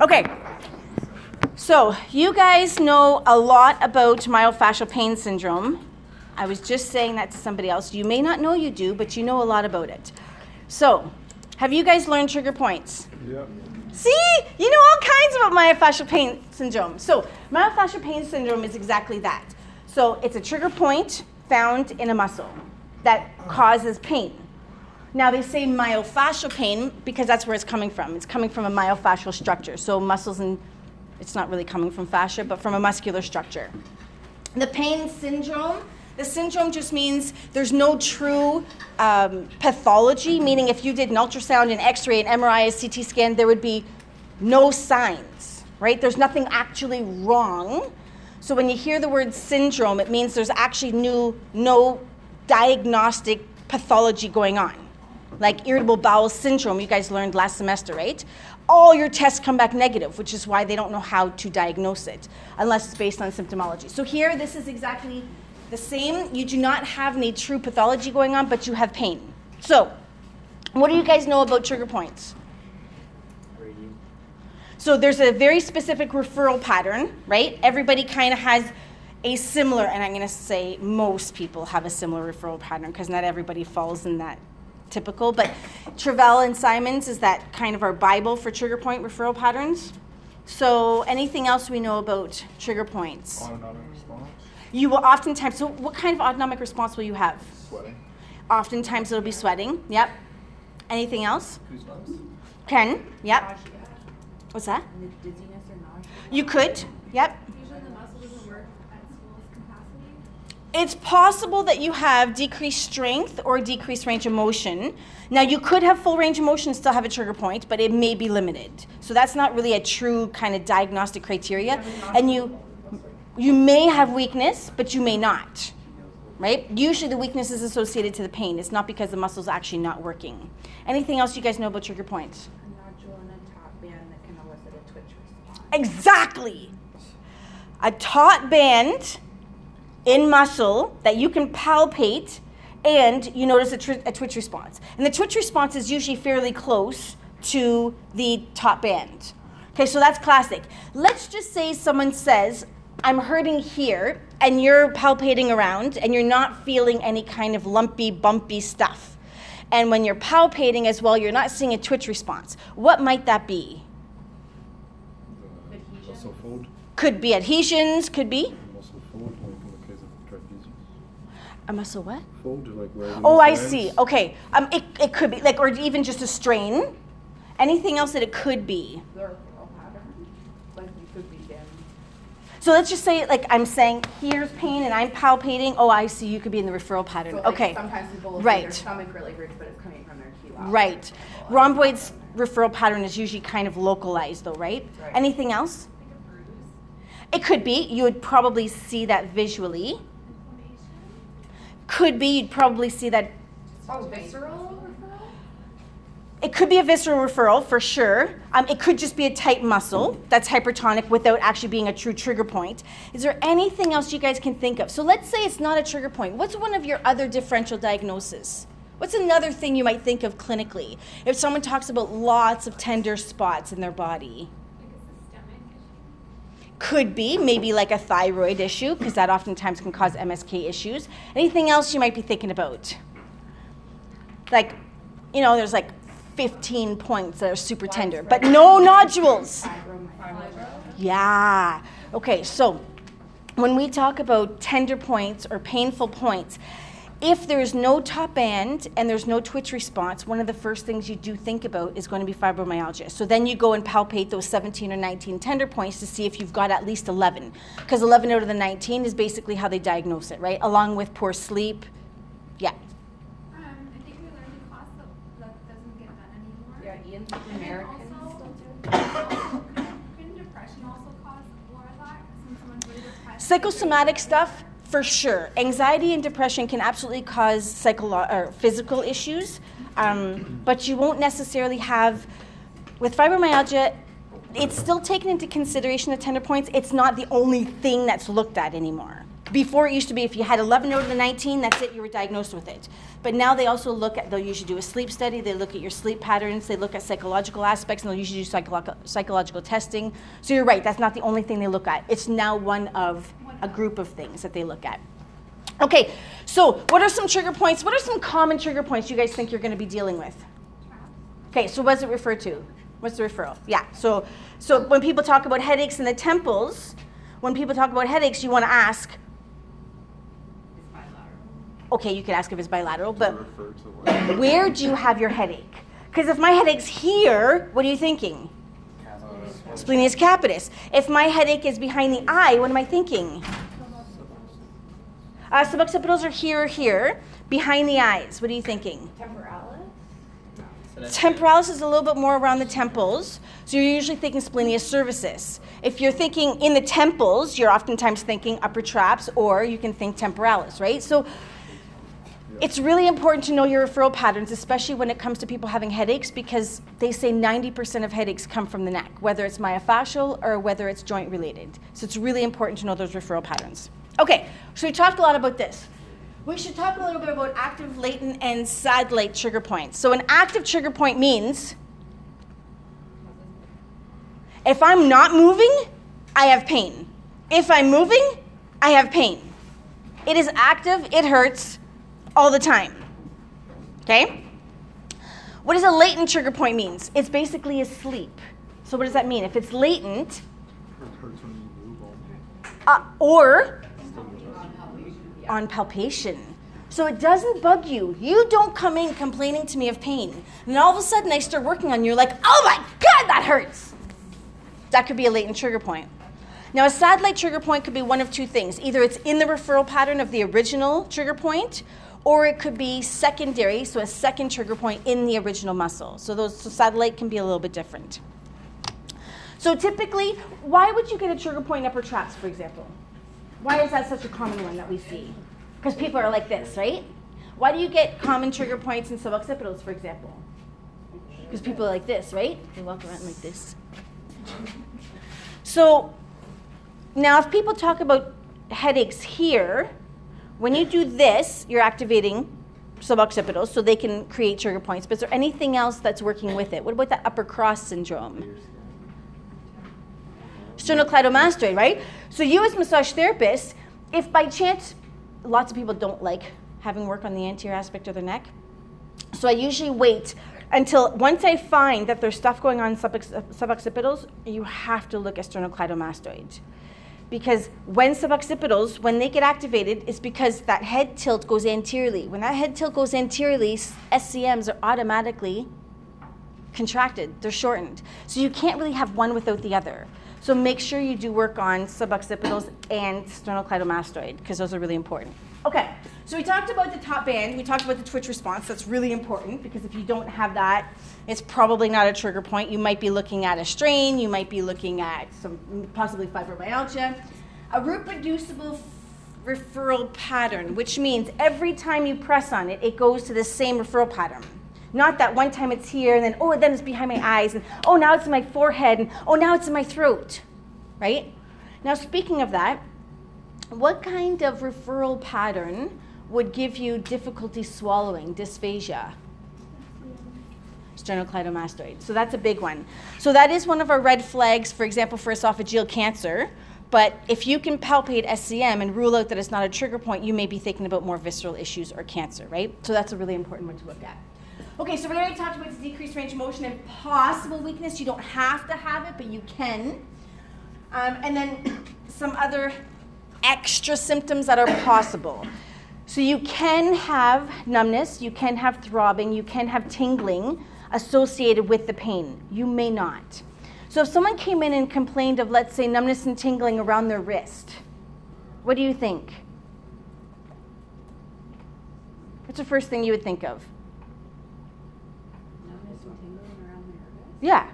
Okay. So, you guys know a lot about myofascial pain syndrome. I was just saying that to somebody else. You may not know you do, but you know a lot about it. So, have you guys learned trigger points? Yep. See, you know all kinds about myofascial pain syndrome. So, myofascial pain syndrome is exactly that. So, it's a trigger point found in a muscle that causes pain. Now, they say myofascial pain because that's where it's coming from. It's coming from a myofascial structure. So, muscles and it's not really coming from fascia, but from a muscular structure. The pain syndrome, the syndrome just means there's no true um, pathology, meaning if you did an ultrasound, an x ray, an MRI, a CT scan, there would be no signs, right? There's nothing actually wrong. So when you hear the word syndrome, it means there's actually new, no diagnostic pathology going on. Like irritable bowel syndrome, you guys learned last semester, right? All your tests come back negative, which is why they don't know how to diagnose it unless it's based on symptomology. So here, this is exactly the same. You do not have any true pathology going on, but you have pain. So, what do you guys know about trigger points? So there's a very specific referral pattern, right? Everybody kind of has a similar, and I'm going to say most people have a similar referral pattern because not everybody falls in that typical. But Travell and Simons is that kind of our Bible for trigger point referral patterns. So anything else we know about trigger points? Autonomic response. You will oftentimes, so what kind of autonomic response will you have? Sweating. Oftentimes it'll be sweating. Yep. Anything else? Goosebumps. Ken? Yep. What's that? Dizziness or nausea? You could. Yep. Usually the muscle doesn't work at its fullest capacity. It's possible that you have decreased strength or decreased range of motion. Now, you could have full range of motion and still have a trigger point, but it may be limited. So that's not really a true kind of diagnostic criteria. And you you may have weakness, but you may not. Right? Usually the weakness is associated to the pain. It's not because the muscle's actually not working. Anything else you guys know about trigger points? A a taut band that can elicit a twitch response. Exactly. A taut band in muscle that you can palpate and you notice a, tr- a twitch response. And the twitch response is usually fairly close to the taut band. Okay, so that's classic. Let's just say someone says, I'm hurting here, and you're palpating around and you're not feeling any kind of lumpy, bumpy stuff. And when you're palpating as well, you're not seeing a twitch response. What might that be? The muscle fold. Could be adhesions, could be Muscle fold, like in the case of trapezius. A muscle what? Fold, like where. Oh, I ends. see. Okay. Um, it, it could be like, or even just a strain. Anything else that it could be. The referral pattern, like you could begin. So let's just say, like, I'm saying, here's pain and I'm palpating. Oh, I see. You could be in the referral pattern. So like okay. sometimes people will Right. see their stomach really hurts, but it's coming from their key Right. Rhomboid's referral pattern is usually kind of localized, though, right? Right. Anything else? Like a bruise, It could be. You would probably see that visually. Could be. You'd probably see that. Oh, visceral referral? It could be a visceral referral for sure. Um, it could just be a tight muscle that's hypertonic without actually being a true trigger point. Is there anything else you guys can think of? So let's say it's not a trigger point. What's one of your other differential diagnoses? What's another thing you might think of clinically if someone talks about lots of tender spots in their body? like a systemic issue. Could be maybe like a thyroid issue because that oftentimes can cause MSK issues. Anything else you might be thinking about? Like, you know, there's like 15 points that are super tender, but no nodules. Yeah. Okay, so when we talk about tender points or painful points, if there's no top end and there's no twitch response, one of the first things you do think about is going to be fibromyalgia. So then you go and palpate those 17 or 19 tender points to see if you've got at least 11. Because 11 out of the 19 is basically how they diagnose it, right? Along with poor sleep. Yeah. Um, I think we learned in class that that doesn't get done anymore. Yeah, Ian's And American also, still do. Depression also cause more of that? Someone's really depressed. Psychosomatic stuff, for sure. Anxiety and depression can absolutely cause psycholo- or physical issues, um, but you won't necessarily have. With fibromyalgia, it's still taken into consideration the tender points. It's not the only thing that's looked at anymore Before it used to be if you had 11 out of the 19, that's it, you were diagnosed with it. But now they also look at, they'll usually do a sleep study, they look at your sleep patterns, they look at psychological aspects, and they'll usually do psycholo- psychological testing. So you're right, that's not the only thing they look at. It's now one of a group of things that they look at. Okay, so what are some trigger points? What are some common trigger points you guys think you're going to be dealing with? Okay, so what's it refer to? What's the referral? Yeah, so so when people talk about headaches in the temples, when people talk about headaches, you want to ask. Okay, you could ask if it's bilateral, but where do you have your headache? Because if my headache's here, what are you thinking? Splenius capitis. If my headache is behind the eye, what am I thinking? Uh, suboccipitals are here or here, behind the eyes. What are you thinking? Temporalis? Temporalis is a little bit more around the temples, so you're usually thinking splenius cervicis. If you're thinking in the temples, you're oftentimes thinking upper traps, or you can think temporalis, right? So it's really important to know your referral patterns, especially when it comes to people having headaches, because they say 90% of headaches come from the neck, whether it's myofascial or whether it's joint related. So it's really important to know those referral patterns. Okay, so we talked a lot about this. We should talk a little bit about active, latent, and satellite trigger points. So an active trigger point means if I'm not moving, I have pain. If I'm moving, I have pain. It is active, it hurts all the time. Okay? What does a latent trigger point means? It's basically asleep. So what does that mean? If it's latent, uh, or on palpation. So it doesn't bug you. You don't come in complaining to me of pain. And all of a sudden I start working on you, like, oh my God, that hurts. That could be a latent trigger point. Now, a satellite trigger point could be one of two things. Either it's in the referral pattern of the original trigger point, or it could be secondary, so a second trigger point in the original muscle. So those so satellite can be a little bit different. So typically, why would you get a trigger point in upper traps, for example? Why is that such a common one that we see? Because people are like this, right? Why do you get common trigger points in suboccipitals, for example? Because people are like this, right? They walk around like this. So now, if people talk about headaches here, when you do this, you're activating suboccipitals so they can create trigger points. But is there anything else that's working with it? What about that upper cross syndrome? sternocleidomastoid, right? So you as massage therapist, if by chance, lots of people don't like having work on the anterior aspect of their neck. So I usually wait until once I find that there's stuff going on in subocc- suboccipitals, you have to look at sternocleidomastoid. Because when suboccipitals, when they get activated, it's because that head tilt goes anteriorly. When that head tilt goes anteriorly, SCMs are automatically contracted, they're shortened. So you can't really have one without the other. So make sure you do work on suboccipitals and sternocleidomastoid because those are really important. Okay, so we talked about the taut band, we talked about the twitch response. That's really important because if you don't have that, it's probably not a trigger point. You might be looking at a strain, you might be looking at some possibly fibromyalgia. A reproducible referral pattern, which means every time you press on it, it goes to the same referral pattern. Not that one time it's here and then, oh, then it's behind my eyes, and oh, now it's in my forehead, and oh, now it's in my throat, right? Now, speaking of that, what kind of referral pattern would give you difficulty swallowing, dysphagia? Sternocleidomastoid. So that's a big one. So that is one of our red flags, for example, for esophageal cancer. But if you can palpate SCM and rule out that it's not a trigger point, you may be thinking about more visceral issues or cancer, right? So that's a really important one to look at. Okay, so we already talked about decreased range of motion and possible weakness. You don't have to have it, but you can. Um, and then some other extra symptoms that are possible. So you can have numbness, you can have throbbing, you can have tingling associated with the pain. You may not. So if someone came in and complained of, let's say, numbness and tingling around their wrist, what do you think? What's the first thing you would think of? Numbness and tingling around the nervous? Yeah.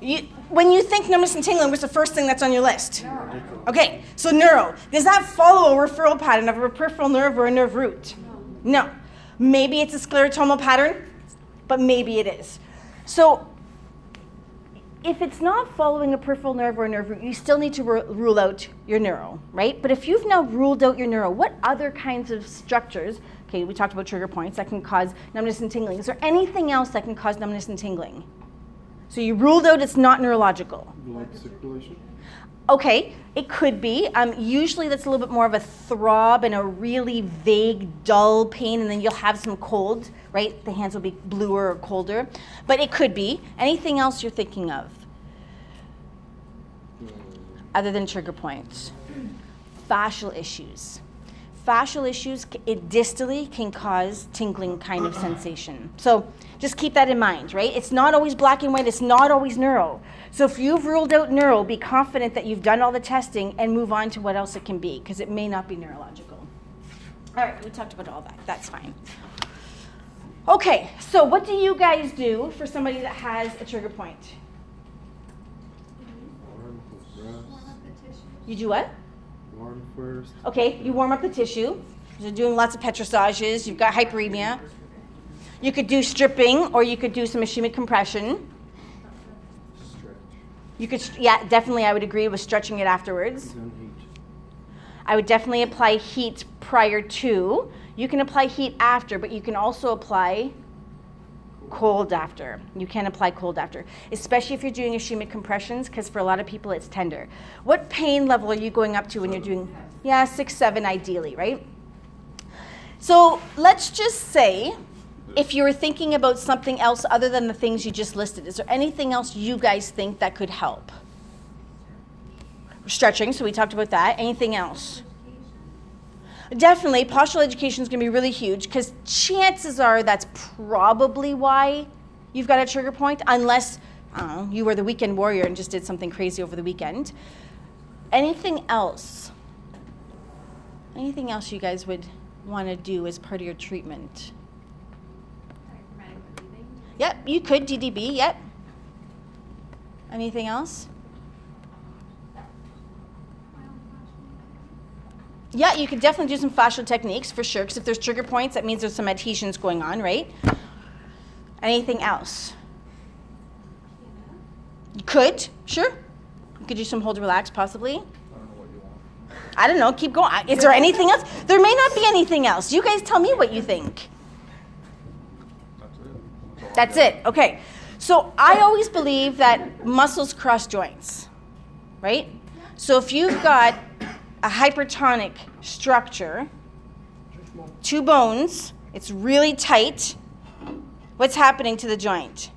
You, when you think numbness and tingling, what's the first thing that's on your list? Okay, so neuro. Does that follow a referral pattern of a peripheral nerve or a nerve root? No. Maybe it's a sclerotomal pattern, but maybe it is. So if it's not following a peripheral nerve or a nerve root, you still need to ru- rule out your neuro, right? But if you've now ruled out your neuro, what other kinds of structures, okay, we talked about trigger points that can cause numbness and tingling. Is there anything else that can cause numbness and tingling? So you ruled out it's not neurological. Blood circulation? Okay, it could be. Um, usually that's a little bit more of a throb and a really vague, dull pain, and then you'll have some cold, right? The hands will be bluer or colder. But it could be. Anything else you're thinking of other than trigger points? Fascial issues. Fascial issues, it distally can cause tingling kind of sensation. So just keep that in mind, right? It's not always black and white, it's not always neural. So if you've ruled out neural, be confident that you've done all the testing and move on to what else it can be, because it may not be neurological. All right, we talked about all that. That's fine. Okay, so what do you guys do for somebody that has a trigger point? Warm, Warm breath, up the tissue. You do what? Warm first. Okay, you warm up the tissue. You're doing lots of petrissages. You've got hyperemia. You could do stripping, or you could do some ischemic compression. Stretch. You could, yeah, definitely, I would agree with stretching it afterwards. I would definitely apply heat prior to. You can apply heat after, but you can also apply cold after. You can apply cold after, especially if you're doing ischemic compressions, because for a lot of people it's tender. What pain level are you going up to when you're doing? Yeah, six, seven, ideally, right? So let's just say if you were thinking about something else other than the things you just listed, is there anything else you guys think that could help? Stretching, so we talked about that. Anything else? Definitely, postural education is going to be really huge because chances are that's probably why you've got a trigger point, unless know, you were the weekend warrior and just did something crazy over the weekend. Anything else? Anything else you guys would want to do as part of your treatment? Yep, you could DDB. Yep. Anything else? Yeah, you could definitely do some fascial techniques for sure. Because if there's trigger points, that means there's some adhesions going on, right? Anything else? You could, sure. You could do some hold relax, possibly. I don't know what you want. I don't know. Keep going. Is there anything else? There may not be anything else. You guys tell me what you think. That's it. That's it. Okay. So I always believe that muscles cross joints, right? So if you've got a hypertonic structure, two bones, it's really tight, what's happening to the joint?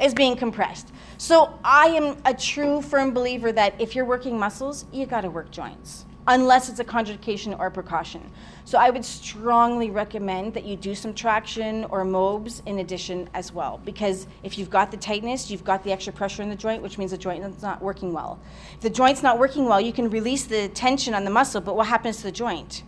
Is being compressed. So I am a true firm believer that if you're working muscles, you got to work joints, unless it's a contraindication or a precaution. So I would strongly recommend that you do some traction or MOBs in addition as well, because if you've got the tightness, you've got the extra pressure in the joint, which means the joint is not working well. If the joint's not working well, you can release the tension on the muscle, but what happens to the joint?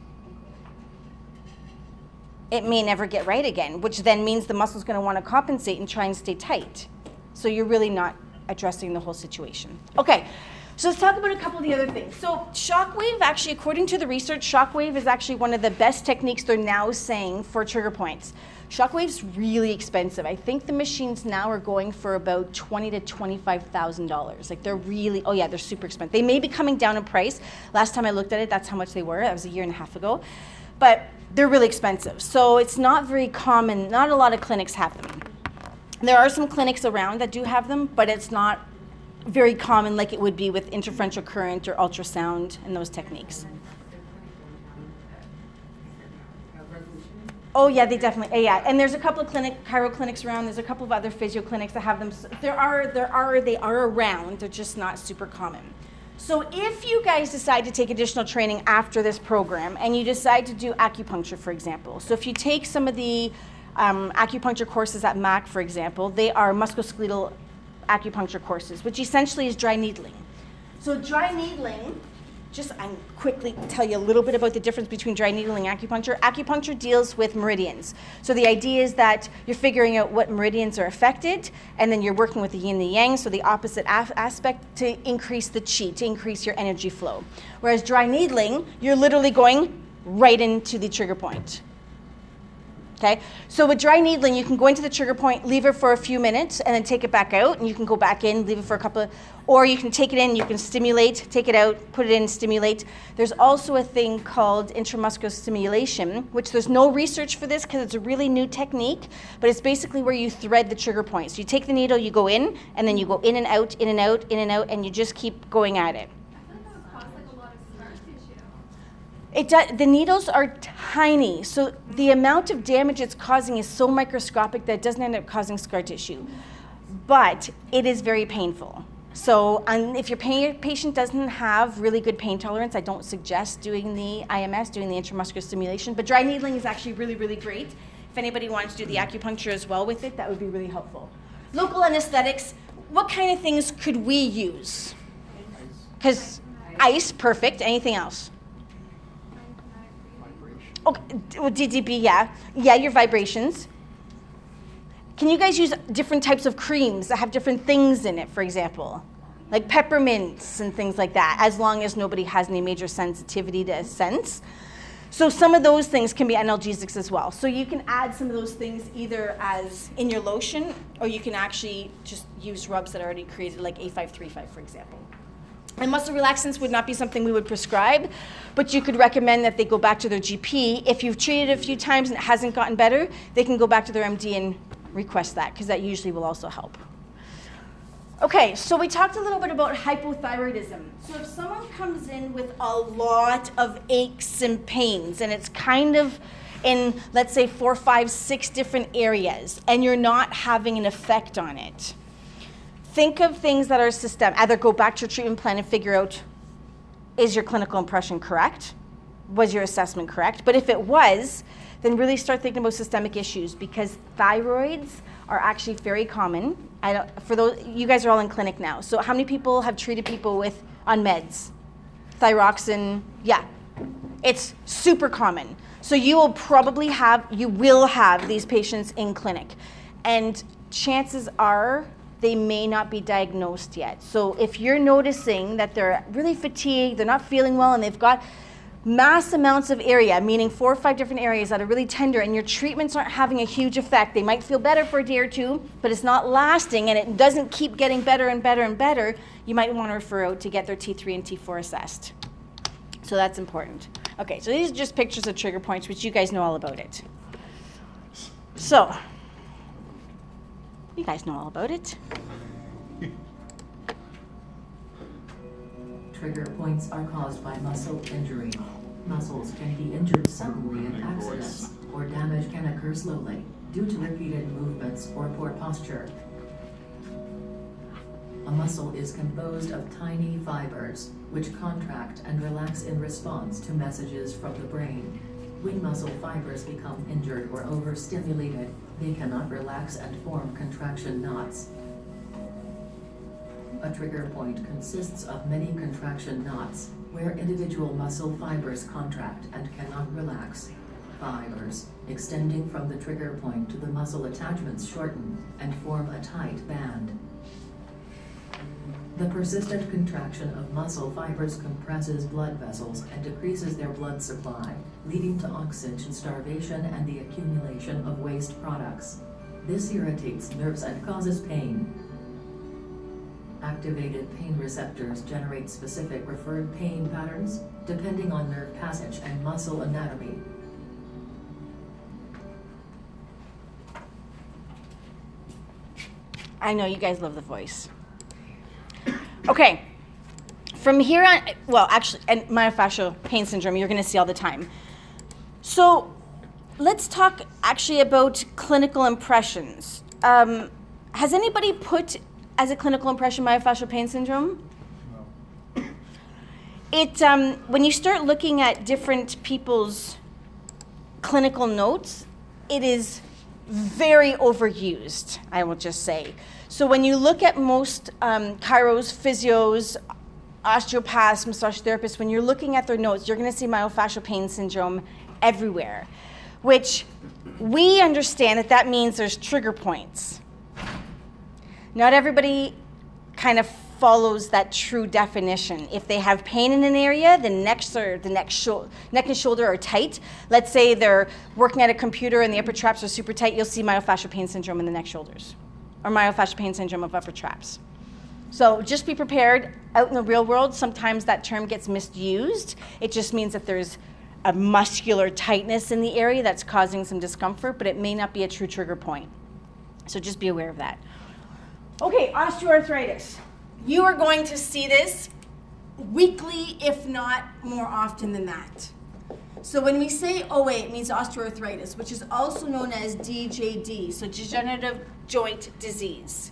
it may never get right again, which then means the muscle's going to want to compensate and try and stay tight. So you're really not addressing the whole situation. Okay, so let's talk about a couple of the other things. So shockwave, actually, according to the research, shockwave is actually one of the best techniques they're now saying for trigger points. Shockwave's really expensive. I think the machines now are going for about twenty to twenty-five thousand dollars. Like they're really, oh yeah, they're super expensive. They may be coming down in price. Last time I looked at it, that's how much they were. That was a year and a half ago, but they're really expensive. So it's not very common. Not a lot of clinics have them. There are some clinics around that do have them, but it's not very common like it would be with interferential current or ultrasound and those techniques. Oh yeah, they definitely. Yeah, and there's a couple of clinic chiro clinics around. There's a couple of other physio clinics that have them. There are, there are, they are around. They're just not super common. So if you guys decide to take additional training after this program, and you decide to do acupuncture, for example, so if you take some of the um, acupuncture courses at MAC, for example, they are musculoskeletal acupuncture courses, which essentially is dry needling. So dry needling, just I quickly tell you a little bit about the difference between dry needling and acupuncture. Acupuncture deals with meridians. So the idea is that you're figuring out what meridians are affected, and then you're working with the yin and the yang, so the opposite af- aspect to increase the chi, to increase your energy flow. Whereas dry needling, you're literally going right into the trigger point. Okay, so with dry needling, you can go into the trigger point, leave it for a few minutes, and then take it back out, and you can go back in, leave it for a couple of, or you can take it in, you can stimulate, take it out, put it in, stimulate. There's also a thing called intramuscular stimulation, which there's no research for this because it's a really new technique, but it's basically where you thread the trigger point. So you take the needle, you go in, and then you go in and out, in and out, in and out, and you just keep going at it. I feel like that would cause like a lot of scar tissue. It does, the needles are tiny, so the amount of damage it's causing is so microscopic that it doesn't end up causing scar tissue. But it is very painful. So, um, if your pa- patient doesn't have really good pain tolerance, I don't suggest doing the IMS, doing the intramuscular stimulation. But dry needling is actually really, really great. If anybody wants to do the acupuncture as well with it, that would be really helpful. Local anesthetics, what kind of things could we use? Because ice, perfect. Anything else? Okay, d- well, DDB, yeah. Yeah, your vibrations. Can you guys use different types of creams that have different things in it, for example? Like peppermints and things like that, as long as nobody has any major sensitivity to scents. So some of those things can be analgesics as well. So you can add some of those things either as in your lotion, or you can actually just use rubs that are already created, like A535, for example. And muscle relaxants would not be something we would prescribe, but you could recommend that they go back to their GP. If you've treated it a few times and it hasn't gotten better, they can go back to their MD and request that, because that usually will also help. Okay, so we talked a little bit about hypothyroidism. So if someone comes in with a lot of aches and pains, and it's kind of in, let's say, four, five, six different areas, and you're not having an effect on it, think of things that are systemic. Either go back to your treatment plan and figure out is your clinical impression correct? Was your assessment correct? But if it was, then really start thinking about systemic issues because thyroids are actually very common. I don't, for those, you guys are all in clinic now. So how many people have treated people with on meds? Thyroxin, yeah. It's super common. So you will probably have, you will have these patients in clinic. And chances are they may not be diagnosed yet. So if you're noticing that they're really fatigued, they're not feeling well, and they've got mass amounts of area, meaning four or five different areas that are really tender, and your treatments aren't having a huge effect. They might feel better for a day or two, but it's not lasting and it doesn't keep getting better and better and better. You might want to refer out to get their T3 and T4 assessed. So that's important. Okay, so these are just pictures of trigger points, which you guys know all about it. So, you guys know all about it. Trigger points are caused by muscle injury. Muscles can be injured suddenly in accidents, or damage can occur slowly due to repeated movements or poor posture. A muscle is composed of tiny fibers, which contract and relax in response to messages from the brain. When muscle fibers become injured or overstimulated, they cannot relax and form contraction knots. A trigger point consists of many contraction knots, where individual muscle fibers contract and cannot relax. Fibers, extending from the trigger point to the muscle attachments shorten and form a tight band. The persistent contraction of muscle fibers compresses blood vessels and decreases their blood supply, leading to oxygen starvation and the accumulation of waste products. This irritates nerves and causes pain. Activated pain receptors generate specific referred pain patterns, depending on nerve passage and muscle anatomy. I know you guys love the voice. Okay, from here on, well, actually, and myofascial pain syndrome, you're going to see all the time. So, let's talk actually about clinical impressions. Um, has anybody put as a clinical impression myofascial pain syndrome? It um, when you start looking at different people's clinical notes, it is very overused. I will just say. So when you look at most um, chiros, physios, osteopaths, massage therapists, when you're looking at their notes, you're going to see myofascial pain syndrome everywhere, which we understand that that means there's trigger points. Not everybody kind of follows that true definition. If they have pain in an area, the necks or the neck, shou- neck and shoulder are tight. Let's say they're working at a computer and the upper traps are super tight, you'll see myofascial pain syndrome in the neck shoulders or myofascial pain syndrome of upper traps. So just be prepared. Out in the real world, sometimes that term gets misused. It just means that there's a muscular tightness in the area that's causing some discomfort, but it may not be a true trigger point. So just be aware of that. Okay, osteoarthritis. You are going to see this weekly, if not more often than that. So when we say oh OA, it means osteoarthritis, which is also known as DJD, so degenerative joint disease.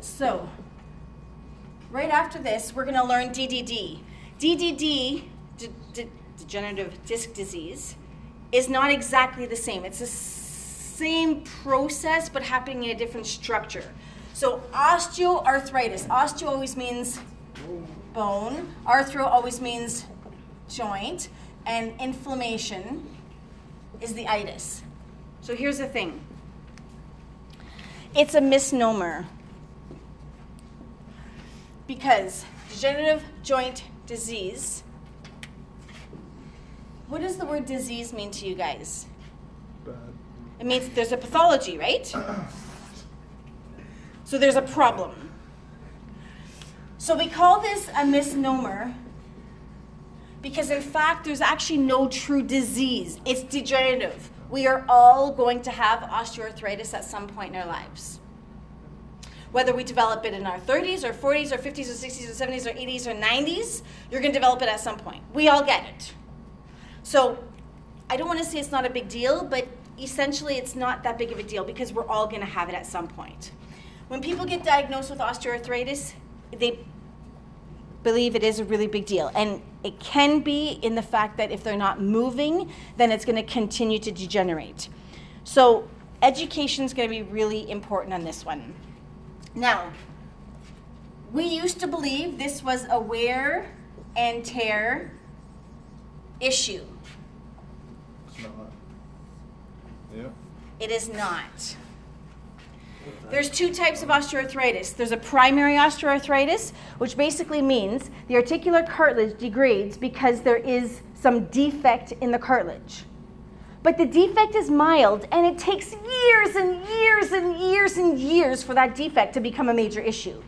So, right after this, we're going to learn DDD. DDD, de- de- degenerative disc disease, is not exactly the same. It's the same process, but happening in a different structure. So, osteoarthritis. Osteo always means bone, arthro always means joint, and inflammation is the itis. So, here's the thing it's a misnomer because degenerative joint disease. What does the word disease mean to you guys? It means there's a pathology, right? So there's a problem. So we call this a misnomer because, in fact, there's actually no true disease. It's degenerative. We are all going to have osteoarthritis at some point in our lives. Whether we develop it in our 30s or 40s or 50s or 60s or 70s or 80s or 90s, you're going to develop it at some point. We all get it. So I don't want to say it's not a big deal, but essentially it's not that big of a deal because we're all going to have it at some point. When people get diagnosed with osteoarthritis, they believe it is a really big deal. And it can be in the fact that if they're not moving, then it's going to continue to degenerate. So education is going to be really important on this one. Now, we used to believe this was a wear and tear issue. It's not. It is not. There's two types of osteoarthritis. There's a primary osteoarthritis, which basically means the articular cartilage degrades because there is some defect in the cartilage. But the defect is mild, and it takes years and years and years and years for that defect to become a major issue.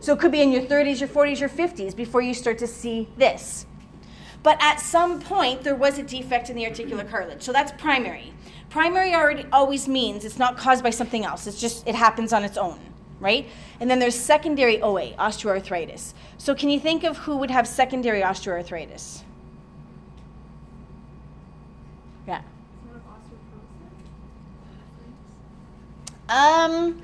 So it could be in your 30s, your 40s, your 50s before you start to see this. But at some point, there was a defect in the articular cartilage. So that's primary. Primary already always means it's not caused by something else. It's just it happens on its own, right? And then there's secondary OA, osteoarthritis. So can you think of who would have secondary osteoarthritis? Yeah. Um,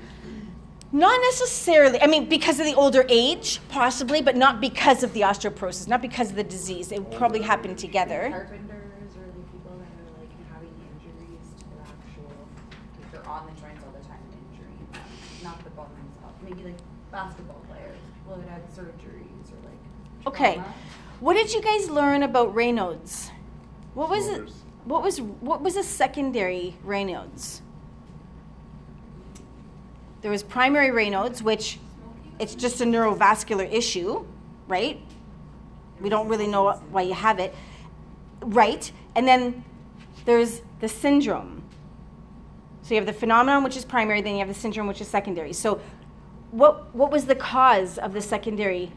not necessarily. I mean, because of the older age, possibly, but not because of the osteoporosis, not because of the disease. It would probably happen together. Carpenters or the people that are like having injuries to the actual, like they're on the joints all the time, injuring them, not the bone themselves. Maybe like basketball players, people that had surgeries or like. Okay. trauma. What did you guys learn about Raynaud's? What was it? Shoulders. What was what was a secondary Raynaud's? There was primary Raynaud's, which it's just a neurovascular issue, right? We don't really know why you have it, right? And then there's the syndrome. So you have the phenomenon, which is primary, then you have the syndrome, which is secondary. So, what what was the cause of the secondary?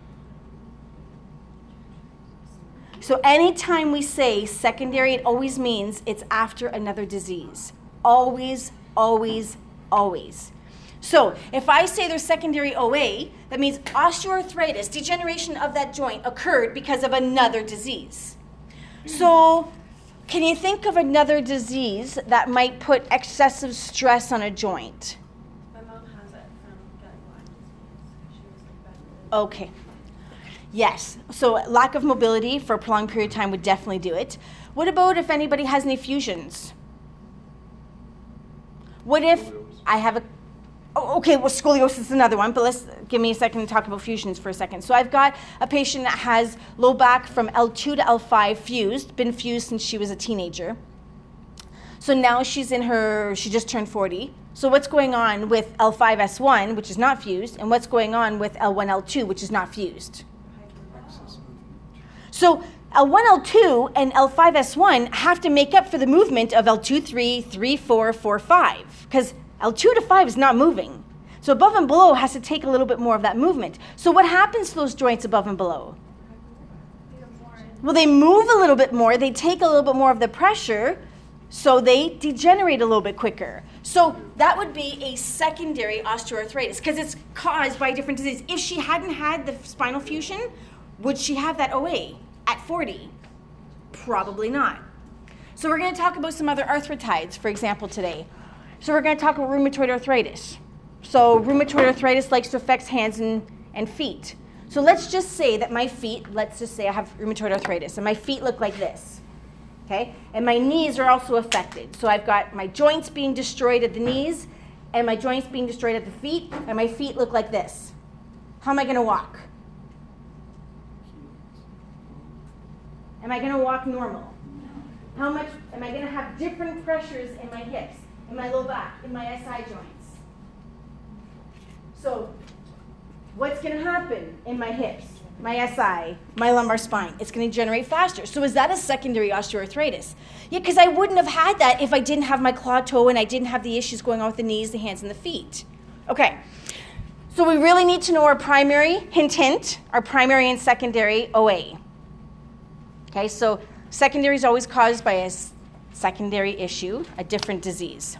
So anytime we say secondary, it always means it's after another disease. Always, always, always. So if I say there's secondary OA, that means osteoarthritis, degeneration of that joint occurred because of another disease. So can you think of another disease that might put excessive stress on a joint? My mom has it from getting Lyme disease. She was like bedridden. Okay. Yes. So lack of mobility for a prolonged period of time would definitely do it. What about if anybody has any fusions? What if. I have a Oh, okay, well, scoliosis is another one, but let's give me a second to talk about fusions for a second. So I've got a patient that has low back from L2 to L5 fused, been fused since she was a teenager. So now she's in her, she just turned 40. So what's going on with L5S1, which is not fused, and what's going on with L1L2, which is not fused? So L1, L2, and L5S1 have to make up for the movement of L2, 3, 3, 4, 4, 5, because L2 to 5 is not moving. So above and below has to take a little bit more of that movement. So what happens to those joints above and below? Well, they move a little bit more, they take a little bit more of the pressure, so they degenerate a little bit quicker. So that would be a secondary osteoarthritis because it's caused by different disease. If she hadn't had the spinal fusion, would she have that OA at 40? Probably not. So we're going to talk about some other arthritides, for example, today. So we're going to talk about rheumatoid arthritis. So rheumatoid arthritis likes to affect hands and, and feet. So let's just say that my feet, let's just say I have rheumatoid arthritis, and my feet look like this. Okay? And my knees are also affected. So I've got my joints being destroyed at the knees, and my joints being destroyed at the feet, and my feet look like this. How am I going to walk? Am I going to walk normal? How much am I going to have different pressures in my hips, in my low back, in my SI joints? So, what's going to happen in my hips, my SI, my lumbar spine? It's going to generate faster. So, is that a secondary osteoarthritis? Yeah, because I wouldn't have had that if I didn't have my claw toe and I didn't have the issues going on with the knees, the hands, and the feet. Okay. So, we really need to know our primary, hint, hint, our primary and secondary OA. Okay, so secondary is always caused by a secondary issue, a different disease.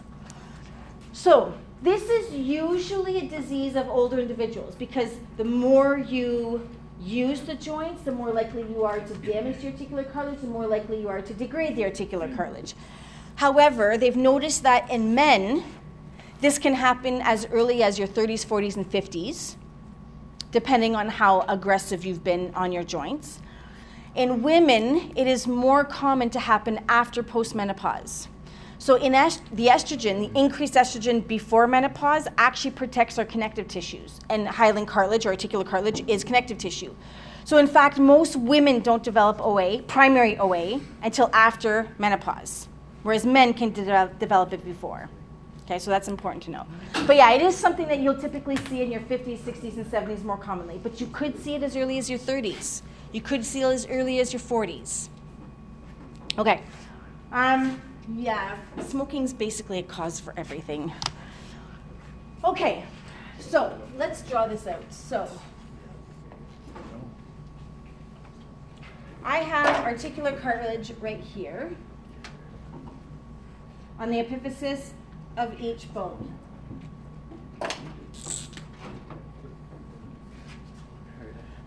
So, this is usually a disease of older individuals because the more you use the joints, the more likely you are to damage the articular cartilage, the more likely you are to degrade the articular cartilage. However, they've noticed that in men, this can happen as early as your 30s, 40s, and 50s, depending on how aggressive you've been on your joints. In women, it is more common to happen after postmenopause. So, in est- the estrogen, the increased estrogen before menopause actually protects our connective tissues. And hyaline cartilage or articular cartilage is connective tissue. So, in fact, most women don't develop OA, primary OA, until after menopause, whereas men can de- develop it before. Okay, so that's important to know. But yeah, it is something that you'll typically see in your 50s, 60s, and 70s more commonly. But you could see it as early as your 30s. You could see it as early as your 40s. Okay. Um, yeah, smoking's basically a cause for everything. Okay, so let's draw this out. So I have articular cartilage right here on the epiphysis of each bone.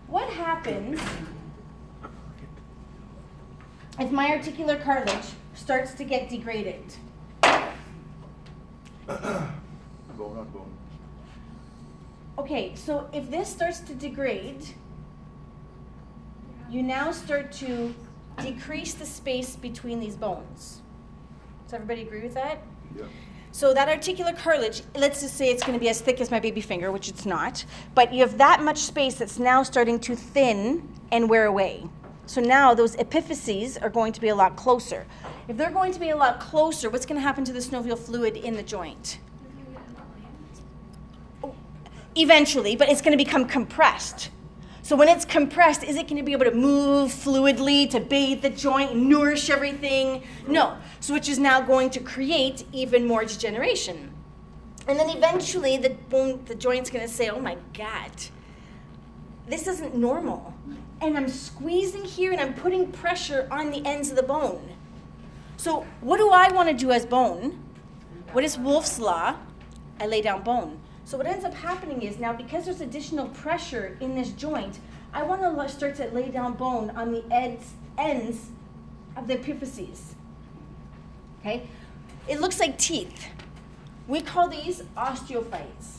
What happens if my articular cartilage starts to get degraded? Bone on bone. Okay, so if this starts to degrade, you now start to decrease the space between these bones. Does everybody agree with that? Yeah. So that articular cartilage, let's just say it's going to be as thick as my baby finger, which it's not, but you have that much space that's now starting to thin and wear away. So now those epiphyses are going to be a lot closer. If they're going to be a lot closer, what's going to happen to the synovial fluid in the joint? Oh, eventually, but it's going to become compressed. So when it's compressed, is it going to be able to move fluidly to bathe the joint, nourish everything? No. So which is now going to create even more degeneration. And then eventually the the joint's going to say, "Oh my god. This isn't normal." And I'm squeezing here and I'm putting pressure on the ends of the bone. So what do I want to do as bone? What is Wolff's law? I lay down bone. So what ends up happening is now because there's additional pressure in this joint, I want to start to lay down bone on the ends ends of the epiphyses. Okay? It looks like teeth. We call these osteophytes.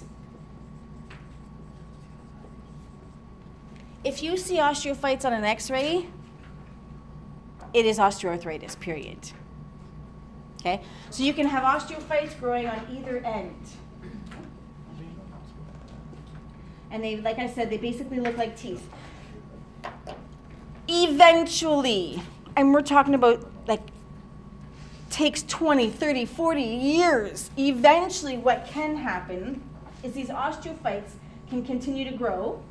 If you see osteophytes on an x-ray, it is osteoarthritis, period. Okay? So you can have osteophytes growing on either end. And they, like I said, they basically look like teeth. Eventually, and we're talking about like takes 20, 30, 40 years. Eventually, what can happen is these osteophytes can continue to grow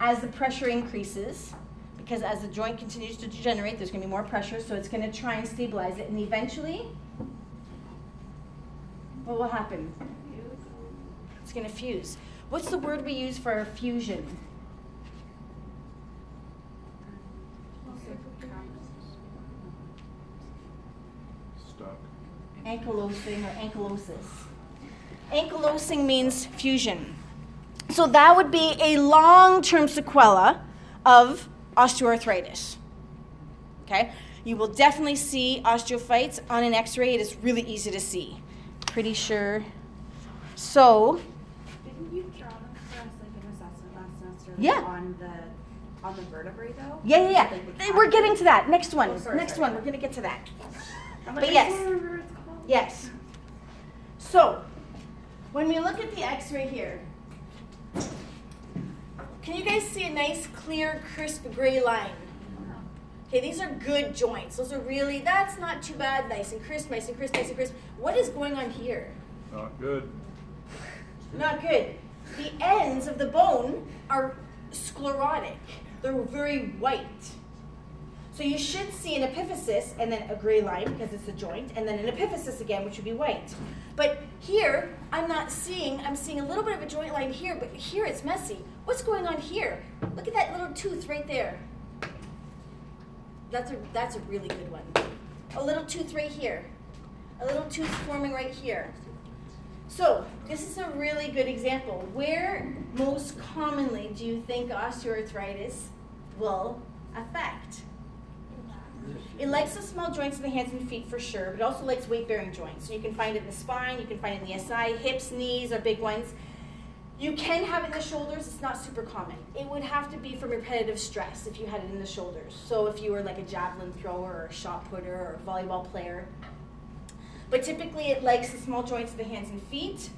as the pressure increases. Because as the joint continues to degenerate, there's going to be more pressure, so it's going to try and stabilize it. And eventually, what will happen? It's going to fuse. What's the word we use for fusion? Stuck. ankylosing or ankylosis. Ankylosing means fusion. So that would be a long-term sequela of osteoarthritis. Okay? You will definitely see osteophytes on an x-ray. It is really easy to see. Pretty sure. So, Didn't you draw them for us like an assessment last semester? like, Yeah. On the, on the vertebrae though? yeah, yeah, yeah. Like, We're getting to that. Next one. Oh, sorry, Next sorry. one. We're going to get to that. But yes. can't remember what it's called. Yes. So, when we look at the x-ray here, can you guys see a nice, clear, crisp gray line? Okay, these are good joints. Those are really, that's not too bad. Nice and crisp, nice and crisp, nice and crisp. What is going on here? Not good. Not good. The ends of the bone are sclerotic. They're very white. So you should see an epiphysis and then a gray line because it's a joint, and then an epiphysis again, which would be white. But here, I'm not seeing, I'm seeing a little bit of a joint line here, but here it's messy. What's going on here? Look at that little tooth right there. That's a, that's a really good one. A little tooth right here. A little tooth forming right here. So, this is a really good example. Where most commonly do you think osteoarthritis will affect? It likes the small joints in the hands and feet for sure, but it also likes weight bearing joints. So you can find it in the spine, you can find it in the SI, hips, knees are big ones. You can have it in the shoulders, it's not super common. It would have to be from repetitive stress if you had it in the shoulders. So if you were like a javelin thrower or a shot putter or a volleyball player. But typically it likes the small joints of the hands and feet,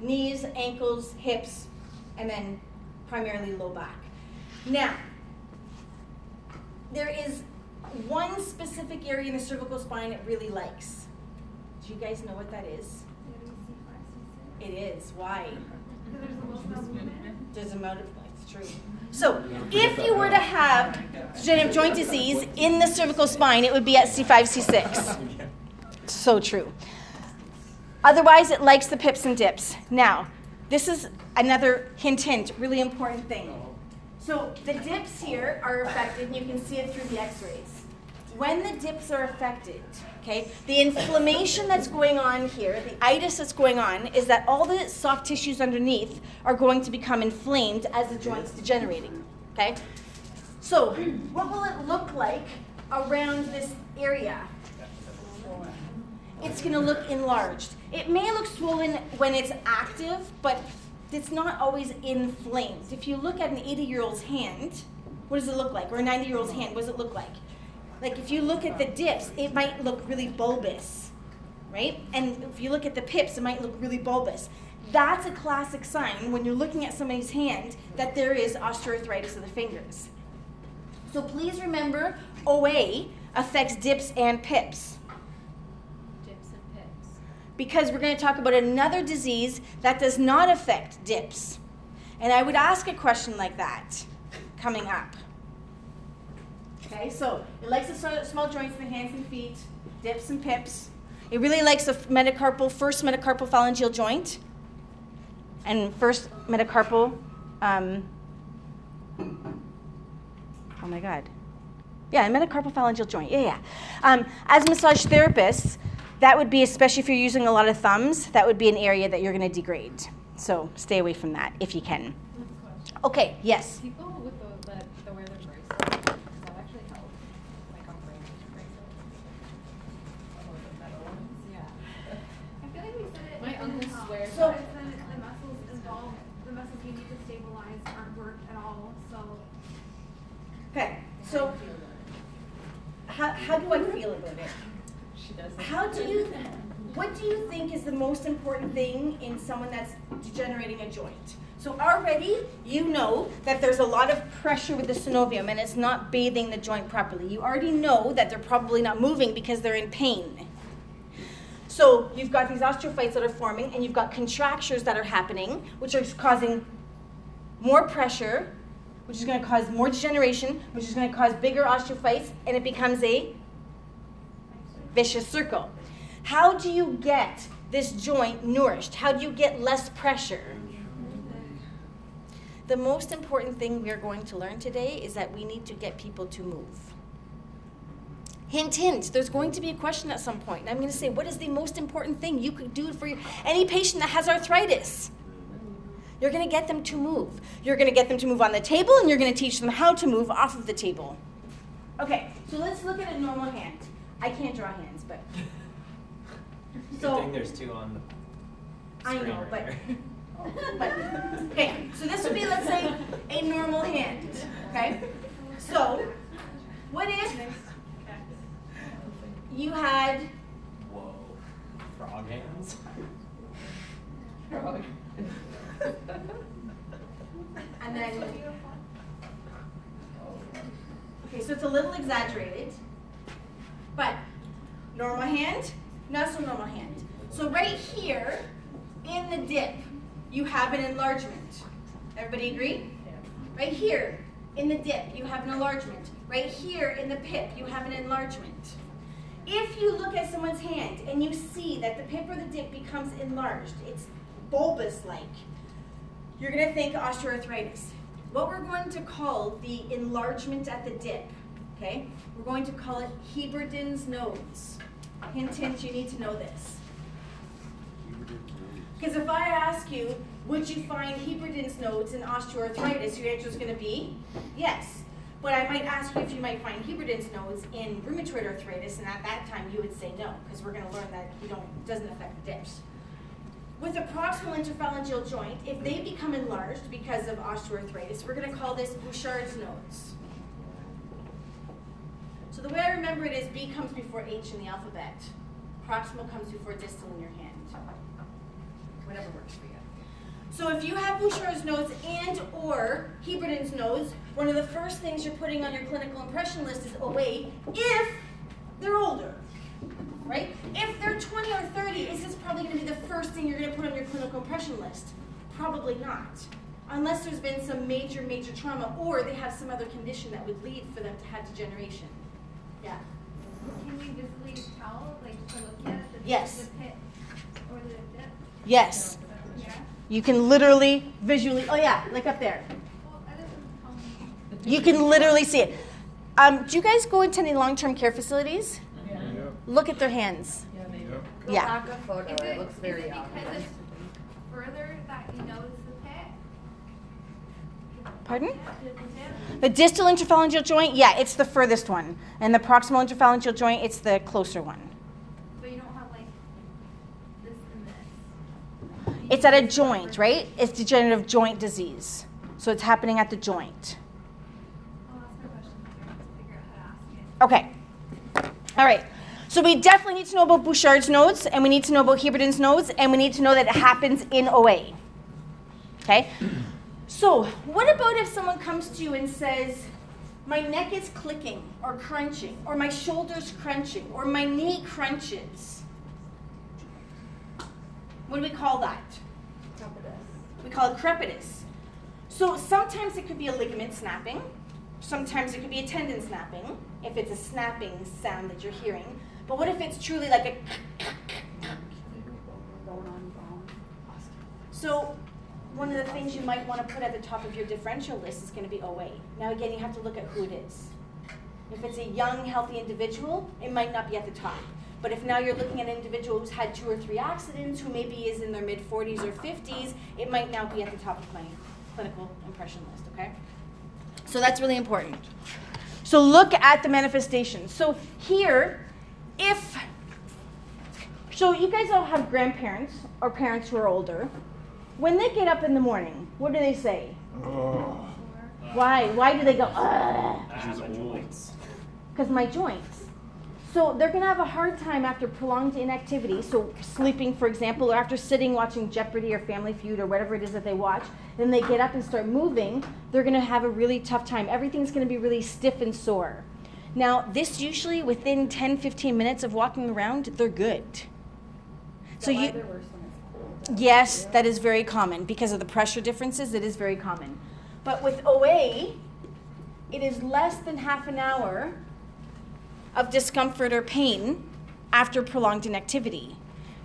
knees, ankles, hips, and then primarily low back. Now, there is one specific area in the cervical spine it really likes. Do you guys know what that is? It is. Why? There's a motive. It's true. So, if you were to have degenerative joint disease in the cervical spine, it would be at C5, C6. So true. Otherwise, it likes the pips and dips. Now, this is another hint, hint, really important thing. So, the dips here are affected, and you can see it through the x rays. When the dips are affected, okay, the inflammation that's going on here, the itis that's going on, is that all the soft tissues underneath are going to become inflamed as the joint's degenerating, okay? So, what will it look like around this area? It's going to look enlarged. It may look swollen when it's active, but it's not always inflamed. If you look at an 80 year old's hand, what does it look like? Or a 90 year old's hand, what does it look like? Like if you look at the dips, it might look really bulbous, right? And if you look at the pips, it might look really bulbous. That's a classic sign when you're looking at somebody's hand that there is osteoarthritis of the fingers. So please remember, OA affects dips and pips Dips and pips. because we're going to talk about another disease that does not affect dips. And I would ask a question like that coming up. Okay, so it likes the small joints in the hands and feet, dips and pips. It really likes the metacarpal, first metacarpal phalangeal joint and first metacarpal. Um, oh my God. Yeah, metacarpal phalangeal joint. Yeah, yeah. Um, as massage therapists, that would be, especially if you're using a lot of thumbs, that would be an area that you're going to degrade. So stay away from that if you can. Okay, yes. People with the, that, that wear their bracelets, does that actually help? Like on braces bracelets? Or the metal ones? Yeah. I feel like we said it. My it uncle didn't help, swears So- because then the muscles involved, the muscles you need to stabilize aren't worked at all, so. Okay, so how, how do I feel about it? She does. How do you, what do you think is the most important thing in someone that's degenerating a joint? So So already you know that there's a lot of pressure with the synovium and it's not bathing the joint properly. You already know that they're probably not moving because they're in pain. So you've got these osteophytes that are forming and you've got contractures that are happening, which are causing more pressure, which is going to cause more degeneration, which is going to cause bigger osteophytes, and it becomes a vicious circle. How do you get this joint nourished? How do you get less pressure? The most important thing we are going to learn today is that we need to get people to move. Hint, hint, there's going to be a question at some point. And I'm going to say, what is the most important thing you could do for any patient that has arthritis? You're going to get them to move. You're going to get them to move on the table, and you're going to teach them how to move off of the table. Okay, so let's look at a normal hand. I can't draw hands, but. Good So- thing there's two on the I know, right but- here. But, okay, so this would be, let's say, a normal hand, okay? So, what if you had, Whoa. Frog hands? Frog. and then, okay, so it's a little exaggerated, but normal hand, not so normal hand. So right here, in the dip, you have an enlargement. Everybody agree? Right here, in the dip, you have an enlargement. Right here, in the pip, you have an enlargement. If you look at someone's hand and you see that the pip or the dip becomes enlarged, it's bulbous-like, you're going to think osteoarthritis. What we're going to call the enlargement at the dip, okay? We're going to call it Heberden's nodes. Hint, hint, you need to know this. Because if I ask you, would you find Heberden's nodes in osteoarthritis, your answer is going to be yes. But I might ask you if you might find Heberden's nodes in rheumatoid arthritis, and at that time you would say no, because we're going to learn that you don't doesn't affect the dips. With the proximal interphalangeal joint, if they become enlarged because of osteoarthritis, we're going to call this Bouchard's nodes. So the way I remember it is B comes before H in the alphabet. Proximal comes before distal in your hand. Whatever works for you. So if you have Bouchard's nodes and or Heberden's nodes, one of the first things you're putting on your clinical impression list is oh, away if they're older. Right? If they're 20 or 30, is this probably going to be the first thing you're going to put on your clinical impression list? Probably not. Unless there's been some major, major trauma or they have some other condition that would lead for them to have degeneration. Yeah. Can you visibly tell, like, for looking at the, Yes. the pip or the dip? Yes. Yeah. You can literally visually, oh yeah, like up there. Well, that doesn't tell me. You can literally see it. Um, do you guys go into any long-term care facilities? Yep, Look at their hands. yep. Go Yeah. back a photo, Is it it, looks is it because it's further that you know it's the pit? Pardon? The distal interphalangeal joint, yeah, it's the furthest one. And the proximal interphalangeal joint, it's the closer one. But you don't have like this and this. It's at a joint, right? It's degenerative joint disease. So it's happening at the joint. Okay. All right. So we definitely need to know about Bouchard's nodes, and we need to know about Heberden's nodes, and we need to know that it happens in OA. Okay? So, what about if someone comes to you and says, my neck is clicking or crunching, or my shoulder's crunching, or my knee crunches? What do we call that? Crepitus. We call it crepitus. So sometimes it could be a ligament snapping. Sometimes it could be a tendon snapping, if it's a snapping sound that you're hearing. But what if it's truly like a. Bone on bone. So, one of the things you might want to put at the top of your differential list is going to be OA. Now, again, you have to look at who it is. If it's a young, healthy individual, it might not be at the top. But if now you're looking at an individual who's had two or three accidents, who maybe is in their mid 40s or 50s, it might now be at the top of my clinical impression list, okay? So that's really important. So look at the manifestations. So here, if, so you guys all have grandparents or parents who are older. When they get up in the morning, what do they say? Oh, Why? Why do they go, ugh? I have my joints. Because my joints. So they're going to have a hard time after prolonged inactivity. So sleeping, for example, or after sitting watching Jeopardy or Family Feud or whatever it is that they watch, then they get up and start moving. They're going to have a really tough time. Everything's going to be really stiff and sore. Now, this usually within 10, 15 minutes of walking around, they're good. So you they're worse when it's cold? Yes, that is very common because of the pressure differences. It is very common. But with OA, it is less than half an hour of discomfort or pain after prolonged inactivity.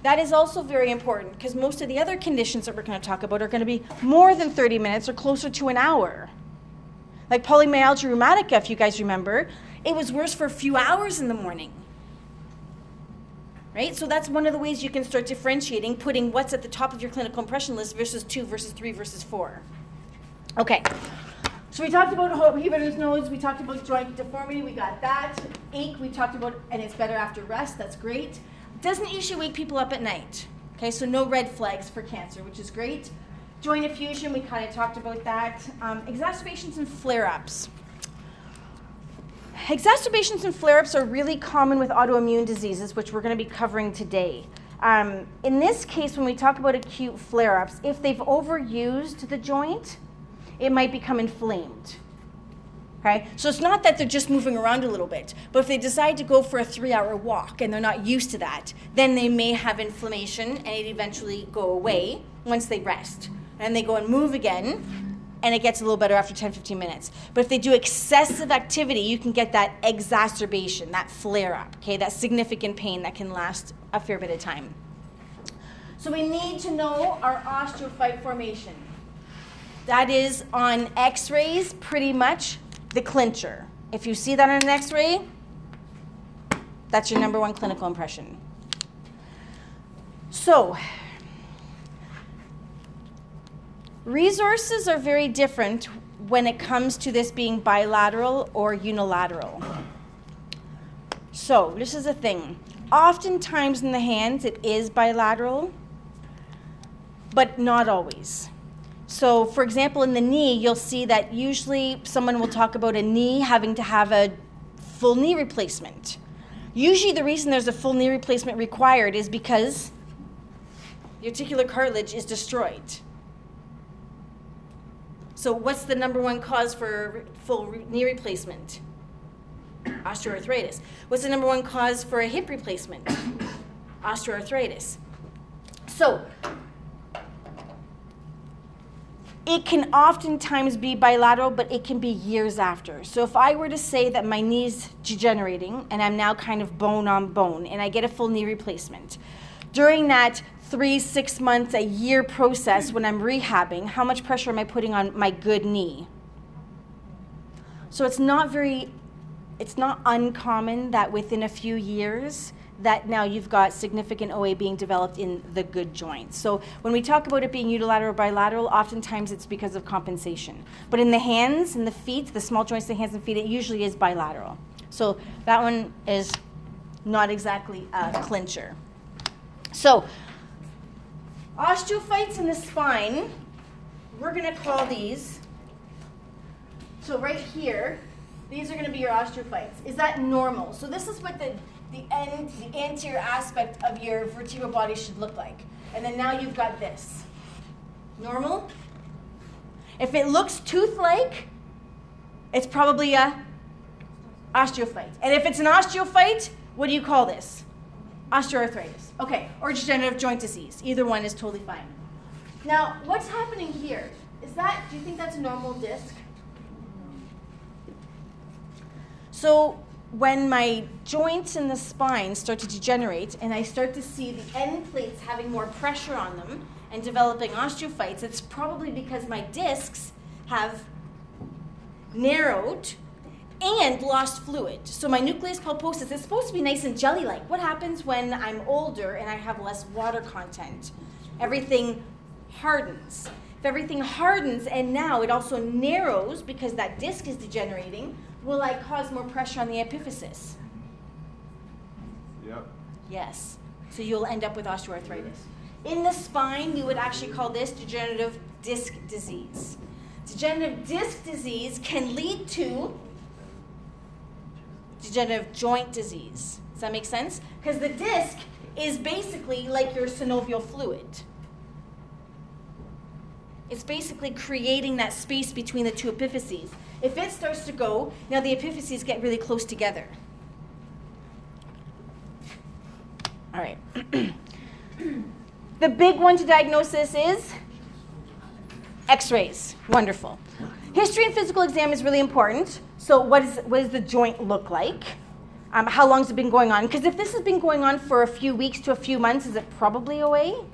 That is also very important because most of the other conditions that we're going to talk about are going to be more than 30 minutes or closer to an hour. Like polymyalgia rheumatica, if you guys remember, it was worse for a few hours in the morning right? So that's one of the ways you can start differentiating, putting what's at the top of your clinical impression list versus two versus three versus four. Okay. So we talked about Heberden's nodes, we talked about joint deformity, we got that. Ache, we talked about, and it's better after rest, that's great. Doesn't usually wake people up at night. Okay, so no red flags for cancer, which is great. Joint effusion, we kind of talked about that. Um, exacerbations and flare ups. Exacerbations and flare ups are really common with autoimmune diseases, which we're going to be covering today. Um, in this case, when we talk about acute flare ups, if they've overused the joint, it might become inflamed. Okay? So it's not that they're just moving around a little bit, but if they decide to go for a three hour walk and they're not used to that, then they may have inflammation and it eventually go away once they rest. And they go and move again, and it gets a little better after 10 15 minutes but if they do excessive activity you can get that exacerbation that flare up okay that significant pain that can last a fair bit of time so we need to know our osteophyte formation that is on x-rays pretty much the clincher if you see that on an x-ray that's your number one clinical impression so Resources are very different when it comes to this being bilateral or unilateral. So, this is a thing. Oftentimes in the hands, it is bilateral, but not always. So, for example, in the knee, you'll see that usually someone will talk about a knee having to have a full knee replacement. Usually, the reason there's a full knee replacement required is because the articular cartilage is destroyed. So, what's the number one cause for full knee replacement? Osteoarthritis. What's the number one cause for a hip replacement? Osteoarthritis. So, it can oftentimes be bilateral, but it can be years after. So, if I were to say that my knee's degenerating and I'm now kind of bone on bone and I get a full knee replacement, during that three, six months, a year process when I'm rehabbing, how much pressure am I putting on my good knee? So it's not very, it's not uncommon that within a few years, that now you've got significant OA being developed in the good joints. So when we talk about it being unilateral or bilateral, oftentimes it's because of compensation. But in the hands and the feet, the small joints, the hands and feet, it usually is bilateral. So that one is not exactly a clincher. So osteophytes in the spine, we're going to call these. So right here, these are going to be your osteophytes. Is that normal? So this is what the the end, the anterior aspect of your vertebral body should look like. And then now you've got this. Normal? If it looks tooth-like, it's probably a osteophyte. And if it's an osteophyte, what do you call this? Osteoarthritis. Okay, or degenerative joint disease. Either one is totally fine. Now, what's happening here? Is that, do you think that's a normal disc? So, when my joints in the spine start to degenerate and I start to see the end plates having more pressure on them and developing osteophytes, it's probably because my discs have narrowed and lost fluid. So my nucleus pulposus is supposed to be nice and jelly-like. What happens when I'm older and I have less water content? Everything hardens. If everything hardens and now it also narrows because that disc is degenerating, will I cause more pressure on the epiphysis? Yep. Yes. So you'll end up with osteoarthritis. In the spine, we would actually call this degenerative disc disease. Degenerative disc disease can lead to degenerative joint disease. Does that make sense? Because the disc is basically like your synovial fluid. It's basically creating that space between the two epiphyses. If it starts to go, now the epiphyses get really close together. All right. the big one to diagnose this is x rays. Wonderful. History and physical exam is really important. So, what, is, what does the joint look like? Um, how long has it been going on? Because if this has been going on for a few weeks to a few months, is it probably OA?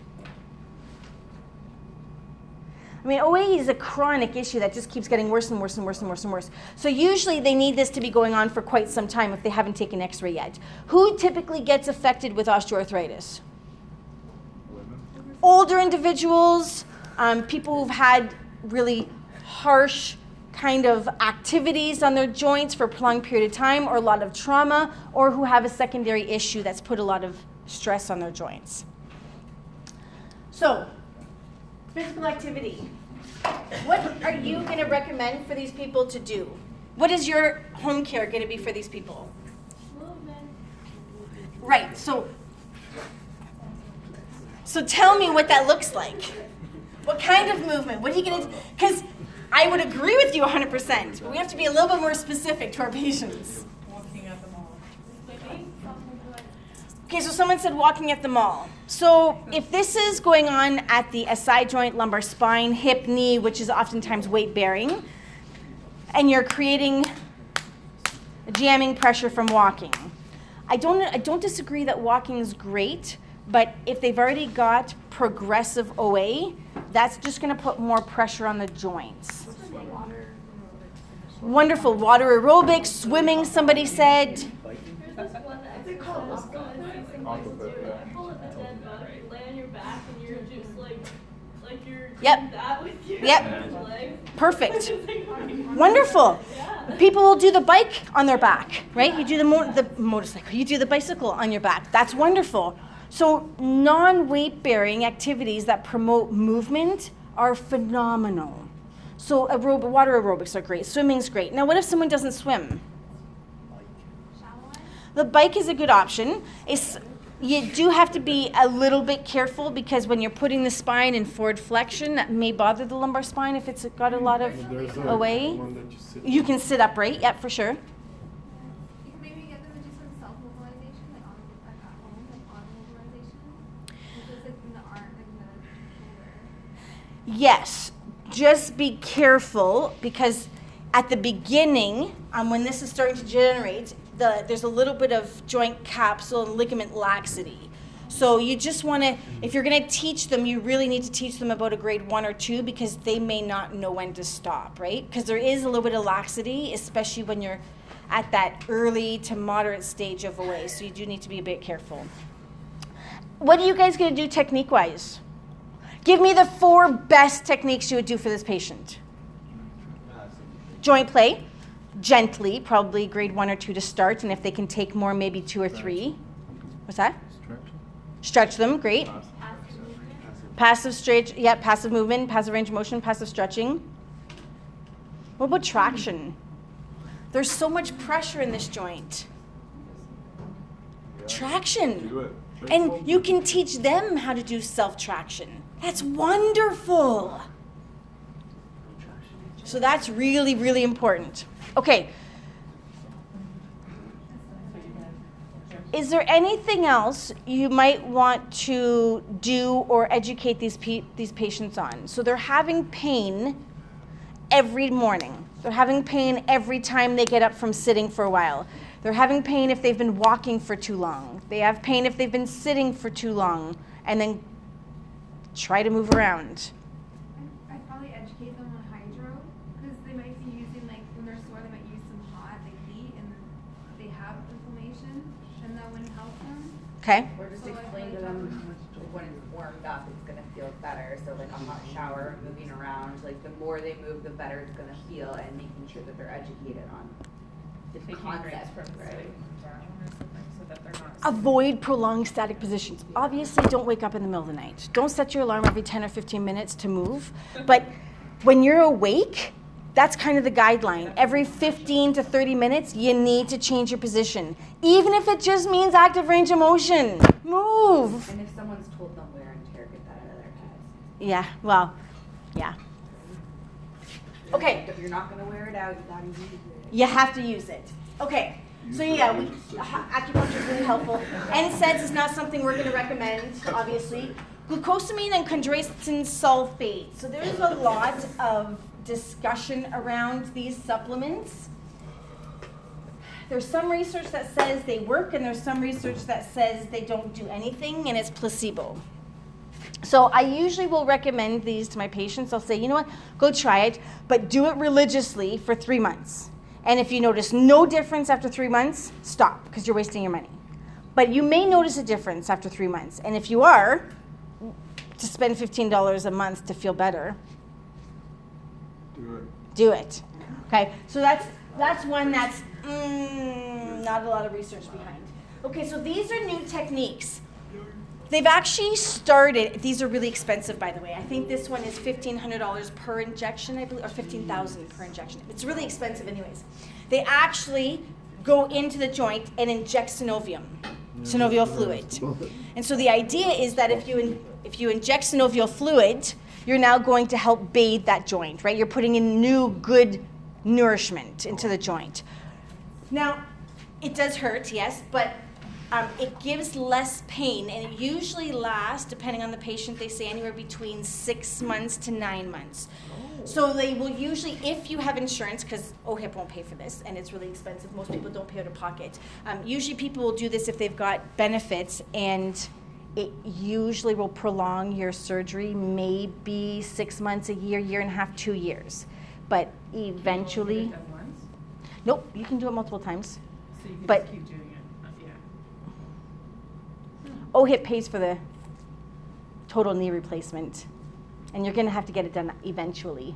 I mean, OA is a chronic issue that just keeps getting worse and worse and worse and worse and worse. So usually they need this to be going on for quite some time if they haven't taken X-ray yet. Who typically gets affected with osteoarthritis? Women? Older individuals, um, people who've had really harsh kind of activities on their joints for a prolonged period of time or a lot of trauma or who have a secondary issue that's put a lot of stress on their joints. So, physical activity. What are you going to recommend for these people to do? What is your home care going to be for these people? Right. So So tell me what that looks like. What kind of movement? What are you going to cuz I would agree with you 100%, but we have to be a little bit more specific to our patients. Okay, so someone said walking at the mall. So if this is going on at the SI joint, lumbar spine, hip, knee, which is oftentimes weight bearing, and you're creating jamming pressure from walking. I don't, I don't disagree that walking is great, but if they've already got progressive OA, that's just going to put more pressure on the joints. Wonderful. Water aerobics, swimming, somebody said. Aquafit, yeah. Pull at the dead bug, lay on your back, and you're just like, like you're Yep. that with your Yep. legs. Perfect. It's like, Wonderful. Yeah. People will do the bike on their back, right? You do the, mo- the motorcycle, you do the bicycle on your back. That's wonderful. So, non weight bearing activities that promote movement are phenomenal. So, aerob- water aerobics are great, swimming's great. Now, what if someone doesn't swim? The bike is a good option. It's, you do have to be a little bit careful because when you're putting the spine in forward flexion, that may bother the lumbar spine if it's got a lot of OA. you. You can sit upright, yep, for sure. You can maybe get them to do some self mobilization, like on like at home, like auto mobilization. Which is like in the arm, like in the shoulder. Yes, just be careful because at the beginning, um, when this is starting to generate, the, there's a little bit of joint capsule and ligament laxity. So you just want to, if you're going to teach them, you really need to teach them about a grade one or two because they may not know when to stop, right? Because there is a little bit of laxity, especially when you're at that early to moderate stage of OA. So you do need to be a bit careful. What are you guys going to do technique wise? Give me the four best techniques you would do for this patient. Joint play, gently, probably grade one or two to start, and if they can take more, maybe two or three. What's that? Stretch. Stretch them, great. Passive stretch, yeah, passive movement, passive range of motion, passive stretching. What about traction? There's so much pressure in this joint. Traction. And you can teach them how to do self traction. That's wonderful. So that's really, really important. Okay. Is there anything else you might want to do or educate these, these patients on? So they're having pain every morning. They're having pain every time they get up from sitting for a while. They're having pain if they've been walking for too long. They have pain if they've been sitting for too long and then try to move around. I'd- I'd probably educate them on hydro, because they might be using like, when they're sore, they might use some hot, like heat, and they have inflammation, and that wouldn't help them. Okay? Or just So, explain to them when it's warmed up, it's gonna feel better, so like a hot shower, moving around, like the more they move, the better it's gonna feel, and making sure that they're educated on the Taking concept, from right? sitting down or something so that they're not. Avoid prolonged static positions. Obviously, don't wake up in the middle of the night. Don't set your alarm every 10 or 15 minutes to move. But when you're awake, that's kind of the guideline. Every 15 to 30 minutes, you need to change your position. Even if it just means active range of motion. Move. And if someone's told them wear and tear, get that out of their head. Yeah, well, yeah. Okay. If you're not gonna wear it out, you gotta use it. You have to use it. Okay. So yeah, we, use uh, acupuncture is really helpful. NSAIDs is not something we're going to recommend, obviously. Glucosamine and chondroitin sulfate. So there's a lot of discussion around these supplements. There's some research that says they work, and there's some research that says they don't do anything, and it's placebo. So I usually will recommend these to my patients. I'll say, you know what, go try it, but do it religiously for three months. And if you notice no difference after three months, stop because you're wasting your money. But you may notice a difference after three months. And if you are, to spend $15 a month to feel better, Do it. Okay, so that's that's one that's mm, not a lot of research behind. Okay, so these are new techniques. They've actually started. These are really expensive, by the way. I think this one is fifteen hundred dollars per injection, I believe, or fifteen thousand per injection. It's really expensive, anyways. They actually go into the joint and inject synovium, synovial fluid. And so the idea is that if you in, if you inject synovial fluid, you're now going to help bathe that joint, right? You're putting in new good nourishment into the joint. Now, it does hurt, yes, but um, it gives less pain, and it usually lasts, depending on the patient, they say anywhere between six months to nine months. So they will usually, if you have insurance, because OHIP won't pay for this, and it's really expensive. Most people don't pay out of pocket. Um, usually, people will do this if they've got benefits, and it usually will prolong your surgery, maybe six months, a year, year and a half, two years. But eventually, nope, you can do it multiple times. So you can But- just keep doing it, uh, yeah. OHIP pays for the total knee replacement, and you're going to have to get it done eventually.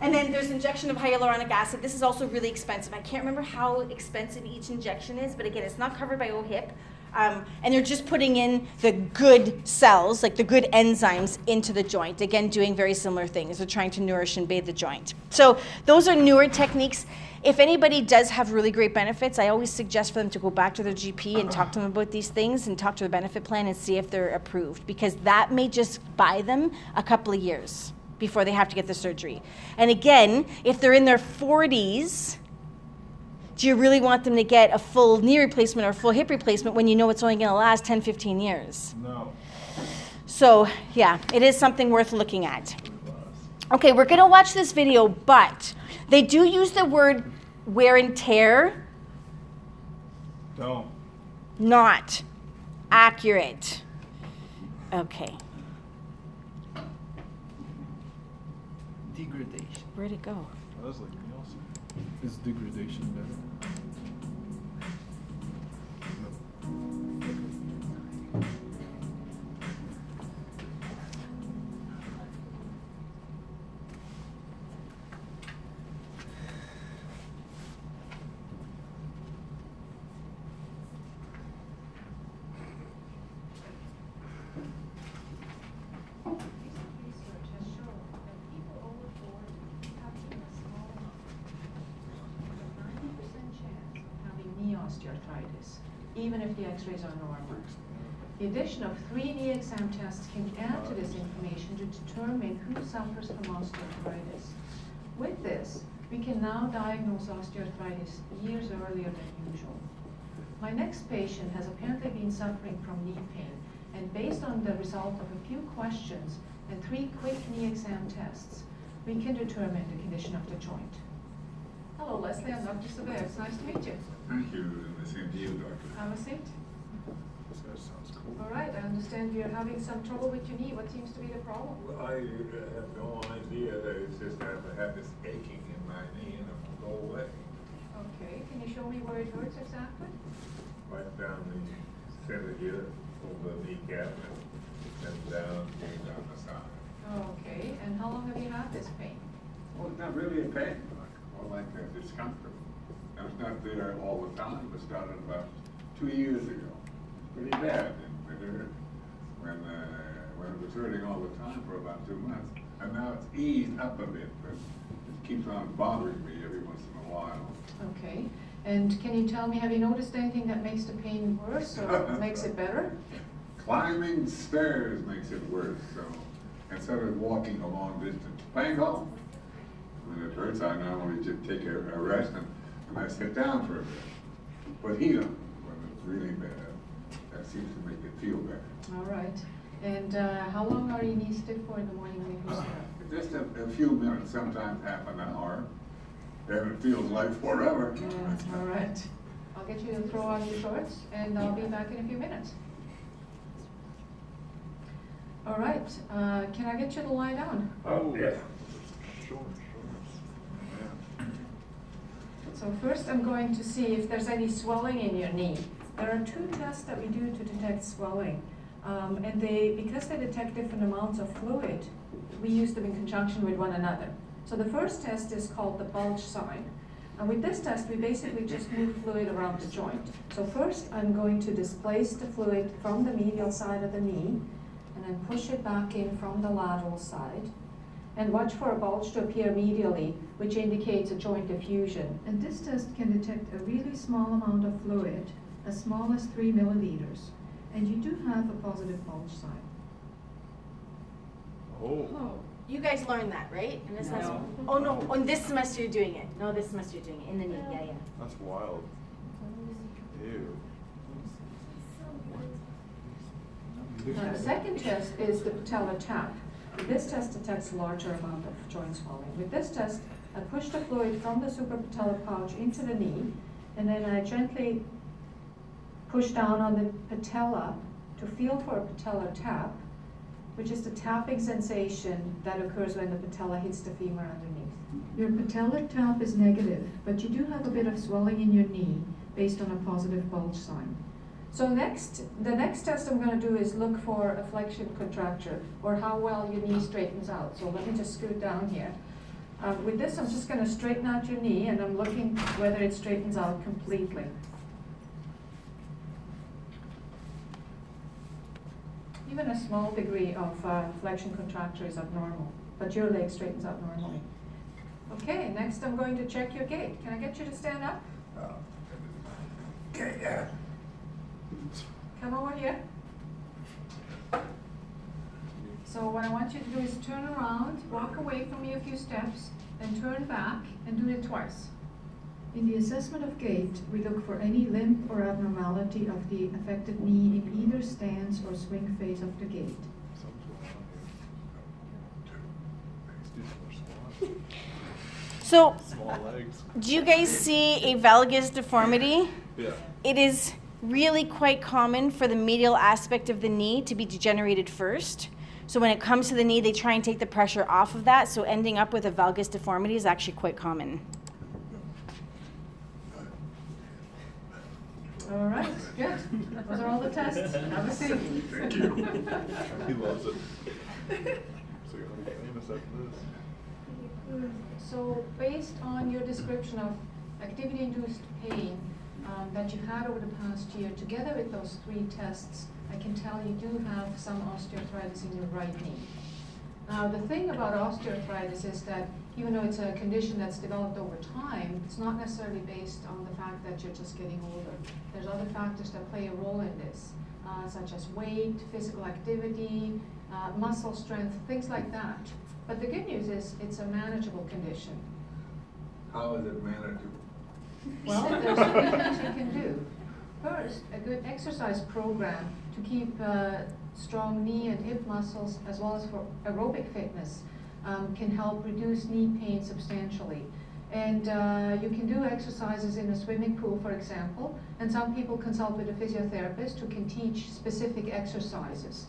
And then there's injection of hyaluronic acid. This is also really expensive. I can't remember how expensive each injection is, but again, it's not covered by OHIP. Um, and they're just putting in the good cells, like the good enzymes, into the joint. Again, doing very similar things. They're trying to nourish and bathe the joint. So, those are newer techniques. If anybody does have really great benefits, I always suggest for them to go back to their GP and talk to them about these things and talk to the benefit plan and see if they're approved because that may just buy them a couple of years before they have to get the surgery. And again, if they're in their 40s, do you really want them to get a full knee replacement or full hip replacement when you know it's only going to last 10, 15 years? No. So, yeah, it is something worth looking at. Okay, we're going to watch this video, but they do use the word wear and tear, Don't. not accurate. Okay, Degradation. where'd it go? I was like Nielsen. Is degradation better? X-rays are normal. The addition of three knee exam tests can add to this information to determine who suffers from osteoarthritis. With this, we can now diagnose osteoarthritis years earlier than usual. My next patient has apparently been suffering from knee pain, and based on the result of a few questions and three quick knee exam tests, we can determine the condition of the joint. Hello, Leslie, I'm Dr. Savea. It's nice to meet you. Thank you, the same to you, Doctor. Have a seat. This guy sounds cool. All right, I understand you're having some trouble with your knee. What seems to be the problem? Well, I uh, have no idea, it's just that I have this aching in my knee and it won't go away. Okay, can you show me where it hurts exactly? Right down the center here, over the kneecap, and down, going down the side. Okay, and how long have you had this pain? Well, it's not really a pain, like, more like a discomfort. And it's not there all the time, it started about two years ago. Pretty bad, when, uh, when it was hurting all the time for about two months. And now it's eased up a bit, but it keeps on bothering me every once in a while. Okay, and can you tell me, have you noticed anything that makes the pain worse or makes it better? Climbing stairs makes it worse, so instead of walking a long distance, playing golf. When it hurts, I normally just take a, a rest and, and I sit down for a bit. Put heat on when it's really bad. That seems to make it feel better. All right, and uh, how long are your knees stiff for in the morning when you first get? Just a, a few minutes, sometimes half an hour, then it feels like forever. Yeah, all right. I'll get you to throw on your shorts and I'll be back in a few minutes. All right, uh, can I get you to lie down? Oh, yeah. Sure, sure. So first I'm going to see if there's any swelling in your knee. There are two tests that we do to detect swelling. Um, and they, because they detect different amounts of fluid, we use them in conjunction with one another. So the first test is called the bulge sign. And with this test, we basically just move fluid around the joint. So first, I'm going to displace the fluid from the medial side of the knee, and then push it back in from the lateral side. And watch for a bulge to appear medially, which indicates a joint effusion. And this test can detect a really small amount of fluid, as small as three milliliters. And you do have a positive bulge sign. Oh. Oh, you guys learned that, right? In this No. semester? Oh, no, on this semester you're doing it. No, this semester you're doing it, in the knee, yeah, yeah. That's wild. Ew. Now, the second test is the patellar tap. This test detects a larger amount of joint swelling. With this test, I push the fluid from the suprapatellar pouch into the knee, and then I gently push down on the patella to feel for a patellar tap, which is the tapping sensation that occurs when the patella hits the femur underneath. Your patellar tap is negative, but you do have a bit of swelling in your knee based on a positive bulge sign. So next, the next test I'm gonna do is look for a flexion contracture, or how well your knee straightens out. So let me just scoot down here. Uh, with this, I'm just gonna straighten out your knee, and I'm looking whether it straightens out completely. Even a small degree of uh, flexion contracture is abnormal, but your leg straightens out normally. Okay, next I'm going to check your gait. Can I get you to stand up? Okay, yeah. Come over here. So what I want you to do is turn around, walk away from me a few steps, then turn back and do it twice. In the assessment of gait, we look for any limp or abnormality of the affected knee in either stance or swing phase of the gait. Something's going on here. Let's do some more squats. So, Small legs. do you guys see a valgus deformity? Yeah. It is really quite common for the medial aspect of the knee to be degenerated first. So when it comes to the knee, they try and take the pressure off of that. So ending up with a valgus deformity is actually quite common. All right, good. Those are all the tests. Have a seat. Thank you. He loves it. So you're gonna be famous after this. So based on your description of activity-induced pain um, that you had over the past year, together with those three tests, I can tell you do have some osteoarthritis in your right knee. Now, the thing about osteoarthritis is that even though it's a condition that's developed over time, it's not necessarily based on the fact that you're just getting older. There's other factors that play a role in this, uh, such as weight, physical activity, uh, muscle strength, things like that. But the good news is it's a manageable condition. How is it manageable? Well, there's three things you can do. First, a good exercise program to keep uh, strong knee and hip muscles as well as for aerobic fitness um, can help reduce knee pain substantially. And uh, you can do exercises in a swimming pool, for example, and some people consult with a physiotherapist who can teach specific exercises.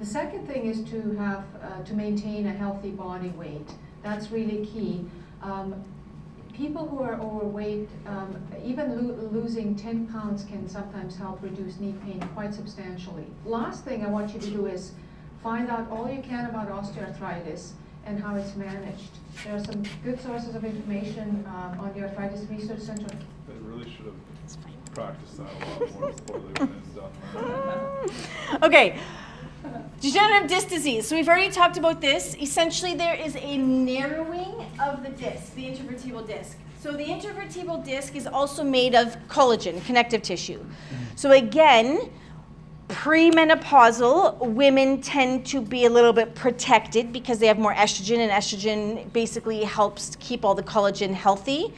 The second thing is to have uh, to maintain a healthy body weight. That's really key. Um, people who are overweight, um, even lo- losing 10 pounds can sometimes help reduce knee pain quite substantially. Last thing I want you to do is find out all you can about osteoarthritis and how it's managed. There are some good sources of information um, on the Arthritis Research Center. They really should have practiced that a lot more before they went and done that. Okay. Degenerative disc disease. So we've already talked about this. Essentially, there is a narrowing of the disc, the intervertebral disc. So the intervertebral disc is also made of collagen, connective tissue. So again, premenopausal women tend to be a little bit protected because they have more estrogen, and estrogen basically helps keep all the collagen healthy.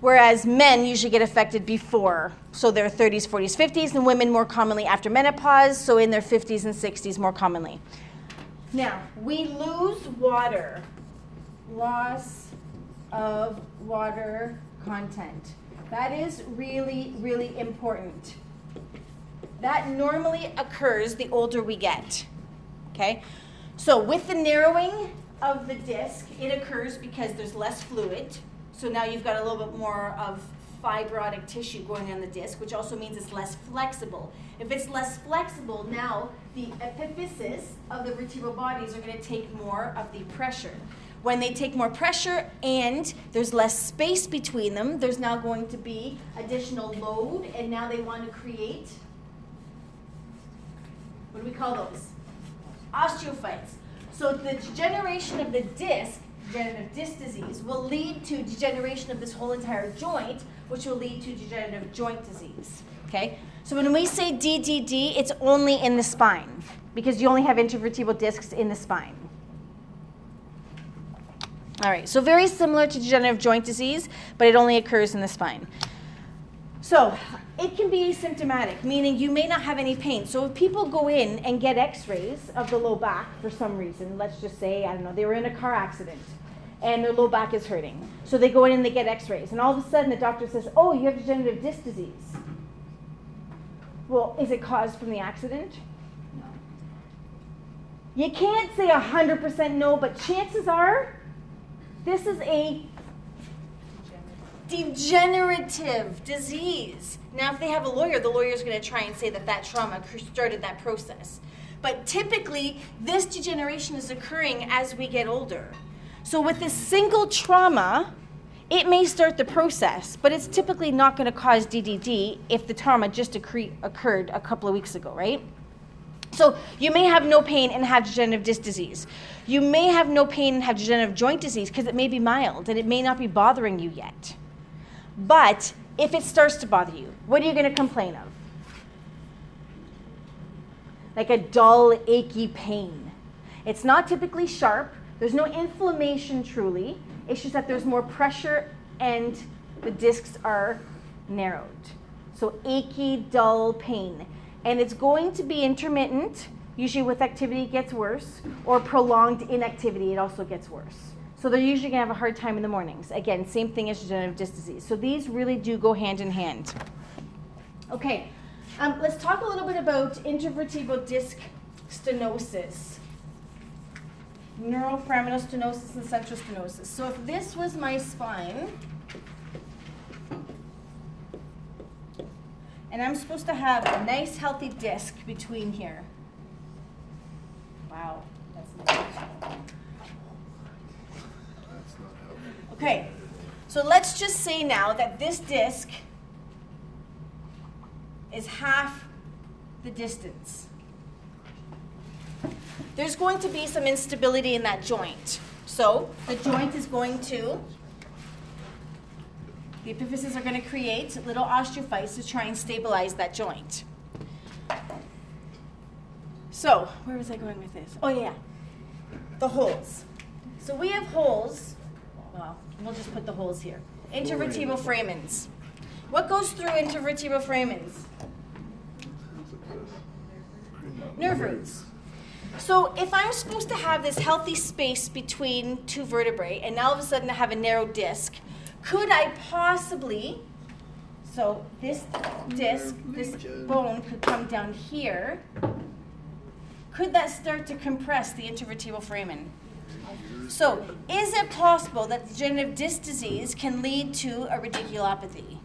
Whereas men usually get affected before, so their 30s, 40s, 50s, and women more commonly after menopause, so in their 50s and 60s more commonly. Now, we lose water, loss of water content. That is really, really important. That normally occurs the older we get. Okay? So, with the narrowing of the disc, it occurs because there's less fluid. So now you've got a little bit more of fibrotic tissue going on the disc, which also means it's less flexible. If it's less flexible, now the epiphysis of the vertebral bodies are going to take more of the pressure. When they take more pressure and there's less space between them, there's now going to be additional load, and now they want to create what do we call those? Osteophytes. So the degeneration of the disc, degenerative disc disease, will lead to degeneration of this whole entire joint, which will lead to degenerative joint disease. Okay? So when we say DDD, it's only in the spine because you only have intervertebral discs in the spine. All right, so very similar to degenerative joint disease, but it only occurs in the spine. So it can be asymptomatic, meaning you may not have any pain. So if people go in and get x-rays of the low back for some reason, let's just say, I don't know, they were in a car accident and their low back is hurting. So they go in and they get x-rays and all of a sudden the doctor says, "Oh, you have degenerative disc disease." Well, is it caused from the accident? No. You can't say 100% no, but chances are this is a degenerative disease. Now, if they have a lawyer, the lawyer is going to try and say that that trauma started that process. But typically, this degeneration is occurring as we get older. So, with this single trauma, it may start the process, but it's typically not going to cause DDD if the trauma just occurred a couple of weeks ago, right? So you may have no pain and have degenerative disc disease. You may have no pain and have degenerative joint disease because it may be mild and it may not be bothering you yet. But if it starts to bother you, what are you going to complain of? Like a dull, achy pain. It's not typically sharp. There's no inflammation truly. It's just that there's more pressure and the discs are narrowed. So achy, dull pain. And it's going to be intermittent. Usually with activity it gets worse, or prolonged inactivity, it also gets worse. So they're usually going to have a hard time in the mornings. Again, same thing as degenerative disc disease. So these really do go hand in hand. Okay, um, let's talk a little bit about intervertebral disc stenosis. Neuroforaminal stenosis and central stenosis. So if this was my spine, and I'm supposed to have a nice healthy disc between here. Wow, that's nice. Okay, so let's just say now that this disc is half the distance. There's going to be some instability in that joint. So the joint is going to, the epiphyses are going to create little osteophytes to try and stabilize that joint. So, where was I going with this? Oh, yeah, the holes. So we have holes, well, We'll just put the holes here. Intervertebral foramens. What goes through intervertebral foramens? Nerve roots. So if I'm supposed to have this healthy space between two vertebrae and now all of a sudden I have a narrow disc, could I possibly, so this disc, this bone could come down here, could that start to compress the intervertebral foramen? So, is it possible that degenerative disc disease can lead to a radiculopathy?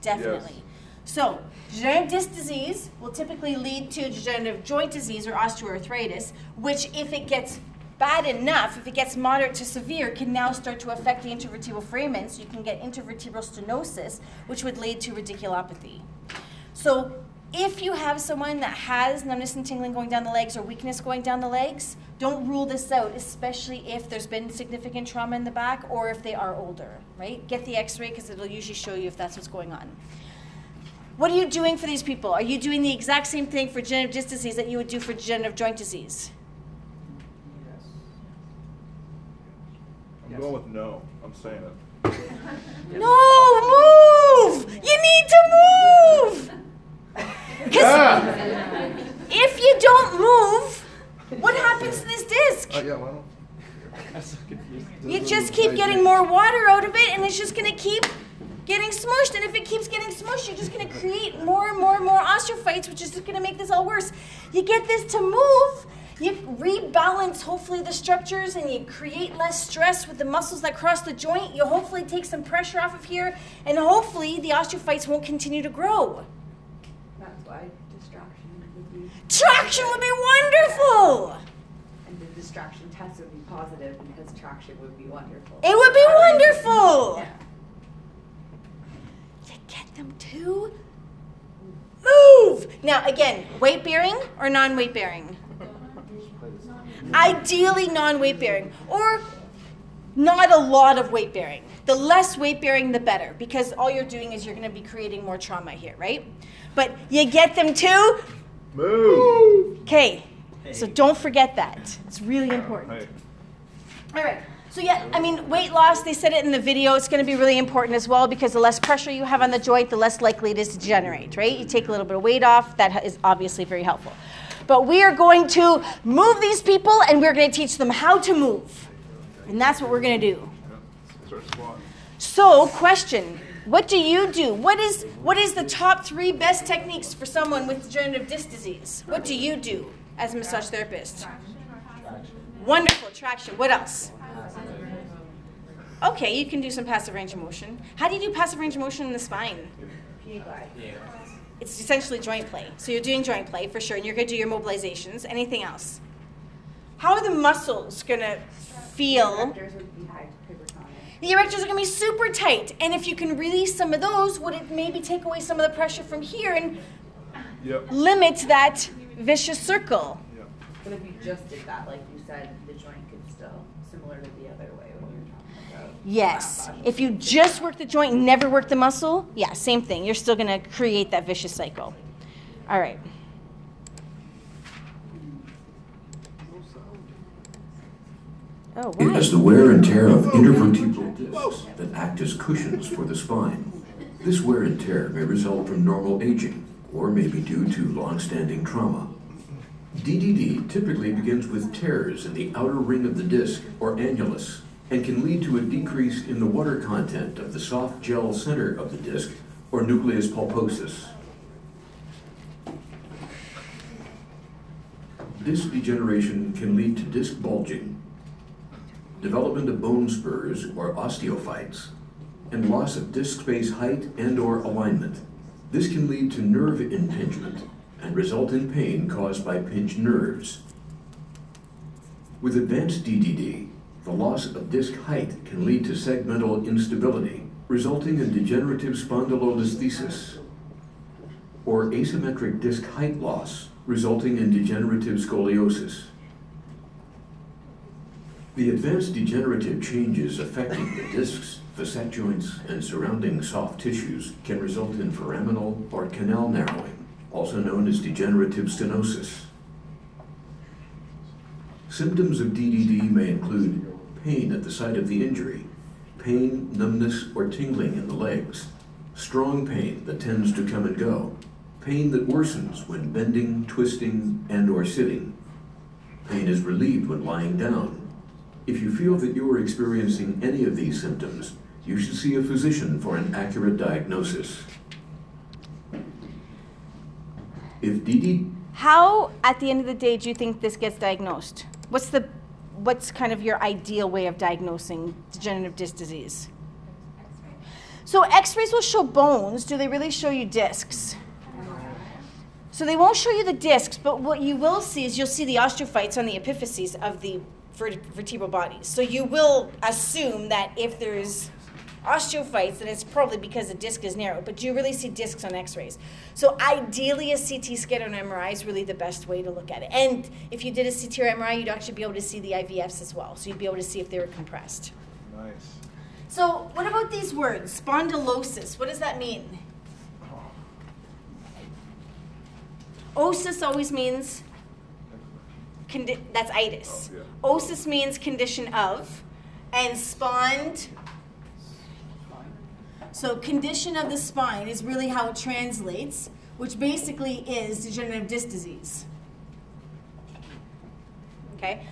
Definitely. Yes. So, degenerative disc disease will typically lead to degenerative joint disease or osteoarthritis, which, if it gets bad enough, if it gets moderate to severe, can now start to affect the intervertebral foramen. So, you can get intervertebral stenosis, which would lead to radiculopathy. So, if you have someone that has numbness and tingling going down the legs or weakness going down the legs, don't rule this out, especially if there's been significant trauma in the back or if they are older, right? Get the x ray because it'll usually show you if that's what's going on. What are you doing for these people? Are you doing the exact same thing for degenerative disc disease that you would do for degenerative joint disease? Yes. I'm going with no. I'm saying it. No, move! You need to move! Because if you don't move, what happens to this disc? Uh, yeah, don't? So. You just keep getting more water out of it, and it's just gonna keep getting smushed. And if it keeps getting smushed, you're just gonna create more and more and more osteophytes, which is just gonna make this all worse. You get this to move, you rebalance hopefully the structures, and you create less stress with the muscles that cross the joint. You hopefully take some pressure off of here, and hopefully the osteophytes won't continue to grow. That's why distraction would be, Traction would be wonderful. and the distraction test would be positive because traction would be wonderful. It would be wonderful. Yeah. to get them to move. Now, again, weight bearing or non weight bearing? Ideally, non weight bearing, or not a lot of weight bearing. The less weight bearing, the better, because all you're doing is you're going to be creating more trauma here, right? But you get them to Move. okay. So don't forget that. It's really important. Hey, All right. So yeah, I mean, weight loss. They said it in the video. It's going to be really important as well because the less pressure you have on the joint, the less likely it is to degenerate. Right? You take a little bit of weight off. That is obviously very helpful. But we are going to move these people, and we're going to teach them how to move, and that's what we're going to do. yeah. Start squatting. So, question: What do you do? What is what is the top three best techniques for someone with degenerative disc disease? What do you do as a massage therapist? Wonderful traction. What else? Okay, you can do some passive range of motion. How do you do passive range of motion in the spine? It's essentially joint play. So you're doing joint play for sure, and you're going to do your mobilizations. Anything else? How are the muscles going to feel? Directors would be high hypertonic. The erectors are going to be super tight, and if you can release some of those, would it maybe take away some of the pressure from here and Yep. limit that vicious circle? Yep. But if you just did that, like you said, the joint could still, similar to the other way when you're talking about. Yes. If you just work the joint and never work the muscle, yeah, same thing. You're still going to create that vicious cycle. All right. Oh, It has the wear and tear of intervertebral discs that act as cushions for the spine. This wear and tear may result from normal aging or may be due to long-standing trauma. DDD typically begins with tears in the outer ring of the disc or annulus and can lead to a decrease in the water content of the soft gel center of the disc or nucleus pulposus. Disc degeneration can lead to disc bulging, development of bone spurs or osteophytes, and loss of disc space height and or alignment. This can lead to nerve impingement and result in pain caused by pinched nerves. With advanced DDD, the loss of disc height can lead to segmental instability, resulting in degenerative spondylolisthesis, or asymmetric disc height loss, resulting in degenerative scoliosis. The advanced degenerative changes affecting the discs, facet joints, and surrounding soft tissues can result in foraminal or canal narrowing, also known as degenerative stenosis. Symptoms of DDD may include pain at the site of the injury, pain, numbness, or tingling in the legs, strong pain that tends to come and go, pain that worsens when bending, twisting, and or sitting. Pain is relieved when lying down, if you feel that you are experiencing any of these symptoms, you should see a physician for an accurate diagnosis. If DD, How, at the end of the day, do you think this gets diagnosed? What's the, what's kind of your ideal way of diagnosing degenerative disc disease? So X-rays will show bones. Do they really show you discs? So they won't show you the discs, but what you will see is you'll see the osteophytes on the epiphyses of the verte- vertebral bodies. So you will assume that if there's osteophytes, then it's probably because the disc is narrow. But do you really see discs on X-rays. So ideally, a CT scan or an MRI is really the best way to look at it. And if you did a CT or MRI, you'd actually be able to see the IVFs as well. So you'd be able to see if they were compressed. Nice. So what about these words? Spondylosis. What does that mean? Oh. Osis always means condi- that's itis. Oh, yeah. Osis means condition of, and spond. So condition of the spine is really how it translates, which basically is degenerative disc disease. Okay.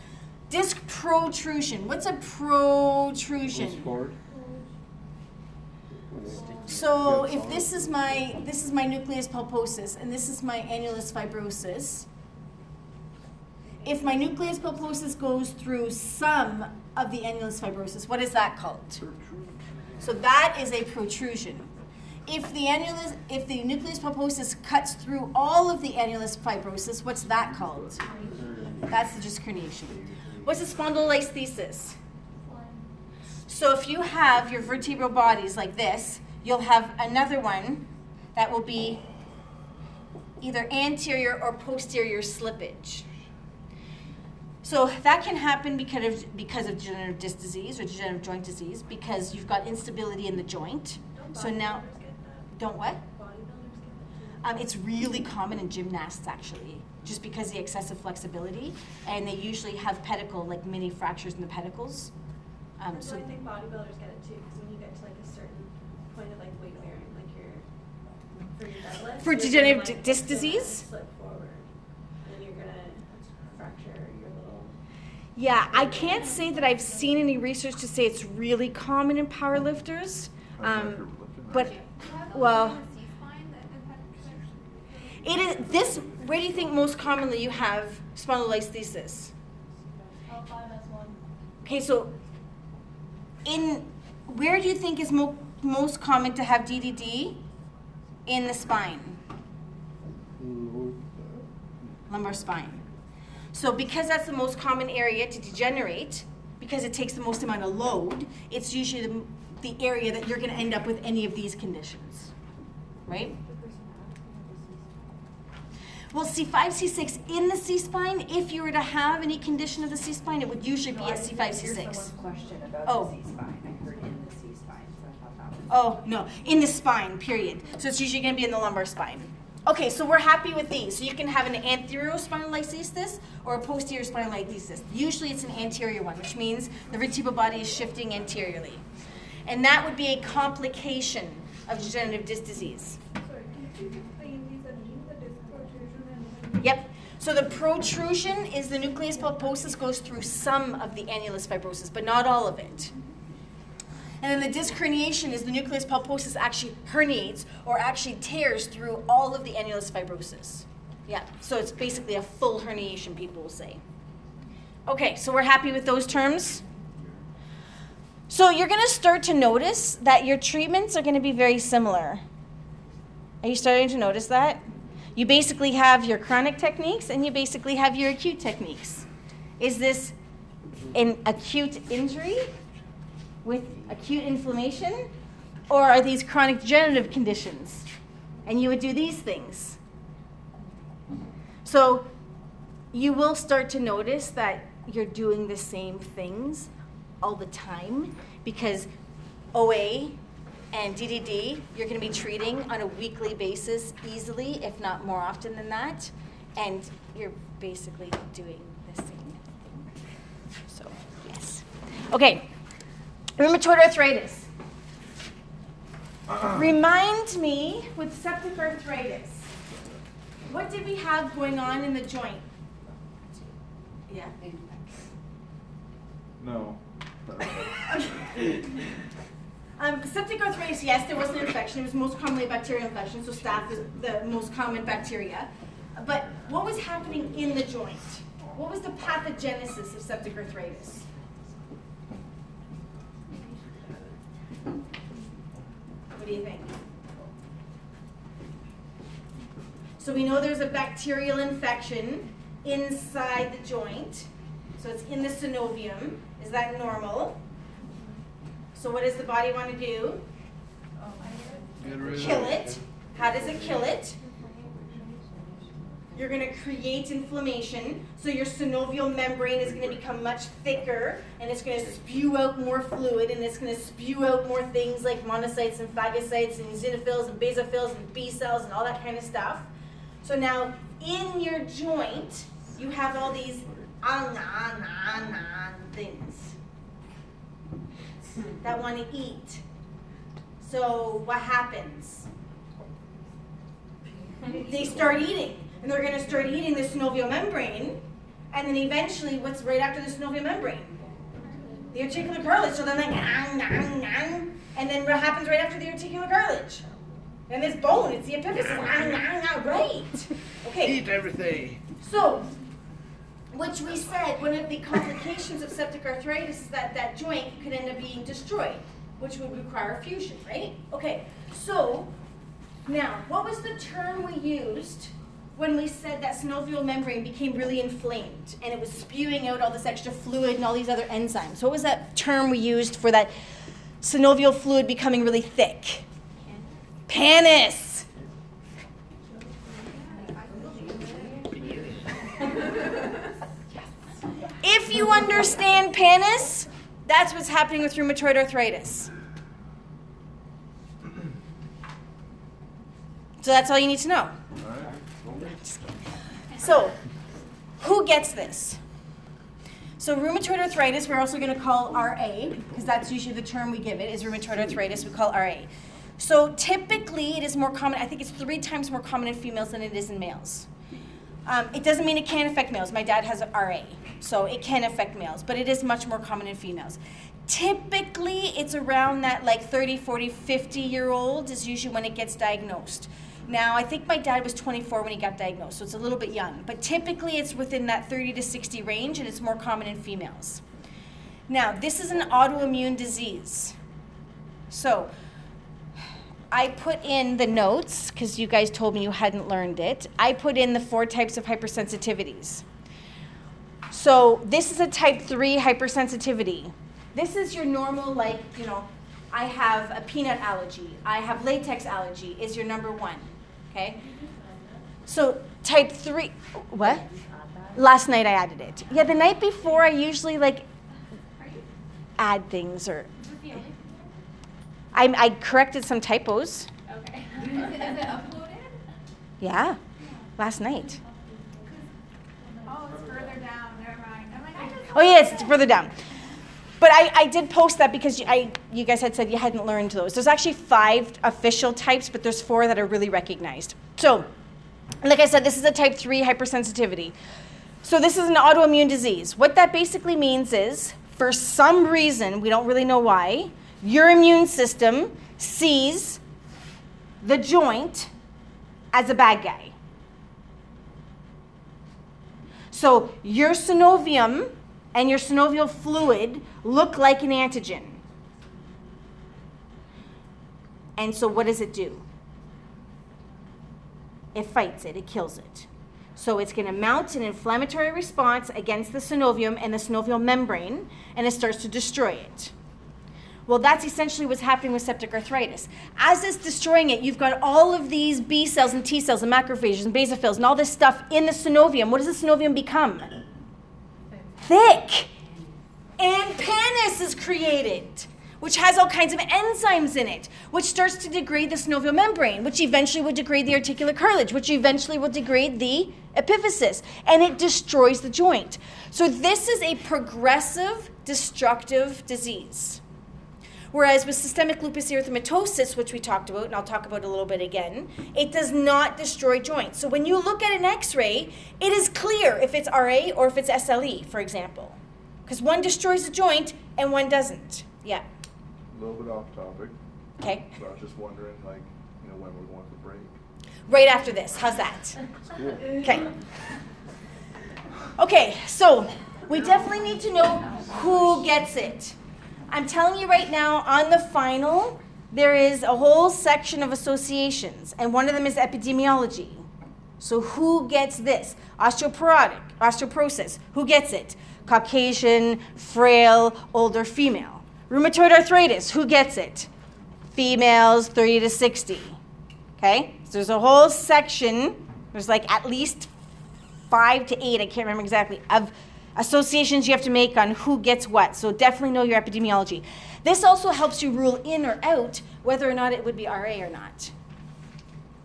Disc protrusion. What's a protrusion? So if this is my this is my nucleus pulposus and this is my annulus fibrosus, if my nucleus pulposus goes through some of the annulus fibrosus, what is that called? So that is a protrusion. If the annulus if the nucleus pulposus cuts through all of the annulus fibrosis, what's that called? That's the disc herniation. What's a spondylolisthesis? So if you have your vertebral bodies like this, you'll have another one that will be either anterior or posterior slippage. So that can happen because of, because of degenerative disc disease or degenerative joint disease because you've got instability in the joint. So now, don't what? Um, it's really common in gymnasts actually, just because of the excessive flexibility, and they usually have pedicle like mini fractures in the pedicles. Um, so I think bodybuilders get it too, because when you get to like a certain point of like weight bearing, like your for your deadlift, For degenerative like, disc disease? slip forward, and you're gonna fracture your little. Yeah, I can't say that I've seen any research to say it's really common in powerlifters. Um, but well, it is this. Where do you think most commonly you have spondylolisthesis? L5 S1. Okay, so in where do you think is mo- most common to have DDD? In the spine, lumbar spine. So because that's the most common area to degenerate, because it takes the most amount of load, it's usually the, the area that you're going to end up with any of these conditions, right? Well, C5, C6 in the C spine, if you were to have any condition of the C spine, it would usually be a C5, C6. question about Oh. the C spine. I heard in the C spine, so I thought that was. Oh, no, in the spine, period. So it's usually going to be in the lumbar spine. Okay, so we're happy with these. So you can have an anterior spondylolisthesis or a posterior spondylolisthesis. Usually it's an anterior one, which means the vertebral body is shifting anteriorly. And that would be a complication of degenerative disc disease. Yep. So the protrusion is the nucleus pulposus goes through some of the annulus fibrosis, but not all of it. And then the disc herniation is the nucleus pulposus actually herniates or actually tears through all of the annulus fibrosis. Yeah, so it's basically a full herniation, people will say. Okay, so we're happy with those terms? So you're going to start to notice that your treatments are going to be very similar. Are you starting to notice that? You basically have your chronic techniques and you basically have your acute techniques. Is this an acute injury with acute inflammation? Or are these chronic degenerative conditions? And you would do these things. So you will start to notice that you're doing the same things all the time because OA and DDD you're going to be treating on a weekly basis easily, if not more often than that. And you're basically doing the same thing. So, yes. Okay, rheumatoid arthritis. Remind me with septic arthritis, what did we have going on in the joint? Yeah. No. Um, septic arthritis, yes, there was an infection. It was most commonly a bacterial infection, so staph is the most common bacteria. But what was happening in the joint? What was the pathogenesis of septic arthritis? What do you think? So we know there's a bacterial infection inside the joint. So it's in the synovium. Is that normal? So So what does the body want to do? Oh, Get rid of Kill it. How does it kill it? You're going to create inflammation. So your synovial membrane is going to become much thicker and it's going to spew out more fluid and it's going to spew out more things like monocytes and phagocytes and eosinophils and basophils and B cells and all that kind of stuff. So now in your joint, you have all these ah, nah, nah, nah things that want to eat. So what happens? They start eating, and they're going to start eating the synovial membrane, and then eventually, what's right after the synovial membrane? The articular cartilage. So then, like, nang, nang, nang, and then what happens right after the articular cartilage? And this bone, it's the epiphysis. Nang, nang, nang, right. Okay. Eat everything. So, which we said one of the complications of septic arthritis is that that joint could end up being destroyed, which would require fusion, right? Okay, so now, what was the term we used when we said that synovial membrane became really inflamed and it was spewing out all this extra fluid and all these other enzymes? What was that term we used for that synovial fluid becoming really thick? Pannus. If you understand pannus, that's what's happening with rheumatoid arthritis. So that's all you need to know. So, who gets this? So, rheumatoid arthritis, we're also going to call RA, because that's usually the term we give it, is rheumatoid arthritis. We call RA. So, typically, it is more common, I think it's three times more common in females than it is in males. Um, it doesn't mean it can't affect males. My dad has RA, so it can affect males, but it is much more common in females. Typically, it's around that like 30, 40, 50 year old is usually when it gets diagnosed. Now, I think my dad was 24 when he got diagnosed, so it's a little bit young, but typically it's within that 30 to 60 range and it's more common in females. Now, this is an autoimmune disease. So, I put in the notes because you guys told me you hadn't learned it. I put in the four types of hypersensitivities. So, this is a type 3 hypersensitivity. This is your normal, like, you know, I have a peanut allergy, I have latex allergy, is your number one. Okay? So, type 3, what? Last night I added it. Yeah, the night before I usually like add things or I, I corrected some typos. Okay. Is it uploaded? Yeah, last night. Oh, it's further down. Never mind. I'm like, I just. Oh yes, it's further down. But I, I did post that because you, I, you guys had said you hadn't learned those. There's actually five official types, but there's four that are really recognized. So, like I said, this is a type 3 hypersensitivity. So, this is an autoimmune disease. What that basically means is, for some reason, we don't really know why, your immune system sees the joint as a bad guy. So your synovium and your synovial fluid look like an antigen. And so what does it do? It fights it, it kills it. So it's going to mount an inflammatory response against the synovium and the synovial membrane, and it starts to destroy it. Well, that's essentially what's happening with septic arthritis. As it's destroying it, you've got all of these B cells and T cells and macrophages and basophils and all this stuff in the synovium. What does the synovium become? Thick. And pannus is created, which has all kinds of enzymes in it, which starts to degrade the synovial membrane, which eventually will degrade the articular cartilage, which eventually will degrade the epiphysis, and it destroys the joint. So, this is a progressive, destructive disease. Whereas with systemic lupus erythematosus, which we talked about, and I'll talk about a little bit again, it does not destroy joints. So when you look at an x ray, it is clear if it's RA or if it's SLE, for example. Because one destroys the joint and one doesn't. Yeah. A little bit off topic. Okay. But I was just wondering, like, you know, when we're going for break. Right after this. How's that? Okay. Okay, so we definitely need to know who gets it. I'm telling you right now, on the final, there is a whole section of associations, and one of them is epidemiology. So, who gets this? Osteoporotic, osteoporosis. Who gets it? Caucasian, frail, older female. Rheumatoid arthritis, who gets it? Females 30 to 60. Okay? So there's a whole section, there's like at least five to eight, I can't remember exactly, of associations you have to make on who gets what. So definitely know your epidemiology. This also helps you rule in or out whether or not it would be RA or not.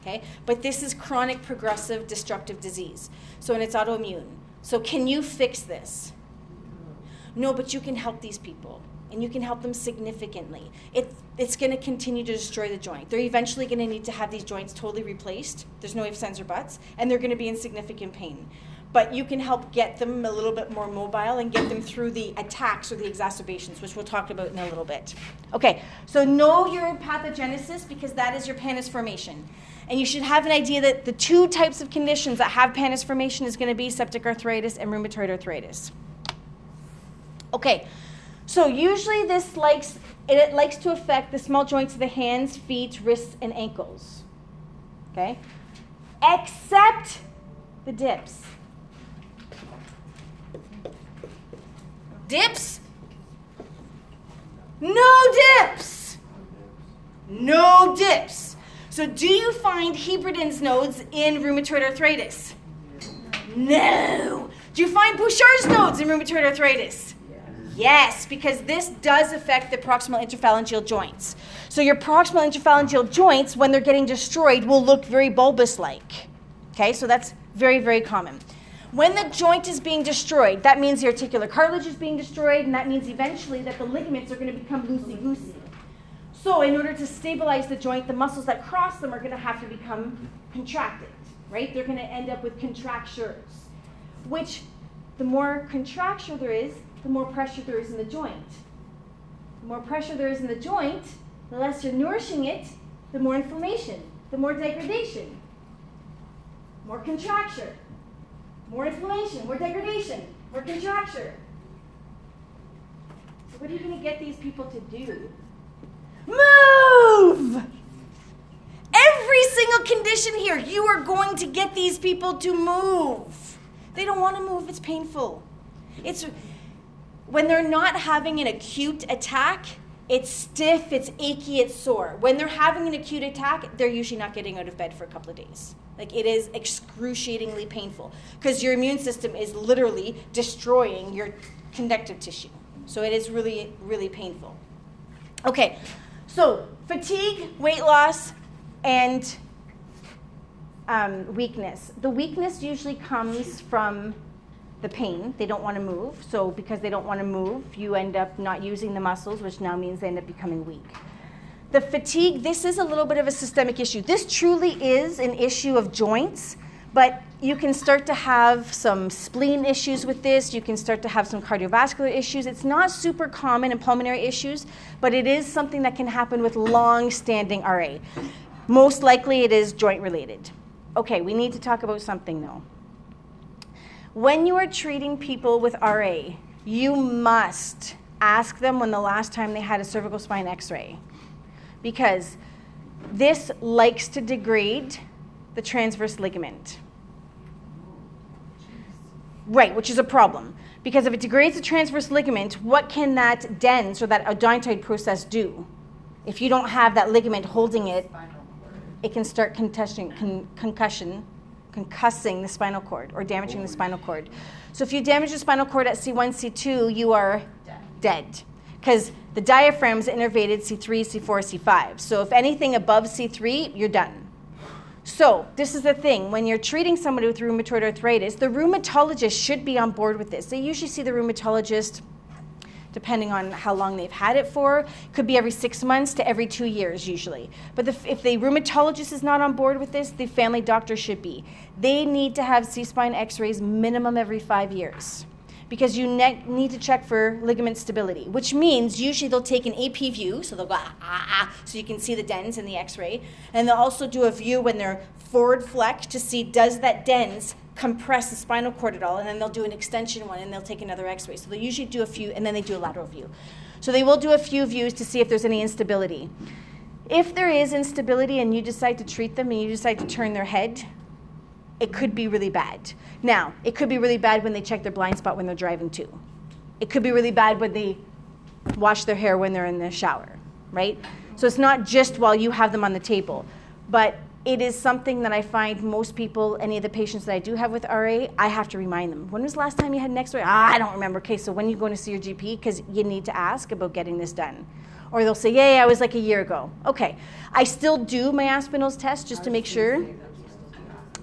Okay? But this is chronic progressive destructive disease. So and it's autoimmune. So can you fix this? No, but you can help these people and you can help them significantly. It, it's going to continue to destroy the joint. They're eventually going to need to have these joints totally replaced. There's no ifs, ands, or buts, and they're going to be in significant pain. But you can help get them a little bit more mobile and get them through the attacks or the exacerbations, which we'll talk about in a little bit. Okay, so know your pathogenesis because that is your pannus formation. And you should have an idea that the two types of conditions that have pannus formation is going to be septic arthritis and rheumatoid arthritis. Okay, so usually this likes it likes to affect the small joints of the hands, feet, wrists, and ankles. Okay? Except the dips. Dips? No dips. No dips. So do you find Heberden's nodes in rheumatoid arthritis? No. Do you find Bouchard's nodes in rheumatoid arthritis? Yes, because this does affect the proximal interphalangeal joints. So your proximal interphalangeal joints, when they're getting destroyed, will look very bulbous-like. Okay, so that's very, very common. When the joint is being destroyed, that means the articular cartilage is being destroyed, and that means eventually that the ligaments are going to become loosey-goosey. So in order to stabilize the joint, the muscles that cross them are going to have to become contracted, right? They're going to end up with contractures, which the more contracture there is, the more pressure there is in the joint. The more pressure there is in the joint, the less you're nourishing it, the more inflammation, the more degradation, more contracture, more inflammation, more degradation, more contracture. So, what are you going to get these people to do? Move! Every single condition here, you are going to get these people to move. They don't want to move, it's painful. It's when they're not having an acute attack, it's stiff, it's achy, it's sore. When they're having an acute attack, they're usually not getting out of bed for a couple of days. Like it is excruciatingly painful because your immune system is literally destroying your connective tissue. So it is really, really painful. Okay, so fatigue, weight loss, and um, weakness. The weakness usually comes from the pain. They don't want to move. So because they don't want to move, you end up not using the muscles, which now means they end up becoming weak. The fatigue, this is a little bit of a systemic issue. This truly is an issue of joints, but you can start to have some spleen issues with this. You can start to have some cardiovascular issues. It's not super common in pulmonary issues, but it is something that can happen with long standing RA. Most likely it is joint related. Okay, we need to talk about something though. When you are treating people with RA, you must ask them when the last time they had a cervical spine x ray. Because this likes to degrade the transverse ligament. Right, which is a problem. Because if it degrades the transverse ligament, what can that dens or that odontoid process do? If you don't have that ligament holding it, it can start concussion, con- concussion concussing the spinal cord or damaging the spinal cord. So if you damage the spinal cord at C1, C2, you are dead. Because the diaphragm's innervated C3, C4, C5. So if anything above C3, you're done. So this is the thing. When you're treating somebody with rheumatoid arthritis, the rheumatologist should be on board with this. They usually see the rheumatologist depending on how long they've had it for. Could be every six months to every two years, usually. But the, if the rheumatologist is not on board with this, the family doctor should be. They need to have C spine x rays minimum every five years because you ne- need to check for ligament stability, which means usually they'll take an AP view, so they'll go ah, ah, ah, so you can see the dens in the x-ray, and they'll also do a view when they're forward flex to see does that dens compress the spinal cord at all, and then they'll do an extension one and they'll take another x ray. So they usually do a few, and then they do a lateral view. So they will do a few views to see if there's any instability. If there is instability and you decide to treat them and you decide to turn their head, it could be really bad. Now, it could be really bad when they check their blind spot when they're driving too. It could be really bad when they wash their hair when they're in the shower, right? So it's not just while you have them on the table, but it is something that I find most people, any of the patients that I do have with RA, I have to remind them. When was the last time you had an X-ray? Ah, I don't remember. Okay, so when are you going to see your GP, because you need to ask about getting this done. Or they'll say, yeah, yeah, I was like a year ago. Okay, I still do my Aspinall's test just to make sure.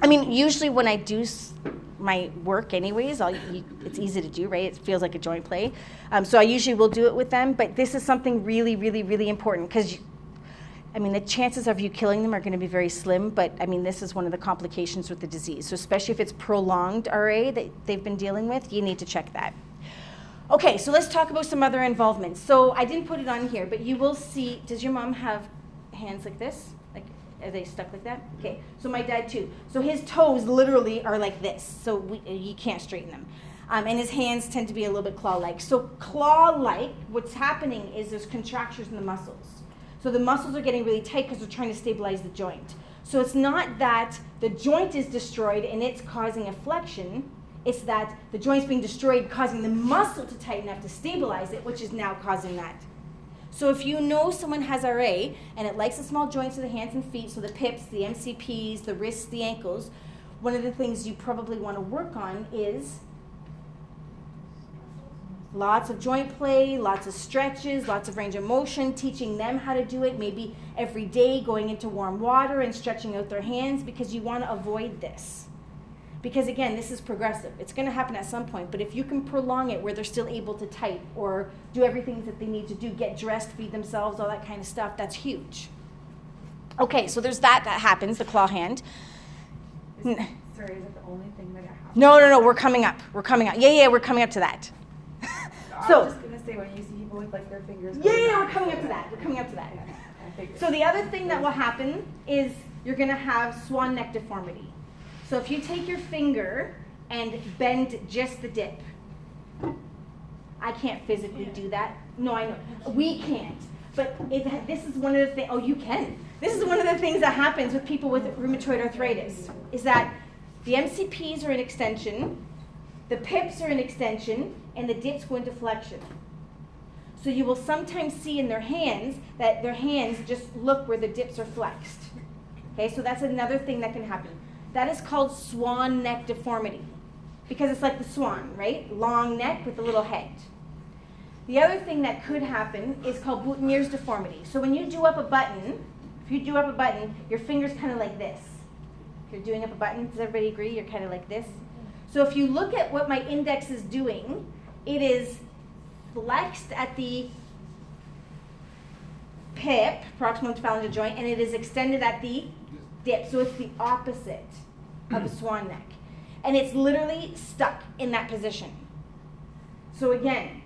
I mean, usually when I do s- my work, anyways, I'll, you, it's easy to do, right? It feels like a joint play. Um, so I usually will do it with them, but this is something really, really, really important because, I mean, the chances of you killing them are going to be very slim, but I mean, this is one of the complications with the disease. So especially if it's prolonged RA that they've been dealing with, you need to check that. Okay, so let's talk about some other involvements. So I didn't put it on here, but you will see. Does your mom have hands like this? Are they stuck like that? Okay, so my dad too. So his toes literally are like this, so we, you can't straighten them. Um, and his hands tend to be a little bit claw-like. So claw-like, what's happening is there's contractures in the muscles. So the muscles are getting really tight because they're trying to stabilize the joint. So it's not that the joint is destroyed and it's causing a flexion. It's that the joint's being destroyed, causing the muscle to tighten up to stabilize it, which is now causing that. So if you know someone has RA and it likes the small joints of the hands and feet, so the pips, the MCPs, the wrists, the ankles, one of the things you probably want to work on is lots of joint play, lots of stretches, lots of range of motion, teaching them how to do it, maybe every day going into warm water and stretching out their hands because you want to avoid this. Because again, this is progressive. It's going to happen at some point, but if you can prolong it where they're still able to type or do everything that they need to do, get dressed, feed themselves, all that kind of stuff, that's huge. Okay, so there's that that happens, the claw hand. Is, sorry, is that the only thing that happens? No, no, no, we're coming up. We're coming up. Yeah, yeah, we're coming up to that. I so, was just gonna say when you see people with like their fingers. yeah, going yeah, we're coming up to that. We're coming up to that. Figured. So the other thing that will happen is you're going to have swan neck deformity. So if you take your finger and bend just the dip, I can't physically do that. No, I know. We can't. But this is one of the things, oh, you can. This is one of the things that happens with people with rheumatoid arthritis, is that the MCPs are an extension, the pips are an extension, and the dips go into flexion. So you will sometimes see in their hands that their hands just look where the dips are flexed. Okay, so that's another thing that can happen. That is called swan neck deformity because it's like the swan, right? Long neck with a little head. The other thing that could happen is called boutonniere's deformity. So when you do up a button, if you do up a button, your finger's kind of like this. If you're doing up a button, does everybody agree? You're kind of like this. So if you look at what my index is doing, it is flexed at the pip, proximal phalangeal joint, and it is extended at the dip. So it's the opposite of a hmm. swan neck. And it's literally stuck in that position. So again,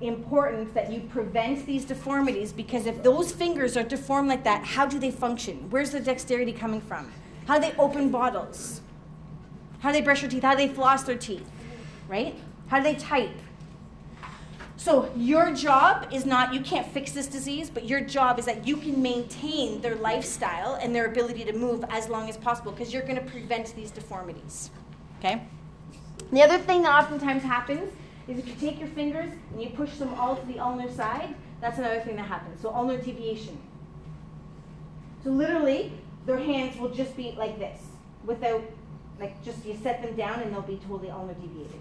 important that you prevent these deformities because if those fingers are deformed like that, how do they function? Where's the dexterity coming from? How do they open bottles? How do they brush their teeth? How do they floss their teeth? Right? How do they type? So your job is not you can't fix this disease, but your job is that you can maintain their lifestyle and their ability to move as long as possible because you're going to prevent these deformities. Okay? The other thing that oftentimes happens is if you take your fingers and you push them all to the ulnar side, that's another thing that happens. So ulnar deviation. So literally, their hands will just be like this, without, like, just you set them down and they'll be totally ulnar deviated.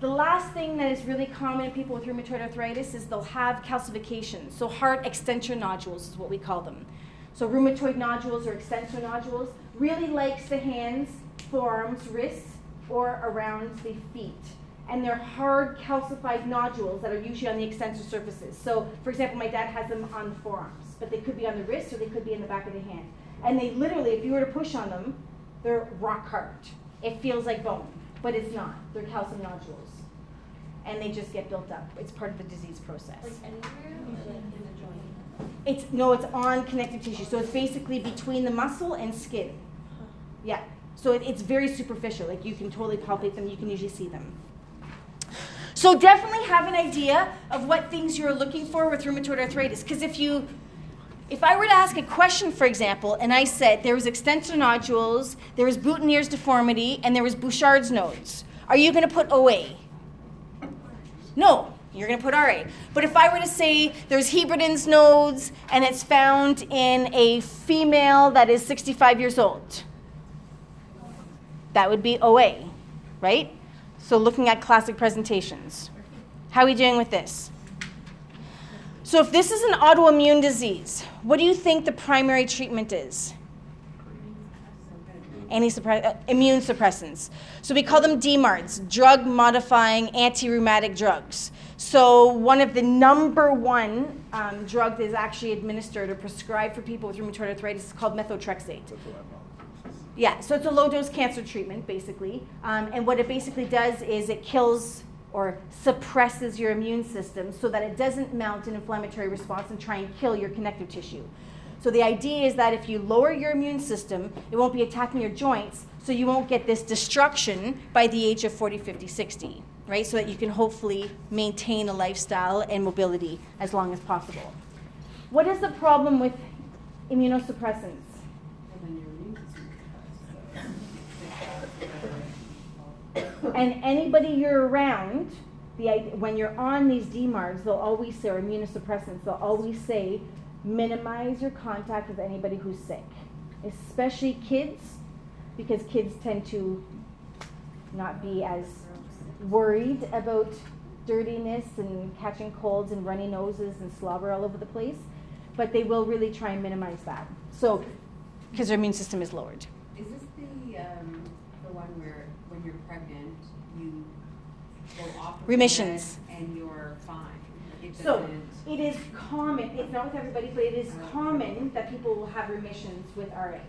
The last thing that is really common in people with rheumatoid arthritis is they'll have calcifications. So heart extensor nodules is what we call them. So rheumatoid nodules or extensor nodules really likes the hands, forearms, wrists, or around the feet. And they're hard calcified nodules that are usually on the extensor surfaces. So, for example, my dad has them on the forearms, but they could be on the wrist or they could be in the back of the hand. And they literally, if you were to push on them, they're rock hard. It feels like bone, but it's not. They're calcium nodules. And they just get built up. It's part of the disease process. Like anywhere like in the joint? It's no, it's on connective tissue. So it's basically between the muscle and skin. Yeah. So it, it's very superficial. Like you can totally palpate them. You can usually see them. So definitely have an idea of what things you're looking for with rheumatoid arthritis. Because if you, if I were to ask a question, for example, and I said there was extensor nodules, there was Boutonniere's deformity, and there was Bouchard's nodes, are you going to put OA? No, You're going to put RA. But if I were to say there's Heberden's nodes and it's found in a female that is 65 years old, that would be OA, right? So looking at classic presentations. How are we doing with this? So if this is an autoimmune disease, what do you think the primary treatment is? Anti-suppre- uh, immune suppressants. So we call them DMARDs, drug modifying anti-rheumatic drugs. So one of the number one um, drug that is actually administered or prescribed for people with rheumatoid arthritis is called methotrexate. That's what I'm on. Yeah, so it's a low dose cancer treatment, basically. Um, and what it basically does is it kills or suppresses your immune system so that it doesn't mount an inflammatory response and try and kill your connective tissue. So the idea is that if you lower your immune system, it won't be attacking your joints, so you won't get this destruction by the age of 40, 50, 60, right? So that you can hopefully maintain a lifestyle and mobility as long as possible. What is the problem with immunosuppressants? And anybody you're around, the, when you're on these DMARDs, they'll always say, or immunosuppressants, they'll always say, minimize your contact with anybody who's sick, especially kids, because kids tend to not be as worried about dirtiness and catching colds and runny noses and slobber all over the place, but they will really try and minimize that. So, because their immune system is lowered. Is this the, um, when you're pregnant, you go off of the Remissions. med and you're fine? It So doesn't- it is common, it's not with everybody, but it is common that people will have remissions with RA.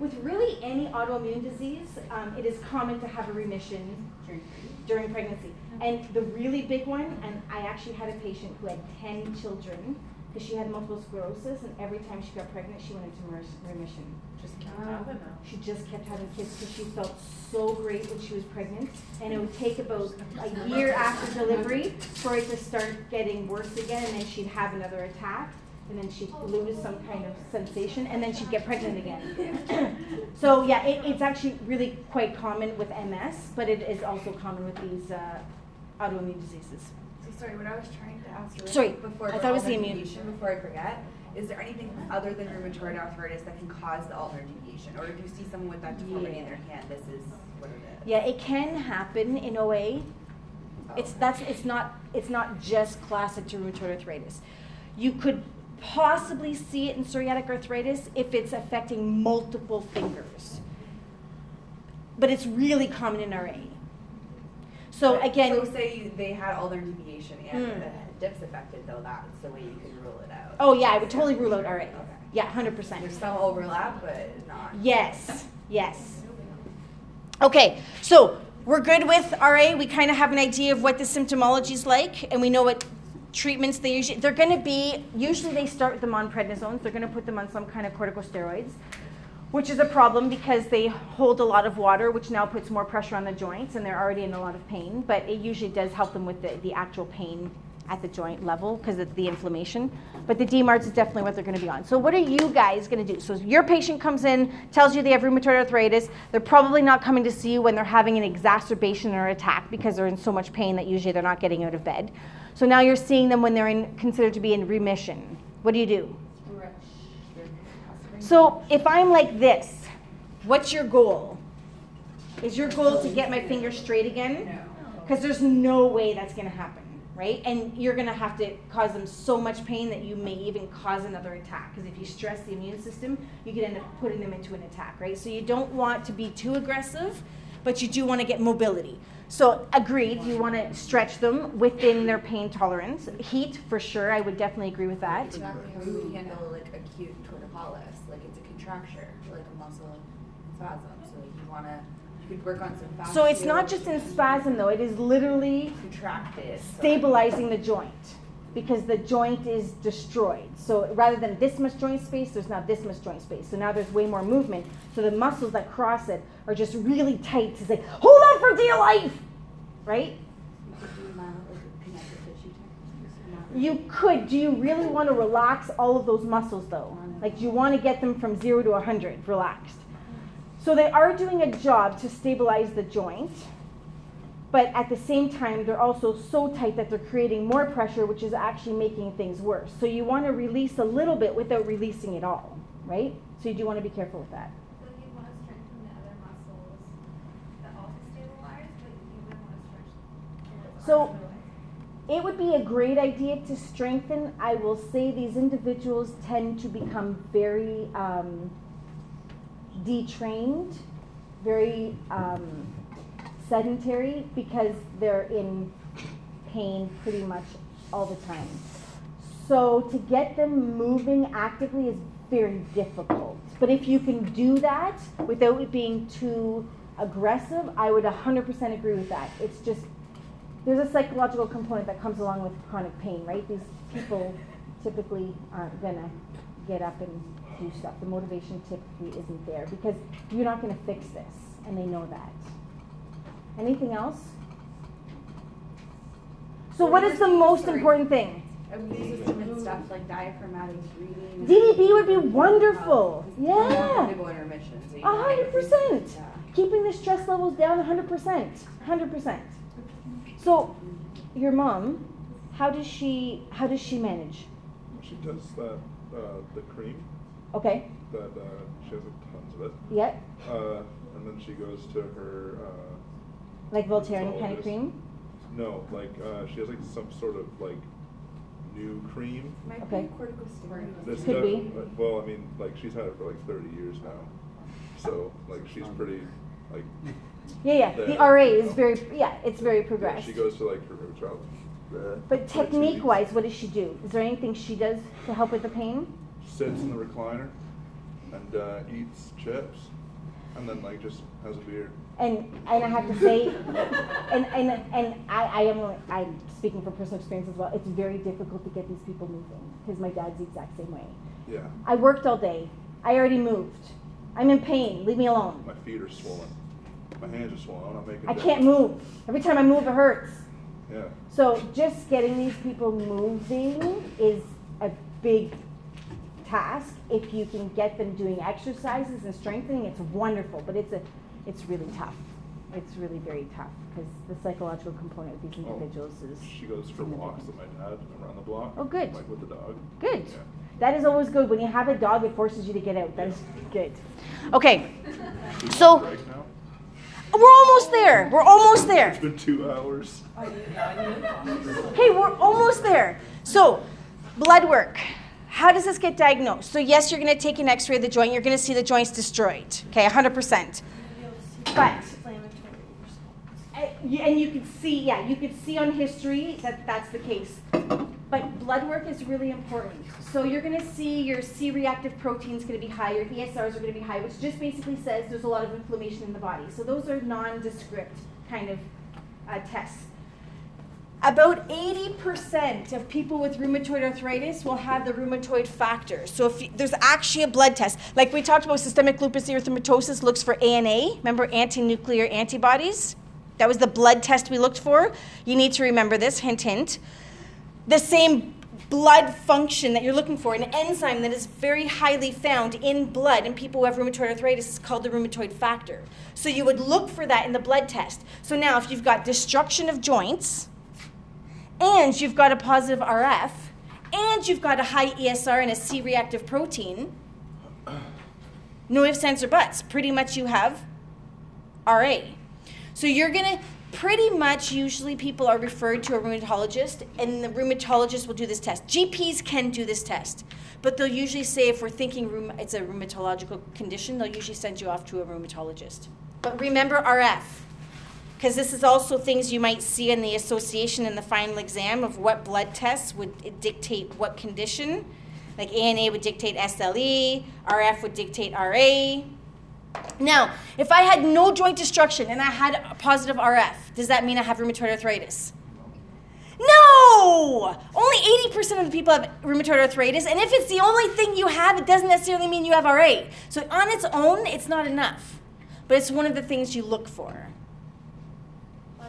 With really any autoimmune disease, um, it is common to have a remission during pregnancy? during pregnancy. And the really big one, and I actually had a patient who had 10 children because she had multiple sclerosis, and every time she got pregnant, she went into remis- remission. Having She just kept having kids because she felt so great when she was pregnant, and it would take about a year after delivery for it to start getting worse again, and then she'd have another attack, and then she'd lose some kind of sensation, and then she'd get pregnant again. so yeah, it, it's actually really quite common with MS, but it is also common with these uh, autoimmune diseases. So sorry, what I was trying to ask really Sorry, before I thought it was the immune. Before I forget, is there anything other than rheumatoid arthritis that can cause the ulnar deviation? Or if you see someone with that deformity in their hand, this is what it is? Yeah, it can happen in OA. It's Oh. that's it's not it's not just classic to rheumatoid arthritis. You could possibly see it in psoriatic arthritis if it's affecting multiple fingers. But it's really common in RA. So again, So say you- they had ulnar deviation and Mm. the dip's affected though, that's the way you could rule it. Oh yeah, I would totally rule out RA. Yeah, hundred percent. There's some overlap, but not. Yes, yes. Okay, so we're good with RA. We kind of have an idea of what the symptomology is like, and we know what treatments they usually. They're going to be usually they start them on prednisones. They're going to put them on some kind of corticosteroids, which is a problem because they hold a lot of water, which now puts more pressure on the joints, and they're already in a lot of pain. But it usually does help them with the, the actual pain at the joint level because of the inflammation. But the DMARDs is definitely what they're going to be on. So what are you guys going to do? So your patient comes in, tells you they have rheumatoid arthritis. They're probably not coming to see you when they're having an exacerbation or attack because they're in so much pain that usually they're not getting out of bed. So now you're seeing them when they're in, considered to be in remission. What do you do? So if I'm like this, what's your goal? Is your goal to get my finger straight again? Because there's no way that's going to happen, right? And you're going to have to cause them so much pain that you may even cause another attack. Because if you stress the immune system, you could end up putting them into an attack, right? So you don't want to be too aggressive, but you do want to get mobility. So agreed, you want to stretch them within their pain tolerance. Heat, for sure, I would definitely agree with that. Exactly how you would handle like acute torticollis, like it's a contracture, like a muscle spasm. So you wanna, you could work on some fascia. So it's not just in spasm though, it is literally contracted. so- stabilizing the joint because the joint is destroyed. So rather than this much joint space, there's now this much joint space. So now there's way more movement. So the muscles that cross it are just really tight to say, hold on for dear life, right? You could do mild, like connective tissue technique. You could. Do you really want to relax all of those muscles though? Like, do you want to get them from zero to 100 relaxed? So they are doing a job to stabilize the joint. but at the same time, they're also so tight that they're creating more pressure, which is actually making things worse. So you want to release a little bit without releasing it all, right? So you do want to be careful with that. So you want to strengthen the other muscles that also stabilize, but you wouldn't want to stretch. So- It would be a great idea to strengthen. I will say these individuals tend to become very um, detrained, very um, sedentary because they're in pain pretty much all the time. So to get them moving actively is very difficult. But if you can do that without it being too aggressive, I would 100% agree with that. It's just there's a psychological component that comes along with chronic pain, right? These people typically aren't gonna get up and do stuff. The motivation typically isn't there because you're not gonna fix this, and they know that. Anything else? So, what is the most important thing? Immune system and stuff like diaphragmatic breathing. DDB would be wonderful. You don't want them Yeah, to go into remission, so you a hundred percent. Keeping the stress levels down, a hundred percent, hundred percent. So, your mom, how does she? How does she manage? She does that, uh, the cream, Okay. that, uh, she has tons of it. Yeah. Uh, and then she goes to her, uh, Like Voltaren kind of cream. no, like, uh, she has like some sort of like new cream. Might Okay. be corticosteroids. This Could stuff- be. uh, Well, I mean, like, she's had it for like thirty years now. So, like, she's pretty, like, Yeah, yeah. The There. RA is very. Yeah, it's very yeah, she goes to like her rheumatologist. uh, But every two weeks. technique-wise, what does she do? Is there anything she does to help with the pain? Sits in the recliner and, uh, eats chips and then like just has a beer. And and I have to say, and and and I, I am I'm speaking from personal experience as well. It's very difficult to get these people moving because my dad's the exact same way. Yeah, I worked all day. I already moved. I'm in pain. Leave me alone. my feet are swollen. My hands are swollen. I'm not making I can't move. Every time I move, it hurts. Yeah. So just getting these people moving is a big task. If you can get them doing exercises and strengthening, it's wonderful. But it's a, it's really tough. It's really very tough because the psychological component of these Oh, individuals is She goes for walks with my dad around the block. Oh, good. Like with the dog. good. Yeah. That is always good. When you have a dog, it forces you to get out. That is good. Okay, so Break now? we're almost there. We're almost there. It's been two hours. Hey, we're almost there. So, blood work. How does this get diagnosed? So, yes, you're going to take an x ray of the joint. You're going to see the joint's destroyed. Okay, 100%. But, and you can see, yeah, you can see on history that that's the case. But blood work is really important. So, you're going to see your C reactive protein's going to be high, your ESRs are going to be high, which just basically says there's a lot of inflammation in the body. So, those are nondescript kind of uh, tests. About 80% of people with rheumatoid arthritis will have the rheumatoid factor. So if you, there's actually a blood test, like we talked about systemic lupus erythematosus looks for ANA, remember anti-nuclear antibodies? That was the blood test we looked for. You need to remember this, hint hint. The same blood function that you're looking for, an enzyme that is very highly found in blood in people who have rheumatoid arthritis is called the rheumatoid factor. So you would look for that in the blood test. So now if you've got destruction of joints, and you've got a positive RF, and you've got a high ESR and a C reactive protein, no ifs, ands, or buts. Pretty much you have RA. So you're gonna pretty much usually people are referred to a rheumatologist, and the rheumatologist will do this test. GPs can do this test, but they'll usually say if we're thinking rheum- it's a rheumatological condition, they'll usually send you off to a rheumatologist. But remember RF because this is also things you might see in the association in the final exam of what blood tests would dictate what condition. Like ANA would dictate SLE, RF would dictate RA. Now, if I had no joint destruction and I had a positive RF, does that mean I have rheumatoid arthritis? No! Only 80% of the people have rheumatoid arthritis, and if it's the only thing you have, it doesn't necessarily mean you have RA. So, on its own, it's not enough. But it's one of the things you look for.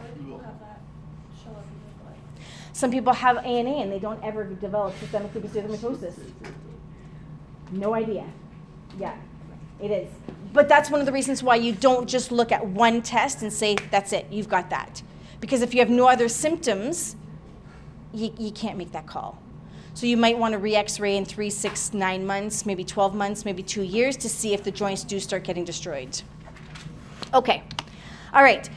Why do people have that show up in their blood? Some people have ANA and they don't ever develop systemic lupus erythematosus. No idea. Yeah, it is. But that's one of the reasons why you don't just look at one test and say, that's it, you've got that. Because if you have no other symptoms, you, you can't make that call. So you might want to re x ray in three, six, nine months, maybe 12 months, maybe two years to see if the joints do start getting destroyed. Okay, all right.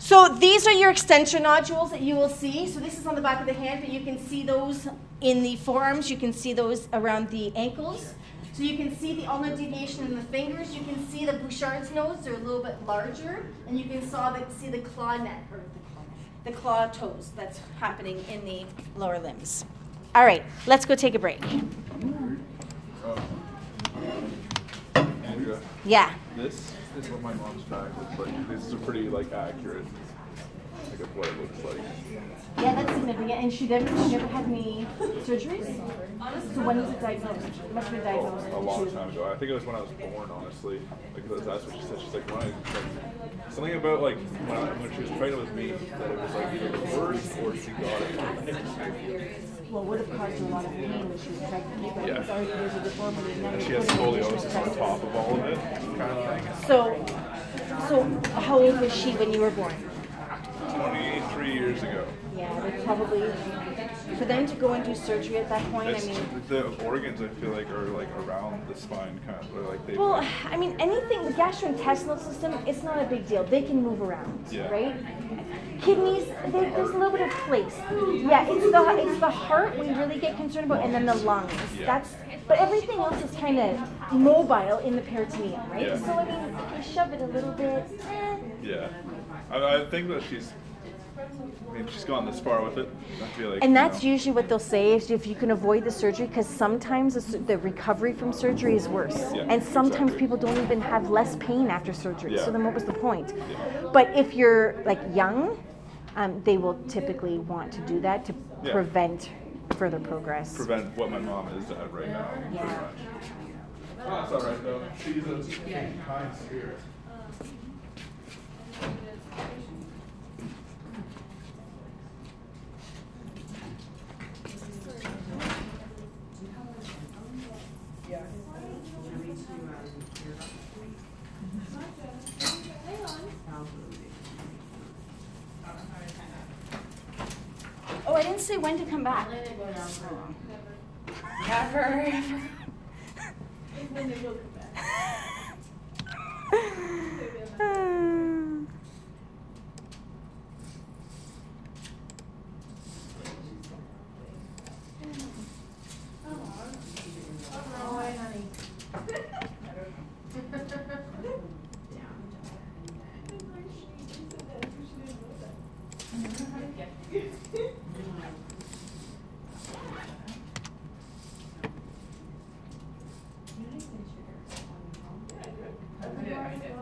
So these are your extension nodules that you will see. So this is on the back of the hand, but you can see those in the forearms, you can see those around the ankles. So you can see the ulnar deviation in the fingers. You can see the Bouchard's nodes; they're a little bit larger, and you can saw the, see the claw net or the claw, the claw toes that's happening in the lower limbs. All right, let's go take a break. Yeah. this is what my mom's back looks like. This is a pretty like accurate, like of what it looks like. Yeah, that's significant. And she never, she never had any surgeries. So when was it diagnosed? It must have been oh, diagnosed. A when long time ago. I think it was when I was born, honestly. Like that's- what she said. She's like, when I, like, something about like when, I, when she was pregnant with me that it was like either reversed or she got it. Well, would have caused her a lot of pain when she was pregnant. But Yeah. it's already there's a deformity. and now And she you're has putting additional scoliosis on pressure. top of all of it, kind of thing. So, so how old was she when you were born? 23 years ago. Yeah, they probably for them to go and do surgery at that point. It's, I mean, the organs I feel like are like around the spine, kind of or like they. well, I mean, anything the gastrointestinal system, it's not a big deal. They can move around, Yeah. right? Kidneys, they, there's a little bit of place. Yeah, it's the it's the heart we really get concerned about, and then the lungs. That's but everything else is kind of mobile in the peritoneum, right? Yeah. So I mean, if you shove it a little bit, eh, Yeah, I, I think that she's. I mean, she's gone this far with it. I feel like. And you that's know, usually what they'll say is if you can avoid the surgery, because sometimes the, the recovery from surgery is worse. Yeah, and sometimes exactly. people don't even have less pain after surgery. Yeah. So then what was the point? Yeah. But if you're like young, um, they will typically want to do that to Yeah. prevent further progress. prevent what my mom is at right now. pretty Yeah. much. Oh, that's all right though. She's a kind spirit. Oh, I didn't say when to come back. Never, ever.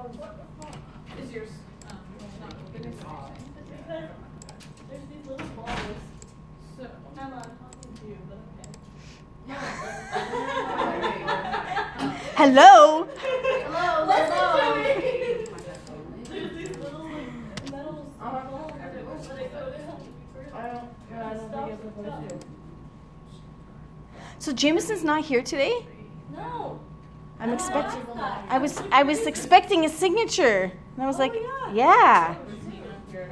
Is yours, um, not open? There's these little balls. So, I'm not talking to you, but okay. Hello. Hello, hello. There's these little like, metal balls that were like, help you further. I don't, I don't think it's So Jameson's not here today. No. I'm expecting. I was I was expecting a signature, and I was like, yeah. yeah. Here.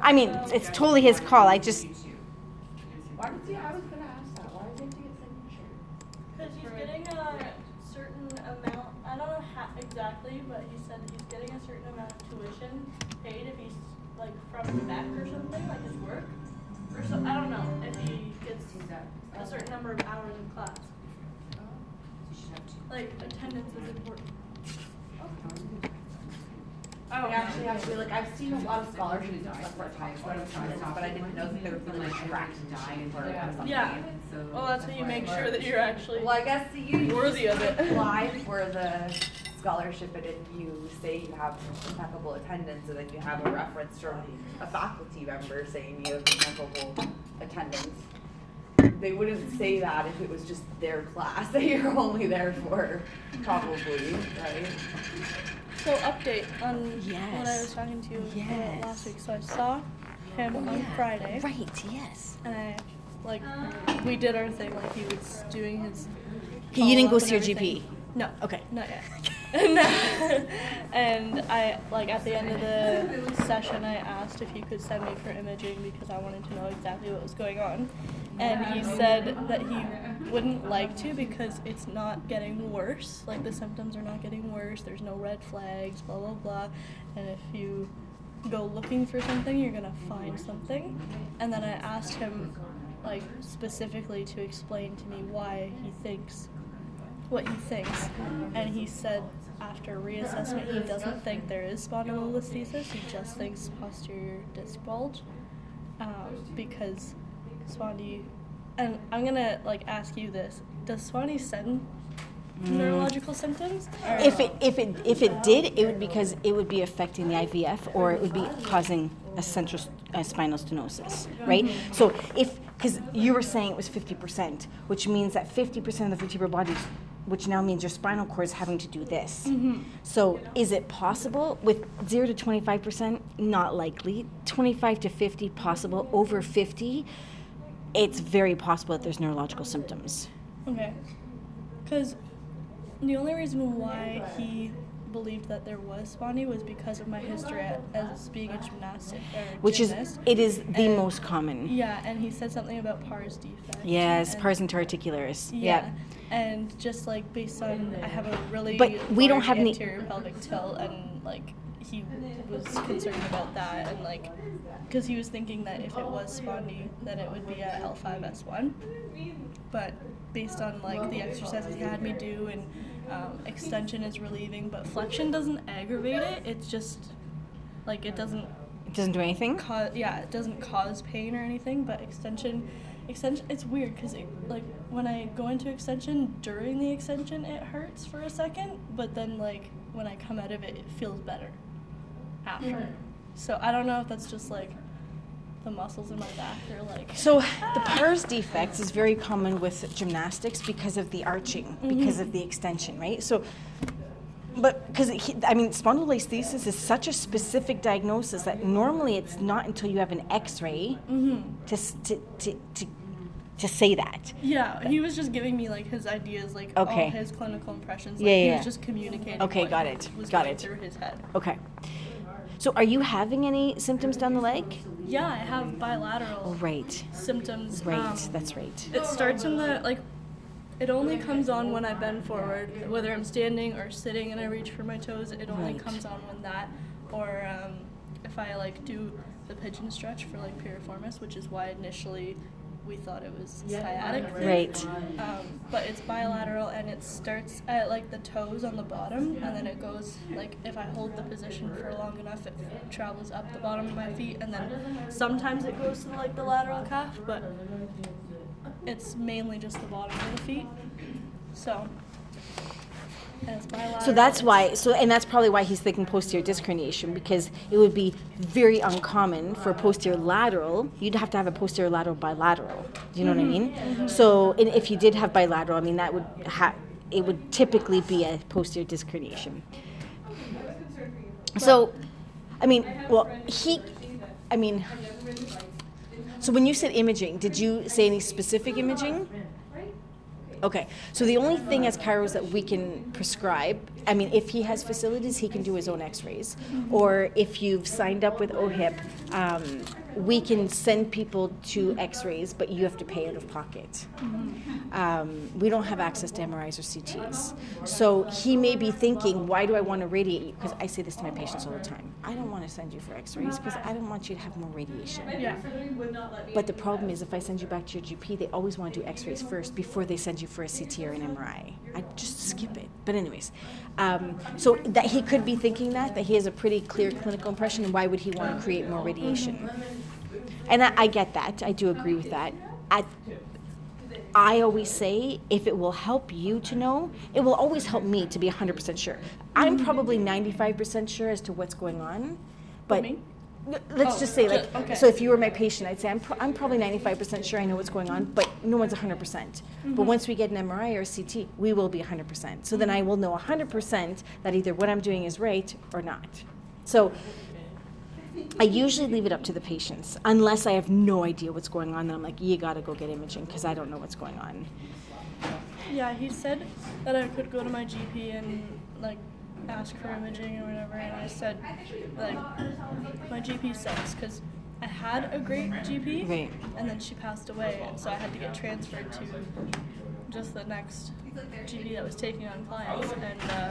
I mean, it's totally his call. I just Why did you, I was gonna ask that, why did you get signature? Cause he's getting a certain amount, I don't know how exactly, but he said he's getting a certain amount of tuition paid if he's like from Quebec or something, like his work. Or so, I don't know, if he a certain number of hours in class. Like attendance is important. Oh, we actually have to, like, I've seen a lot of scholarships and stuff for top students and but I didn't know that they were feeling like tracked and for or something. Yeah, well, that's how you make sure that you're actually Well, I guess you worthy of it. apply for the scholarship and if you say you have impeccable attendance and then you have a reference from a faculty member saying you have impeccable attendance, they wouldn't say that if it was just their class that you're only there for, probably, right? So update on what I was talking to you Yes. last week. So I saw him Oh, on yeah. Friday. Right. Yes. And I like we did our thing, like he was doing his Okay, you didn't go follow-up see your GP. everything. No. Okay. Not yet. no. and I like at the end of the session I asked if he could send me for imaging because I wanted to know exactly what was going on. And he said that he wouldn't like to because it's not getting worse. Like the symptoms are not getting worse. There's no red flags, blah blah blah. And if you go looking for something, you're gonna find something. And then I asked him like specifically to explain to me why he thinks what he thinks, and he said after reassessment he doesn't think there is spondylolisthesis. He just thinks posterior disc bulge, um, because spondy, and I'm gonna like ask you this: Does spondy send neurological symptoms? If it if it if it did, it would because it would be affecting the IVF or it would be causing a central uh, spinal stenosis, right? So if because you were saying it was fifty percent, which means that fifty percent of the vertebral body, which now means your spinal cord is having to do this. So is it possible with zero to twenty five percent? Not likely. Twenty five to fifty possible. Over fifty, it's very possible that there's neurological symptoms. Okay. Because the only reason why he believed that there was spondy was because of my history as being a gymnastic or Which is it is the And- most common. Yeah, and he said something about pars defect. Yes, and- pars interarticularis. Yeah. Yeah. And just like based on, I have a really But we don't have any- anterior pelvic tilt, and like he was concerned about that, and like because he was thinking that if it was spondy, then it would be a L5S1. But based on like the exercises he had me do, and um, extension is relieving, but flexion doesn't aggravate it. It's just like it doesn't It doesn't do anything. cause yeah it doesn't cause pain or anything but extension extension it's weird because it, like when i go into extension during the extension it hurts for a second but then like when i come out of it it feels better after so i don't know if that's just like the muscles in my back they're like So the ah. pars defects is very common with gymnastics because of the arching, because of mm-hmm. the extension, right? So, but because I mean, spondylolisthesis is such a specific diagnosis that normally it's not until you have an X-ray mm-hmm. to, s- to, to, to, to say that. yeah he was just giving me like his ideas like Okay. all his clinical impressions like Yeah, he yeah, was just communicating Okay, what got it, was got going it. through his head Okay. So are you having any symptoms down the leg? yeah i have bilateral Oh, right. symptoms Right. um, That's right. It starts in the like. It only comes on when I bend forward, whether I'm standing or sitting and I reach for my toes. It only Right. comes on when that, or um, if I like do the pigeon stretch for like piriformis, which is why initially we thought it was sciatic. thing. Right. Um, but it's bilateral and it starts at like the toes on the bottom and then it goes like if I hold the position for long enough it travels up the bottom of my feet and then sometimes it goes to like the lateral calf but it's mainly just the bottom of the feet. So and it's bilateral. So that's why. So and that's probably why he's thinking posterior disc herniation because it would be very uncommon for posterior lateral. You'd have to have a posterior lateral bilateral. Do you know what I mm-hmm. mean? Mm-hmm. So and if you did have bilateral, I mean that would ha- it would typically be a posterior disc herniation. So, I mean, well, he, I mean, so when you said imaging, did you say any specific imaging? Okay, so the only thing as chiros that we can prescribe, I mean, if he has facilities, he can do his own x-rays. Or if you've signed up with OHIP, um, we can send people to x-rays, but you have to pay out of pocket. Um, we don't have access to MRIs or CTs. So he may be thinking, why do I want to radiate you? Because I say this to my patients all the time. I don't want to send you for x-rays because I don't want you to have more radiation. Yeah. But the problem is, if I send you back to your GP, they always want to do X-rays first before they send you for a CT or an MRI. I just skip it. But anyways, um, so that he could be thinking that that he has a pretty clear clinical impression, and why would he want to create more radiation? And I, I get that. I do agree with that. At, I always say if it will help you to know, it will always help me to be 100% sure. I'm probably 95% sure as to what's going on, but let's Oh, just say like ju- okay. so if you were my patient, I'd say I'm, pro- I'm probably 95% sure I know what's going on, but no one's 100%. percent But mm-hmm. once we get an MRI or a CT, we will be 100%. So then mm-hmm. I will know 100% that either what I'm doing is right or not. So I usually leave it up to the patients unless I have no idea what's going on. Then I'm like, you got to go get imaging because I don't know what's going on. Yeah, he said that I could go to my GP and like ask for imaging or whatever, and I said like my GP sucks because I had a great GP, Right. and then she passed away, and so I had to get transferred to just the next GP that was taking on clients, and uh,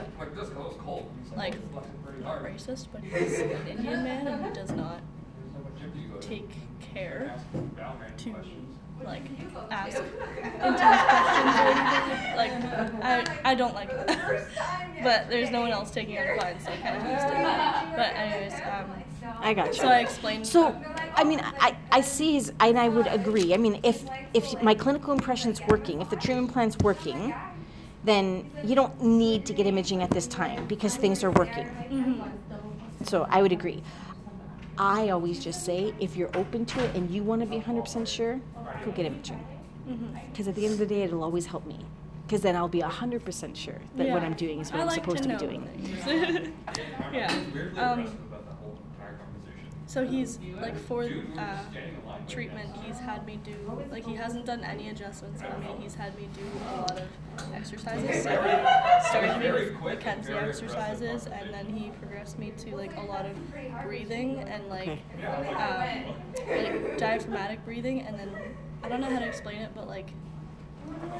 like not racist, but he's an Indian man and he does not take care to like ask intense questions or anything. Like I, I don't like it. but there's no one else taking on clients, so I kind of understand. But anyways, um, I got you. so I explained. So, I mean, I, I see his, and I would agree. I mean, if if my clinical impression's working, if the treatment plan's working, then you don't need to get imaging at this time because things are working. So I would agree. I always just say, if you're open to it and you want to be 100% sure, go get imaging. Because at the end of the day, it'll always help me. Because then I'll be 100% sure that what I'm doing is what I I'm like supposed to, know be doing. yeah. Um, so he's like for uh, treatment, he's had me do like he hasn't done any adjustments on me. He's had me do a lot of exercises. So he started me with McKenzie exercises, and then he progressed me to like a lot of breathing and like um, like diaphragmatic breathing, and then I don't know how to explain it, but like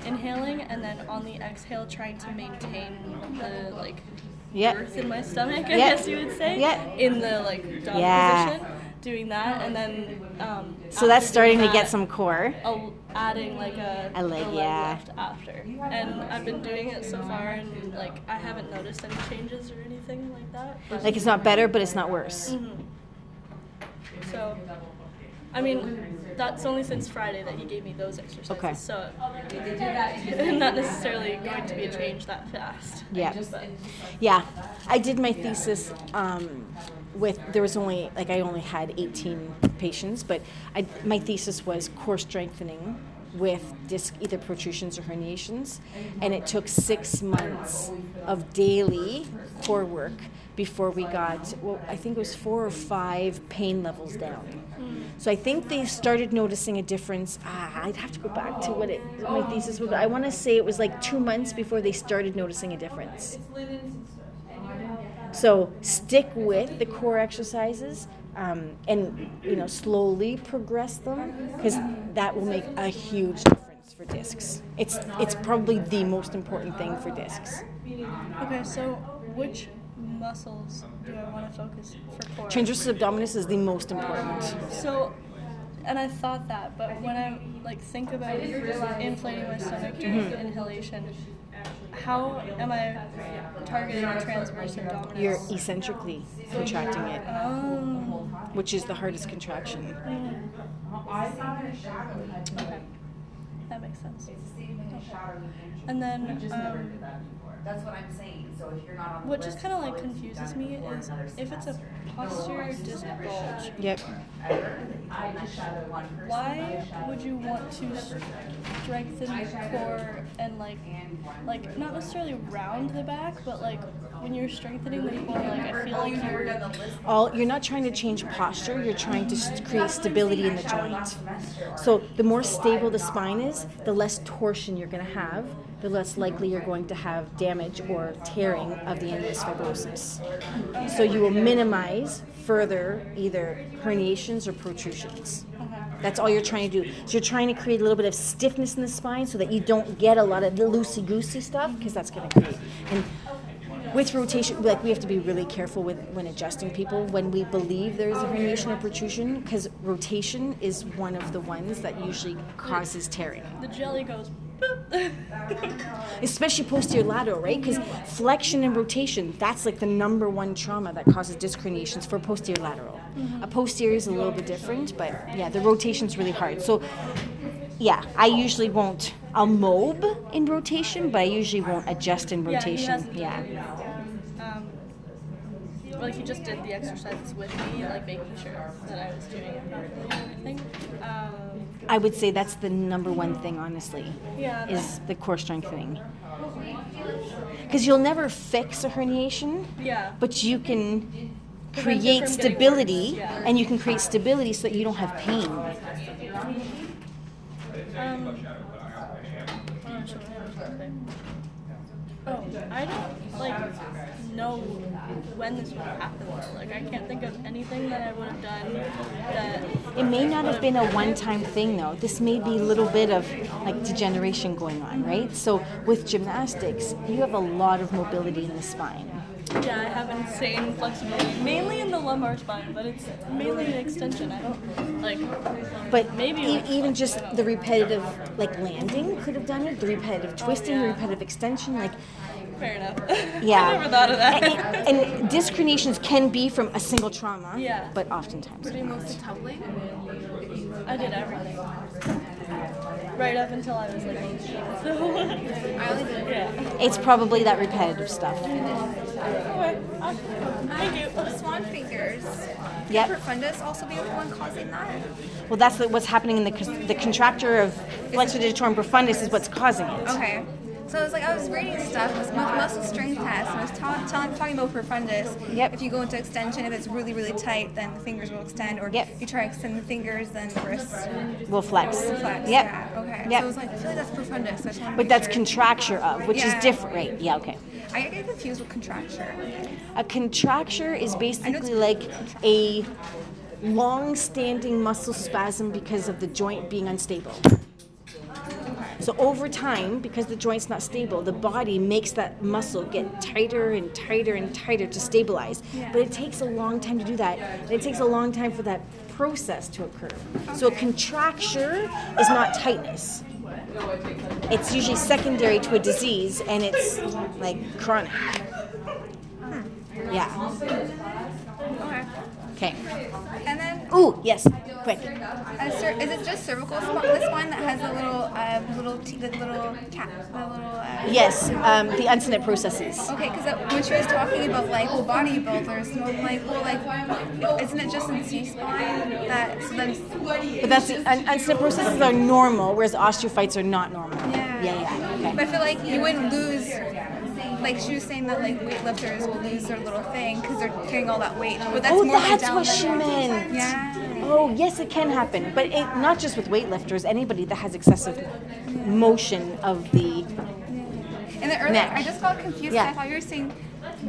inhaling and then on the exhale trying to maintain the like Yeah. girth in my stomach, I Yeah. guess you would say. Yeah. In the like dog Yeah. position, doing that, and then. Um, So that's starting to doing get that, some core. a- adding like a, A leg, a yeah. lift after, and I've been doing it so far, and like I haven't noticed any changes or anything like that. Like it's not better, but it's not worse. Mhm. So, I mean, that's only since Friday that he gave me those exercises. Okay. So, not necessarily going to be a change that fast. Yeah. But, Yeah, I did my thesis um, with there was only like I only had 18 patients, but I, my thesis was core strengthening with disc either protrusions or herniations, and it took six months of daily core work before we got well I think it was four or five pain levels down. So I think they started noticing a difference. Ah, I'd have to go back to what it my thesis was. I want to say it was like two months before they started noticing a difference. So stick with the core exercises um, and you know slowly progress them because that will make a huge difference for discs. It's it's probably the most important thing for discs. okay, so which muscles do I want to focus for core? Transversus abdominis is the most important. So, and I thought that, but when I like think about inflating my stomach during Mm-hmm. inhalation, how am I targeting the transverse abdominis? You're eccentrically contracting it, Oh. which is the hardest contraction. Okay. That makes sense. And then, um, That's what I'm saying, so if you're not on the what list, just kind of like confuses me is if it's a semester. posterior disc bulge, Yep. why would you want to strengthen the core and like, like not necessarily round the back, but like when you're strengthening the core, like I feel like you're all you're not trying to change posture you're trying to s- create stability in the joint. so the more stable the spine is the less torsion you're going to have the less likely you're going to have damage or tearing of the annulus fibrosus so you will minimize further either herniations or protrusions. That's all you're trying to do. So you're trying to create a little bit of stiffness in the spine so that you don't get a lot of the loosey goosey stuff because that's going to create and with rotation, like we have to be really careful with when adjusting people when we believe there is a herniation or protrusion, because rotation is one of the ones that usually causes tearing, the jelly goes. especially posterior lateral, right? Because flexion and rotation, that's like the number one trauma that causes disc herniations for posterior lateral. A posterior is a little bit different, but yeah, the rotation's really hard. So yeah, I usually won't. I'll mob in rotation, but I usually won't adjust in rotation. hasn't Yeah. Um, like he just did the exercises with me, like making sure that I was doing it properly and everything. Um, I would say that's the number one thing, honestly, yeah. is the core strengthening. Because you'll never fix a herniation, yeah. but you can create from getting stability, worse, yeah. and you can create stability so that you don't have pain. Um, what else should I say? Oh, I don't like know when this would have happened. Like I can't think of anything that I would have done that It may not have been a one-time thing though. This may be a little bit of like degeneration going on, right? So with gymnastics, you have a lot of mobility in the spine. yeah, insane flexibility. Mainly in the lumbar spine, but it's mainly an extension. I don't like But Maybe e- like- even just the repetitive like landing could have done it. The repetitive twisting, the yeah. repetitive extension, like fair enough. yeah. I never thought of that. And, and disc herniations can be from a single trauma. Yeah. But oftentimes. Were they mostly tumbling? I did everything. Right up until I was like 18. So I only did yeah. It's probably that repetitive stuff. Thank you. Swan fingers. Yep. Could fundus also be the one causing that? Well, that's what's happening in the the contracture of flexor digitorum profundus is what's causing it. Okay. So I was like I was reading stuff, it was muscle strength test, and I was ta- telling, talking about profundus. Yep. If you go into extension, if it's really, really tight, then the fingers will extend, or Yep. if you try to extend the fingers, then the wrists Will flex. will flex. Yep. Yeah. Okay. Yep. So it was like I feel like that's profundus. So I But that's sure. contracture of, which is different, right? Yeah, okay. I get confused with contracture. A contracture is basically like a long-standing muscle spasm because of the joint being unstable. So over time, because the joint's not stable, the body makes that muscle get tighter and tighter and tighter to stabilize. But it takes a long time to do that. And it takes a long time for that process to occur. So a contracture is not tightness. It's usually secondary to a disease and it's like chronic. Yeah. Okay. Okay. And then Ooh, yes. Quick. Cer- is it just cervical spine? This one that has a little, uh, little, t- the little cap, the little. Uh, Yes, um, the uncinate processes. Okay, because when she was talking about like well, bodybuilders, I'm like, well, like, isn't it just in C spine that? So then, But that's the un- uncinate processes are normal, whereas osteophytes are not normal. yeah. Yeah, yeah. Okay. But I feel like you wouldn't lose. Like she was saying that like weightlifters will lose their little thing because they're carrying all that weight. But that's oh, more that's what the- she meant. Yeah. Oh, yes, it can happen, but it, not just with weightlifters. Anybody that has excessive motion of the And then earlier, Neck. I just got confused. Yeah. I thought you were saying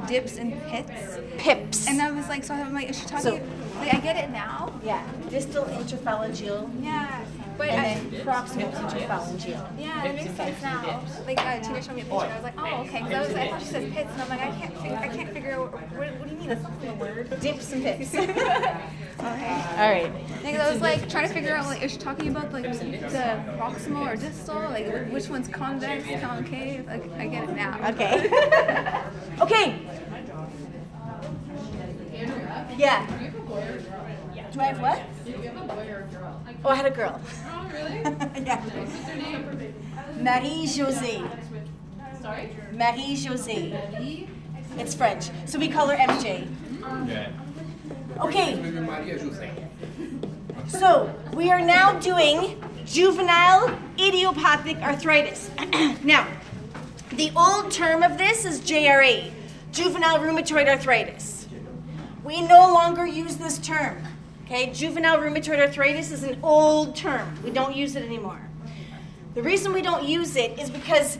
dips and pits. pips. And I was like, so I'm like, is she talking? So- like, I get it now. yeah, distal interphalangeal Yeah. But and I, then proximal interphalangeal. Yeah, it makes sense now. Like uh, Tina showed me a picture. I was like, oh, okay. Because I, was- I thought she said pits, and I'm like, I can't, figure, I can't figure out what, what do you mean? That's not the word. Dips and pips. okay. All right. Because I was like trying to figure out like, is she talking about like the proximal or distal? Like which one's convex, concave? Like I get it now. Okay. okay. Yeah. Do I have what? Oh, I had a girl. Oh, really? yeah. Marie José. Sorry? Marie José. It's French, so we call her MJ. Okay. So we are now doing juvenile idiopathic arthritis. now, the old term of this is JRA, juvenile rheumatoid arthritis. We no longer use this term. Okay, juvenile rheumatoid arthritis is an old term. We don't use it anymore. The reason we don't use it is because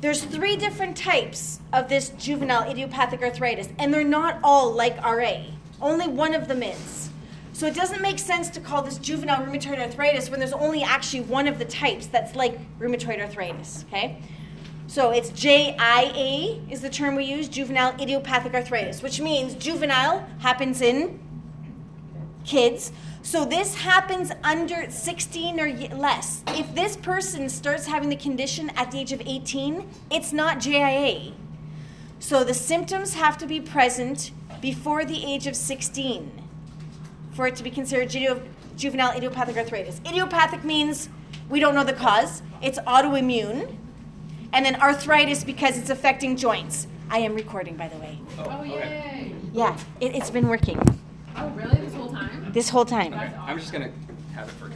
there's three different types of this juvenile idiopathic arthritis, and they're not all like RA. Only one of them is. So it doesn't make sense to call this juvenile rheumatoid arthritis when there's only actually one of the types that's like rheumatoid arthritis, okay? So it's JIA is the term we use, juvenile idiopathic arthritis, which means juvenile happens in kids. So this happens under 16 or less. If this person starts having the condition at the age of 18, it's not JIA. So the symptoms have to be present before the age of 16 for it to be considered ju- juvenile idiopathic arthritis. Idiopathic means we don't know the cause, it's autoimmune. And then arthritis because it's affecting joints. I am recording, by the way. Oh, oh yay. Yeah, it, it's been working Oh, really? This whole time? this whole time. I'm just gonna have it for you.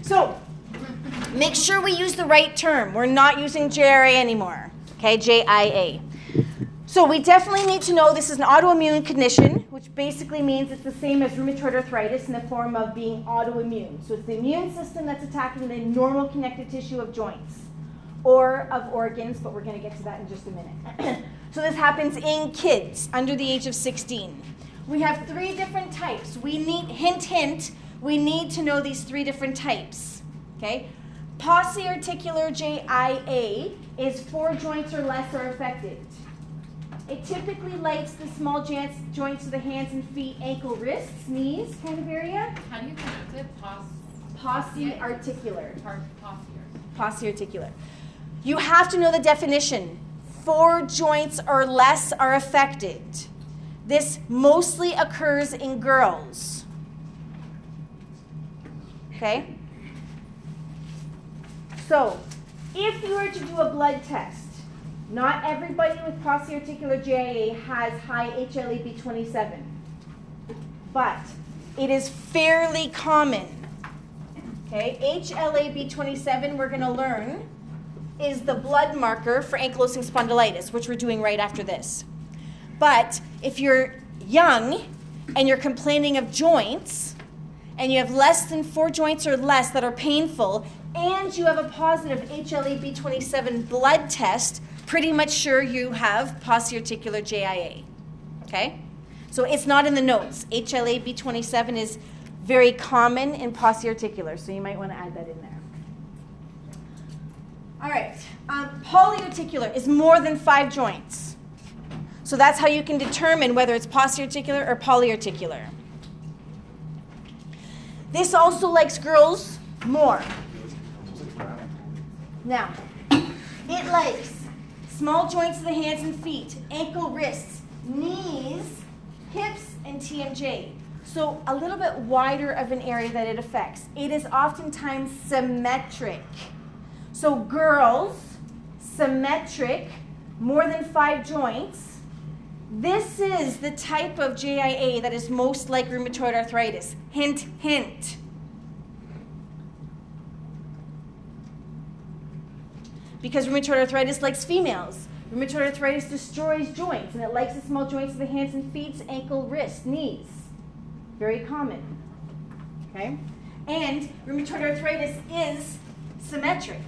So, make sure we use the right term. We're not using JRA anymore. Okay, JIA. So, we definitely need to know this is an autoimmune condition, which basically means it's the same as rheumatoid arthritis in the form of being autoimmune. So, it's the immune system that's attacking the normal connective tissue of joints. Or of organs, but we're going to get to that in just a minute. so this happens in kids under the age of 16. We have three different types. We need, hint, hint, we need to know these three different types. Okay? Pauciarticular JIA is four joints or less are affected. It typically lights the small joints, joints of the hands and feet, ankle, wrists, knees kind of area. How do you pronounce it? Pos. Pauciarticular. Pauciarticular. Pauciarticular. You have to know the definition. Four joints or less are affected. This mostly occurs in girls. Okay? So, if you were to do a blood test, not everybody with pauciarticular JIA has high HLA-B27, but it is fairly common. Okay, HLA-B27 we're going to learn is the blood marker for ankylosing spondylitis, which we're doing right after this. But if you're young and you're complaining of joints, and you have less than four joints or less that are painful, and you have a positive HLA-B27 blood test, pretty much sure you have pauciarticular JIA. Okay? So it's not in the notes. HLA-B27 is very common in pauciarticular, so you might want to add that in there. All right. Um, polyarticular is more than five joints. So that's how you can determine whether it's pauciarticular or polyarticular. This also likes girls more. Now, it likes small joints of the hands and feet, ankle, wrists, knees, hips, and TMJ. So a little bit wider of an area that it affects. It is oftentimes symmetric. So girls, symmetric, more than five joints. This is the type of JIA that is most like rheumatoid arthritis. Hint, hint. Because rheumatoid arthritis likes females. Rheumatoid arthritis destroys joints, and it likes the small joints of the hands and feet, ankle, wrist, knees. Very common. Okay? And rheumatoid arthritis is symmetric,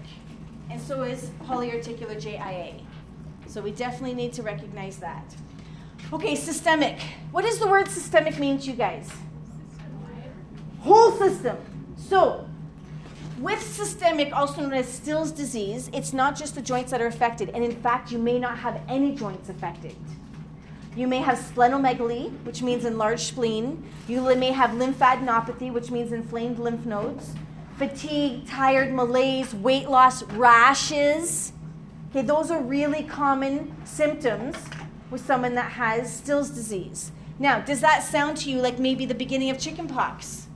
and so is polyarticular JIA. So we definitely need to recognize that. Okay, systemic. What does the word systemic mean to you guys? Whole system. So, with systemic, also known as Still's disease, it's not just the joints that are affected, and in fact, you may not have any joints affected. You may have splenomegaly, which means enlarged spleen. You may have lymphadenopathy, which means inflamed lymph nodes. Fatigue, tired, malaise, weight loss, rashes. Okay, those are really common symptoms with someone that has Still's disease. Now, does that sound to you like maybe the beginning of chickenpox?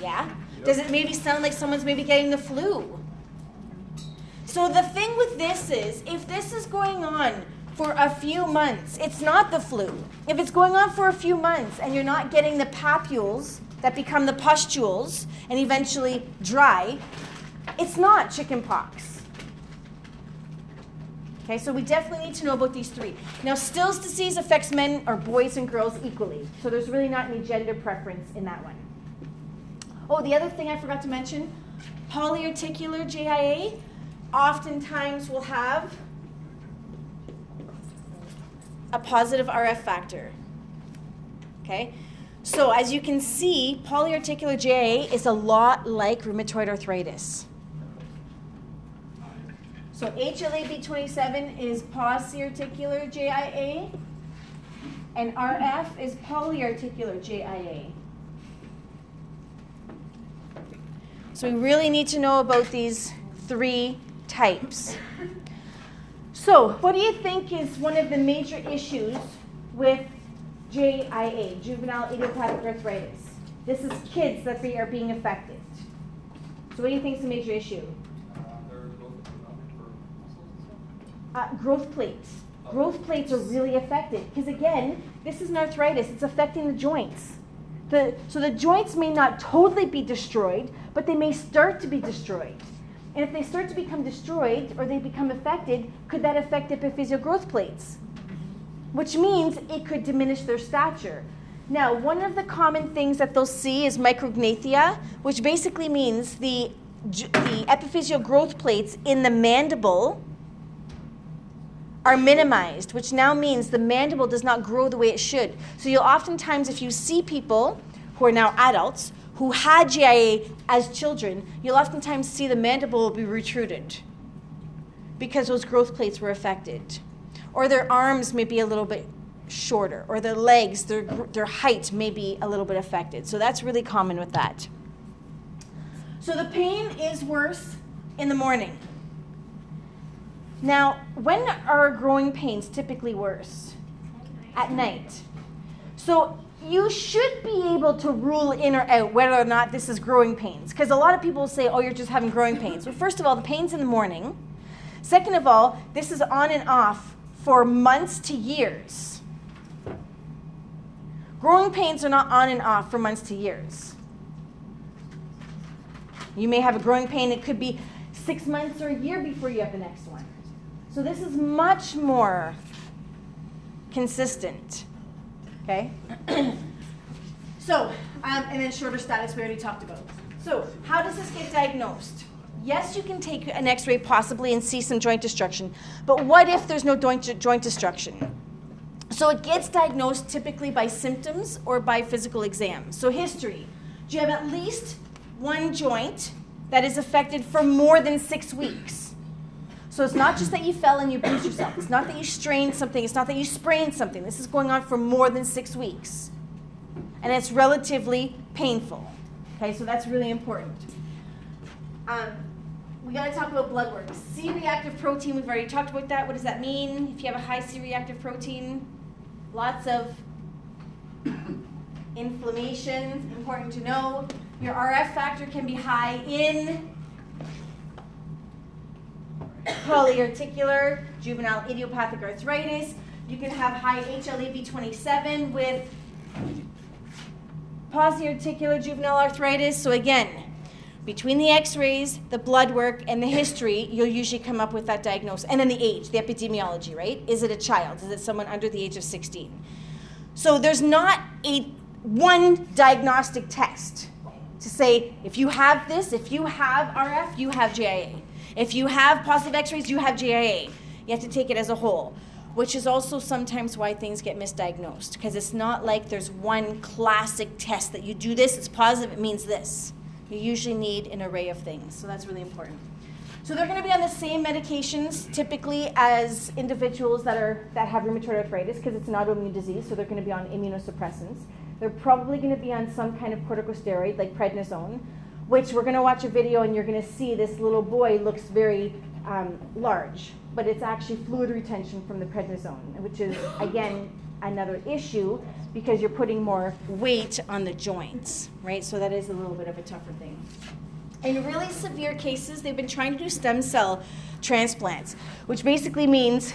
Yeah? Does it maybe sound like someone's maybe getting the flu? So the thing with this is, if this is going on for a few months, it's not the flu. If it's going on for a few months and you're not getting the papules that become the pustules and eventually dry, it's not chickenpox. Okay, so we definitely need to know about these three. Now, Still's disease affects men or boys and girls equally, so there's really not any gender preference in that one. Oh, the other thing I forgot to mention polyarticular JIA oftentimes will have a positive RF factor. Okay? So, as you can see, polyarticular JIA is a lot like rheumatoid arthritis. So, HLA-B27 is pauciarticular JIA, and RF is polyarticular JIA. So we really need to know about these three types. So, what do you think is one of the major issues with JIA, juvenile idiopathic arthritis? This is kids that they are being affected. So, what do you think is the major issue? Uh, growth plates. Growth plates are really affected because, again, this is an arthritis, it's affecting the joints. The, so the joints may not totally be destroyed, but they may start to be destroyed. And if they start to become destroyed or they become affected, could that affect epiphyseal growth plates? Which means it could diminish their stature. Now, one of the common things that they'll see is micrognathia, which basically means the the epiphyseal growth plates in the mandible are minimized, which now means the mandible does not grow the way it should. So you'll oftentimes, if you see people who are now adults who had JIA as children, you'll oftentimes see the mandible will be retruded because those growth plates were affected. Or their arms may be a little bit shorter, or their legs, their, their height may be a little bit affected. So that's really common with that. So the pain is worse in the morning. Now, when are growing pains typically worse? At night. So you should be able to rule in or out whether or not this is growing pains. Because a lot of people say, oh, you're just having growing pains. Well, first of all, the pain's in the morning. Second of all, this is on and off for months to years. Growing pains are not on and off for months to years. You may have a growing pain, it could be six months or a year before you have the next one. So this is much more consistent. Okay? so, um, and then shorter status we already talked about. So, how does this get diagnosed? Yes, you can take an x ray possibly and see some joint destruction, but what if there's no joint, joint destruction? So, it gets diagnosed typically by symptoms or by physical exam. So, history. Do you have at least one joint that is affected for more than six weeks? So it's not just that you fell and you bruised yourself. It's not that you strained something. It's not that you sprained something. This is going on for more than six weeks. And it's relatively painful. Okay, so that's really important. Um, we got to talk about blood work. C reactive protein, we've already talked about that. What does that mean? If you have a high C reactive protein, lots of inflammation, important to know. Your RF factor can be high in polyarticular, juvenile idiopathic arthritis. You can have high HLA-B27 with polyarticular juvenile arthritis. So again, between the x-rays, the blood work, and the history, you'll usually come up with that diagnosis. And then the age, the epidemiology, right? Is it a child? Is it someone under the age of 16? So there's not a one diagnostic test to say if you have this, if you have RF, you have JIA. If you have positive x-rays, you have JIA. You have to take it as a whole, which is also sometimes why things get misdiagnosed because it's not like there's one classic test that you do this, it's positive, it means this. You usually need an array of things, so that's really important. So they're going to be on the same medications typically as individuals that are that have rheumatoid arthritis because it's an autoimmune disease, so they're going to be on immunosuppressants. They're probably going to be on some kind of corticosteroid like prednisone, which we're going to watch a video and you're going to see this little boy looks very um, large, but it's actually fluid retention from the prednisone, which is again another issue because you're putting more weight on the joints, right? So that is a little bit of a tougher thing. In really severe cases, they've been trying to do stem cell transplants, which basically means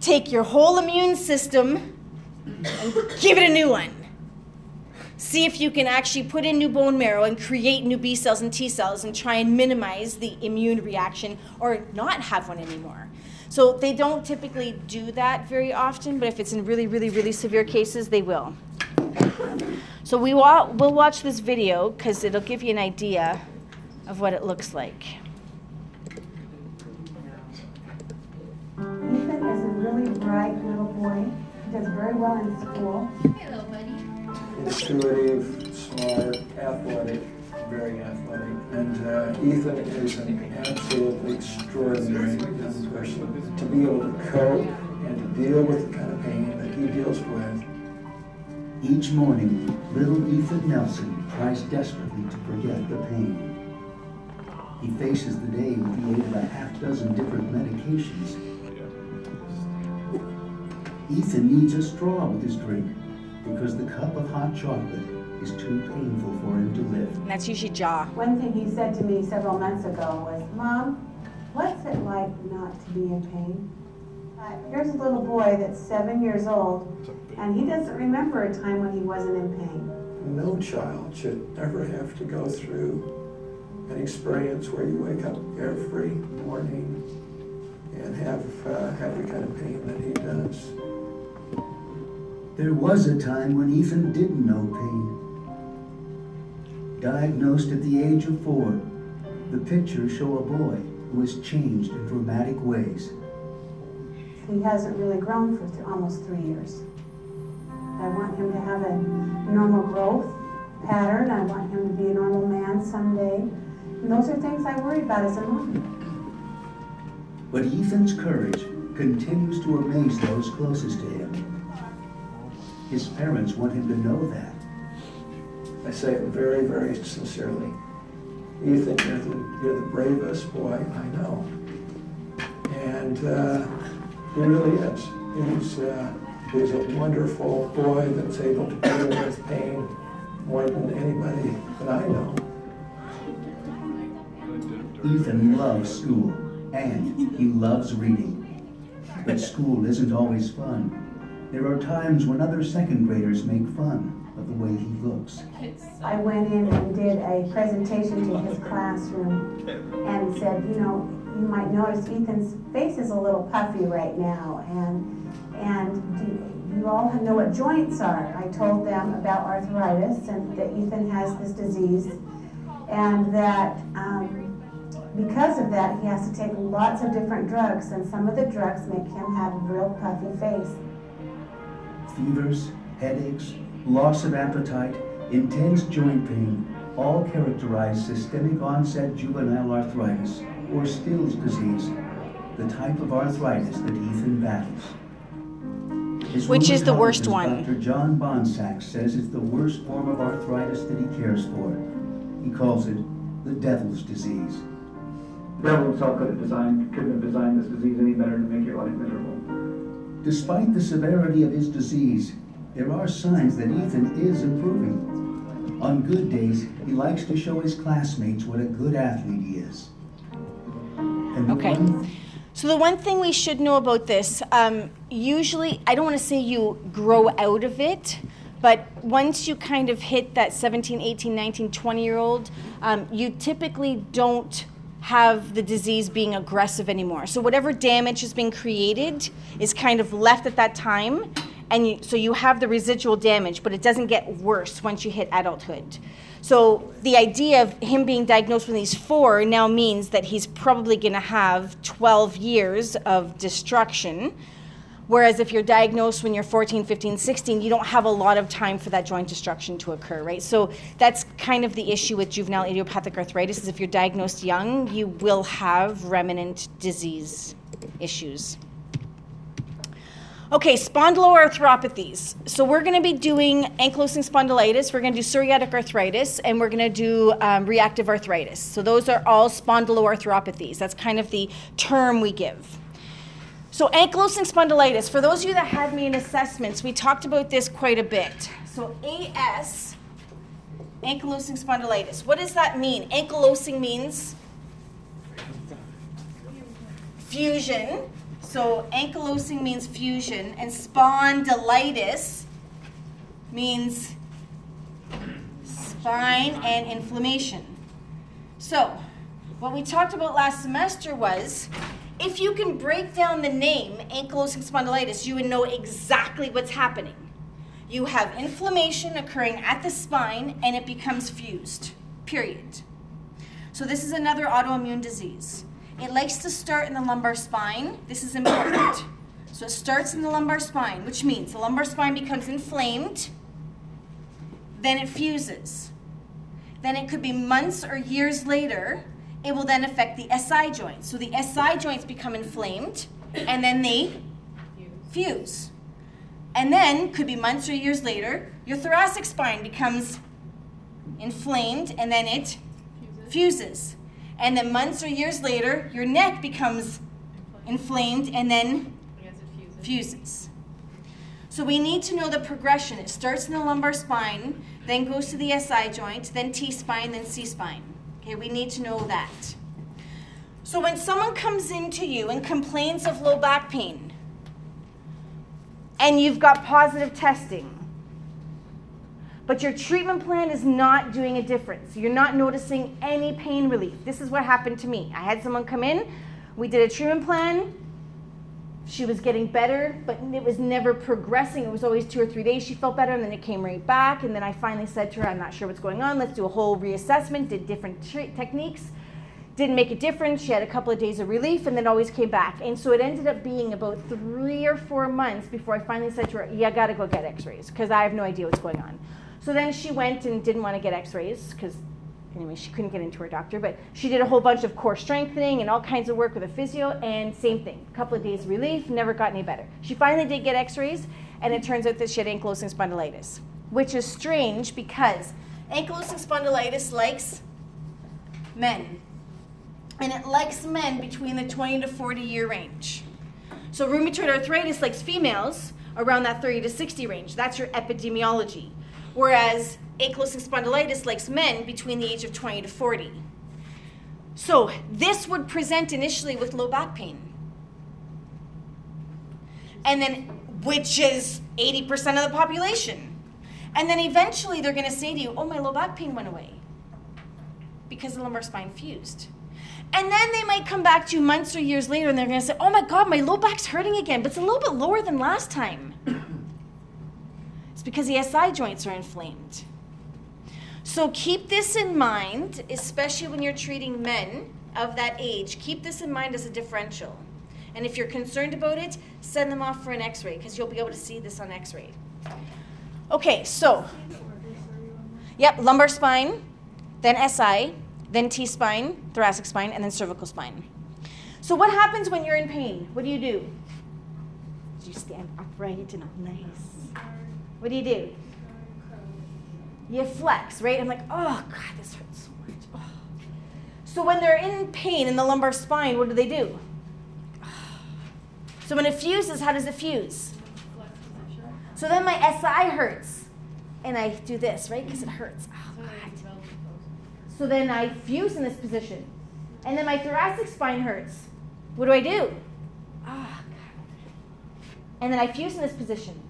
take your whole immune system and give it a new one. See if you can actually put in new bone marrow and create new B cells and T cells and try and minimize the immune reaction or not have one anymore. So they don't typically do that very often, but if it's in really, really, really severe cases, they will. So we wa- we'll watch this video because it'll give you an idea of what it looks like. Ethan is a really bright little boy. He does very well in school. Hey, little buddy. intuitive, smart, athletic, very athletic. And uh, Ethan is an absolutely extraordinary young person to be able to cope and to deal with the kind of pain that he deals with. Each morning, little Ethan Nelson tries desperately to forget the pain. He faces the day with the aid of a half dozen different medications. Ethan needs a straw with his drink because the cup of hot chocolate is too painful for him to lift. And that's usually jaw. One thing he said to me several months ago was, Mom, what's it like not to be in pain? Uh, here's a little boy that's seven years old, and he doesn't remember a time when he wasn't in pain. No child should ever have to go through an experience where you wake up every morning and have, uh, have the kind of pain that he does. There was a time when Ethan didn't know pain. Diagnosed at the age of four, The pictures show a boy who has changed in dramatic ways. He hasn't really grown for th- almost three years. I want him to have a normal growth pattern. I want him to be a normal man someday. And those are things I worry about as a mom. But Ethan's courage continues to amaze those closest to him. His parents want him to know that. I say it very, very sincerely. Ethan, you're the, you're the bravest boy I know. And uh, he really is. He's, uh, he's a wonderful boy that's able to deal with pain more than anybody that I know. Ethan loves school and he loves reading. But school isn't always fun. There are times when other second graders make fun of the way he looks. I went in and did a presentation to his classroom and said, you know, you might notice Ethan's face is a little puffy right now, and and do you all know what joints are? I told them about arthritis and that Ethan has this disease, and that um, because of that he has to take lots of different drugs, and some of the drugs make him have a real puffy face. Fevers, headaches, loss of appetite, intense joint pain all characterize systemic onset juvenile arthritis or Still's disease, the type of arthritis that Ethan battles. His Which is the worst one? Dr. John Bonsack says it's the worst form of arthritis that he cares for. He calls it the devil's disease. The devil himself could have designed, couldn't have designed this disease any better to make your life miserable. Despite the severity of his disease, there are signs that Ethan is improving. On good days, he likes to show his classmates what a good athlete he is. And Okay. one So the one thing we should know about this, um, usually, I don't want to say you grow out of it, but once you kind of hit that 17, 18, 19, 20 year old, um, you typically don't have the disease being aggressive anymore. So whatever damage has been created is kind of left at that time, and you, so you have the residual damage, but it doesn't get worse once you hit adulthood. So the idea of him being diagnosed when he's four now means that he's probably going to have 12 years of destruction. Whereas if you're diagnosed when you're 14, 15, 16, you don't have a lot of time for that joint destruction to occur, right? So that's kind of the issue with juvenile idiopathic arthritis is if you're diagnosed young, you will have remnant disease issues. Okay, spondyloarthropathies. So we're going to be doing ankylosing spondylitis, we're going to do psoriatic arthritis, and we're going to do um, reactive arthritis. So those are all spondyloarthropathies. That's kind of the term we give. So ankylosing spondylitis, for those of you that had me in assessments, we talked about this quite a bit. So AS, ankylosing spondylitis. What does that mean? Ankylosing means fusion. So ankylosing means fusion, and spondylitis means spine and inflammation. So, what we talked about last semester was if you can break down the name ankylosing spondylitis, you would know exactly what's happening. You have inflammation occurring at the spine and it becomes fused, period. So, this is another autoimmune disease. It likes to start in the lumbar spine. This is important. So, it starts in the lumbar spine, which means the lumbar spine becomes inflamed, then it fuses. Then it could be months or years later, it will then affect the SI joints. So, the SI joints become inflamed and then they fuse. And then, could be months or years later, your thoracic spine becomes inflamed and then it fuses. And then months or years later, your neck becomes inflamed and then fuses. So we need to know the progression. It starts in the lumbar spine, then goes to the SI joint, then T spine, then C spine. Okay, we need to know that. So when someone comes into you and complains of low back pain, and you've got positive testing, but your treatment plan is not doing a difference. You're not noticing any pain relief. This is what happened to me. I had someone come in, we did a treatment plan. She was getting better, but it was never progressing. It was always two or three days she felt better, and then it came right back. And then I finally said to her, I'm not sure what's going on. Let's do a whole reassessment, did different tre- techniques. Didn't make a difference. She had a couple of days of relief and then always came back. And so it ended up being about three or four months before I finally said to her, You gotta go get x rays because I have no idea what's going on. So then she went and didn't want to get x rays because, anyway, she couldn't get into her doctor. But she did a whole bunch of core strengthening and all kinds of work with a physio, and same thing. A couple of days relief, never got any better. She finally did get x rays, and it turns out that she had ankylosing spondylitis, which is strange because ankylosing spondylitis likes men and it likes men between the 20 to 40 year range. So rheumatoid arthritis likes females around that 30 to 60 range. That's your epidemiology. Whereas ankylosing spondylitis likes men between the age of 20 to 40. So this would present initially with low back pain. And then, which is 80% of the population. And then eventually they're going to say to you, oh, my low back pain went away because the lumbar spine fused. And then they might come back to you months or years later and they're going to say, oh my God, my low back's hurting again, but it's a little bit lower than last time. It's because the SI joints are inflamed. So keep this in mind, especially when you're treating men of that age. Keep this in mind as a differential. And if you're concerned about it, send them off for an x ray because you'll be able to see this on x ray. Okay, so, yep, lumbar spine, then SI, then T spine, thoracic spine, and then cervical spine. So, what happens when you're in pain? What do you do? You stand upright and all nice. What do you do? You flex, right? I'm like, oh, God, this hurts so much. Oh. So, when they're in pain in the lumbar spine, what do they do? So, when it fuses, how does it fuse? So then my SI hurts. And I do this, right? Because it hurts. Oh, God. So then I fuse in this position. And then my thoracic spine hurts. What do I do? Oh, God. And then I fuse in this position.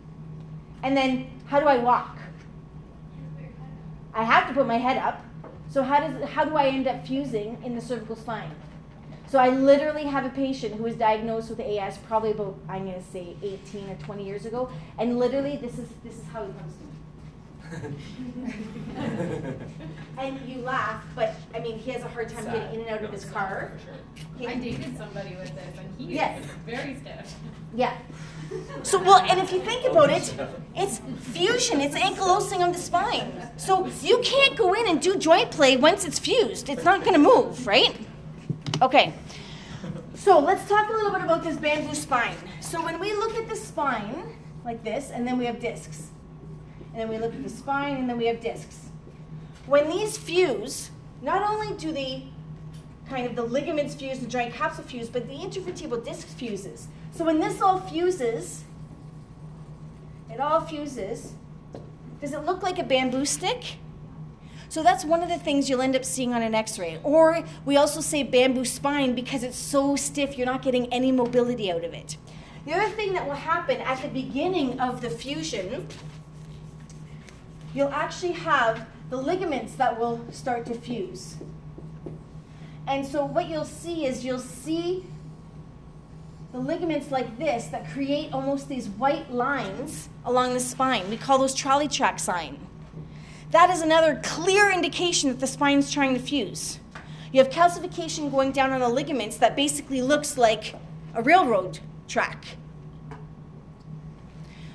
And then how do I walk? I have to put my head up. So how does how do I end up fusing in the cervical spine? So I literally have a patient who was diagnosed with AS probably about I'm going to say 18 or 20 years ago, and literally this is this is how he comes to me. and you laugh, but I mean he has a hard time Sad. getting in and out of his car. He- I dated somebody with this, and he Yes. is very stiff. Yeah. So well, and if you think about it, it's fusion. It's ankylosing of the spine. So you can't go in and do joint play once it's fused. It's not going to move, right? Okay. So let's talk a little bit about this bamboo spine. So when we look at the spine like this, and then we have discs, and then we look at the spine, and then we have discs. When these fuse, not only do the kind of the ligaments fuse, the joint capsule fuse, but the intervertebral disc fuses. So when this all fuses, it all fuses. Does it look like a bamboo stick? So that's one of the things you'll end up seeing on an x-ray. Or we also say bamboo spine because it's so stiff you're not getting any mobility out of it. The other thing that will happen at the beginning of the fusion, you'll actually have the ligaments that will start to fuse. And so what you'll see is you'll see the ligaments like this that create almost these white lines along the spine. We call those trolley track sign. That is another clear indication that the spine is trying to fuse. You have calcification going down on the ligaments that basically looks like a railroad track.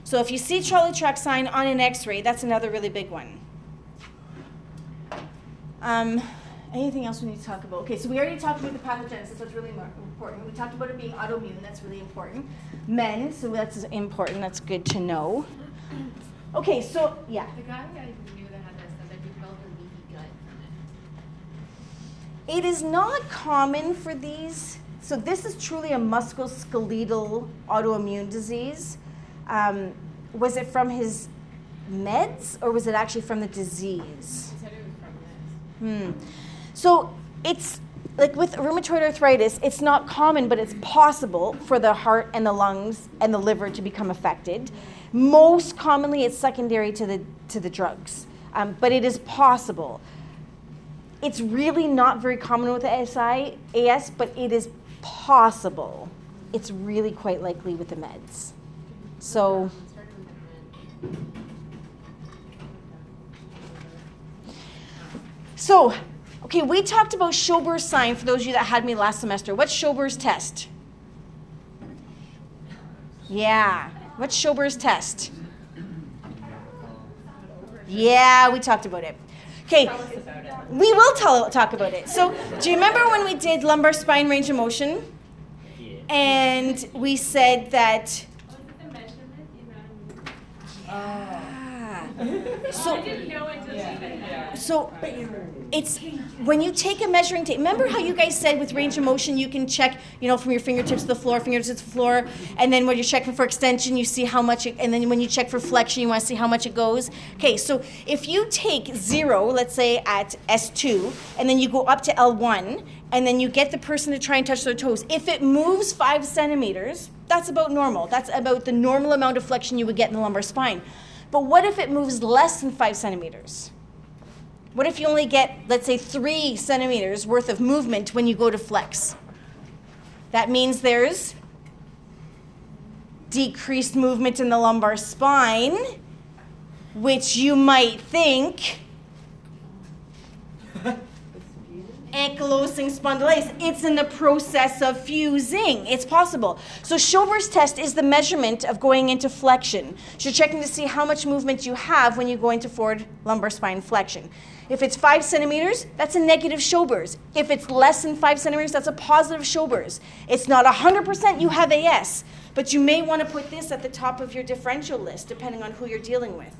So if you see trolley track sign on an x-ray, that's another really big one. Um, anything else we need to talk about? Okay, so we already talked about the pathogenesis, that's really important. We talked about it being autoimmune, that's really important. Men, so that's important, that's good to know. Okay, so yeah. The guy I knew that had this said that he felt a leaky gut from it. It is not common for these. So this is truly a musculoskeletal autoimmune disease. Um, was it from his meds or was it actually from the disease? He said it was from this. Hmm. So it's like with rheumatoid arthritis, it's not common, but it's possible for the heart and the lungs and the liver to become affected. Most commonly, it's secondary to the to the drugs, um, but it is possible. It's really not very common with ASI, AS, but it is possible. It's really quite likely with the meds. So. So, Okay, we talked about Schober's sign for those of you that had me last semester. What's Schober's test? Yeah. What's Schober's test? Yeah, we talked about it. Okay, we will tell, talk about it. So, do you remember when we did lumbar spine range of motion? And we said that. Ah. So, I didn't know until she so it's when you take a measuring tape. Remember how you guys said with range of motion you can check, you know, from your fingertips to the floor, fingertips to the floor, and then when you're checking for extension, you see how much, it, and then when you check for flexion, you want to see how much it goes. Okay, so if you take zero, let's say at S2, and then you go up to L1, and then you get the person to try and touch their toes. If it moves five centimeters, that's about normal. That's about the normal amount of flexion you would get in the lumbar spine. But what if it moves less than five centimeters? What if you only get, let's say, three centimeters worth of movement when you go to flex? That means there's decreased movement in the lumbar spine, which you might think ankylosing spondylitis. It's in the process of fusing. It's possible. So Schober's test is the measurement of going into flexion. So you're checking to see how much movement you have when you go into forward lumbar spine flexion. If it's five centimeters, that's a negative Schober's. If it's less than five centimeters, that's a positive Schober's. It's not 100% you have AS, but you may want to put this at the top of your differential list, depending on who you're dealing with.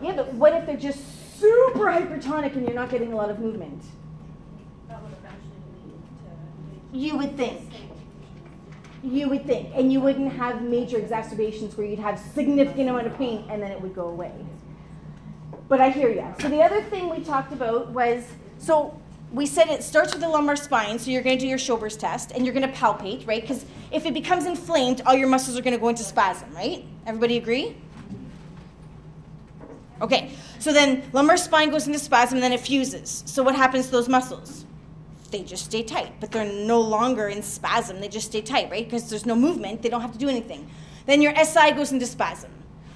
Yeah, but what if they're just super hypertonic and you're not getting a lot of movement? You would think. You would think. And you wouldn't have major exacerbations where you'd have significant amount of pain and then it would go away. But I hear you. So the other thing we talked about was so we said it starts with the lumbar spine, so you're going to do your Schober's test and you're going to palpate, right? Because if it becomes inflamed, all your muscles are going to go into spasm, right? Everybody agree? Okay, so then lumbar spine goes into spasm and then it fuses. So what happens to those muscles? They just stay tight, but they're no longer in spasm. They just stay tight, right? Because there's no movement, they don't have to do anything. Then your SI goes into spasm.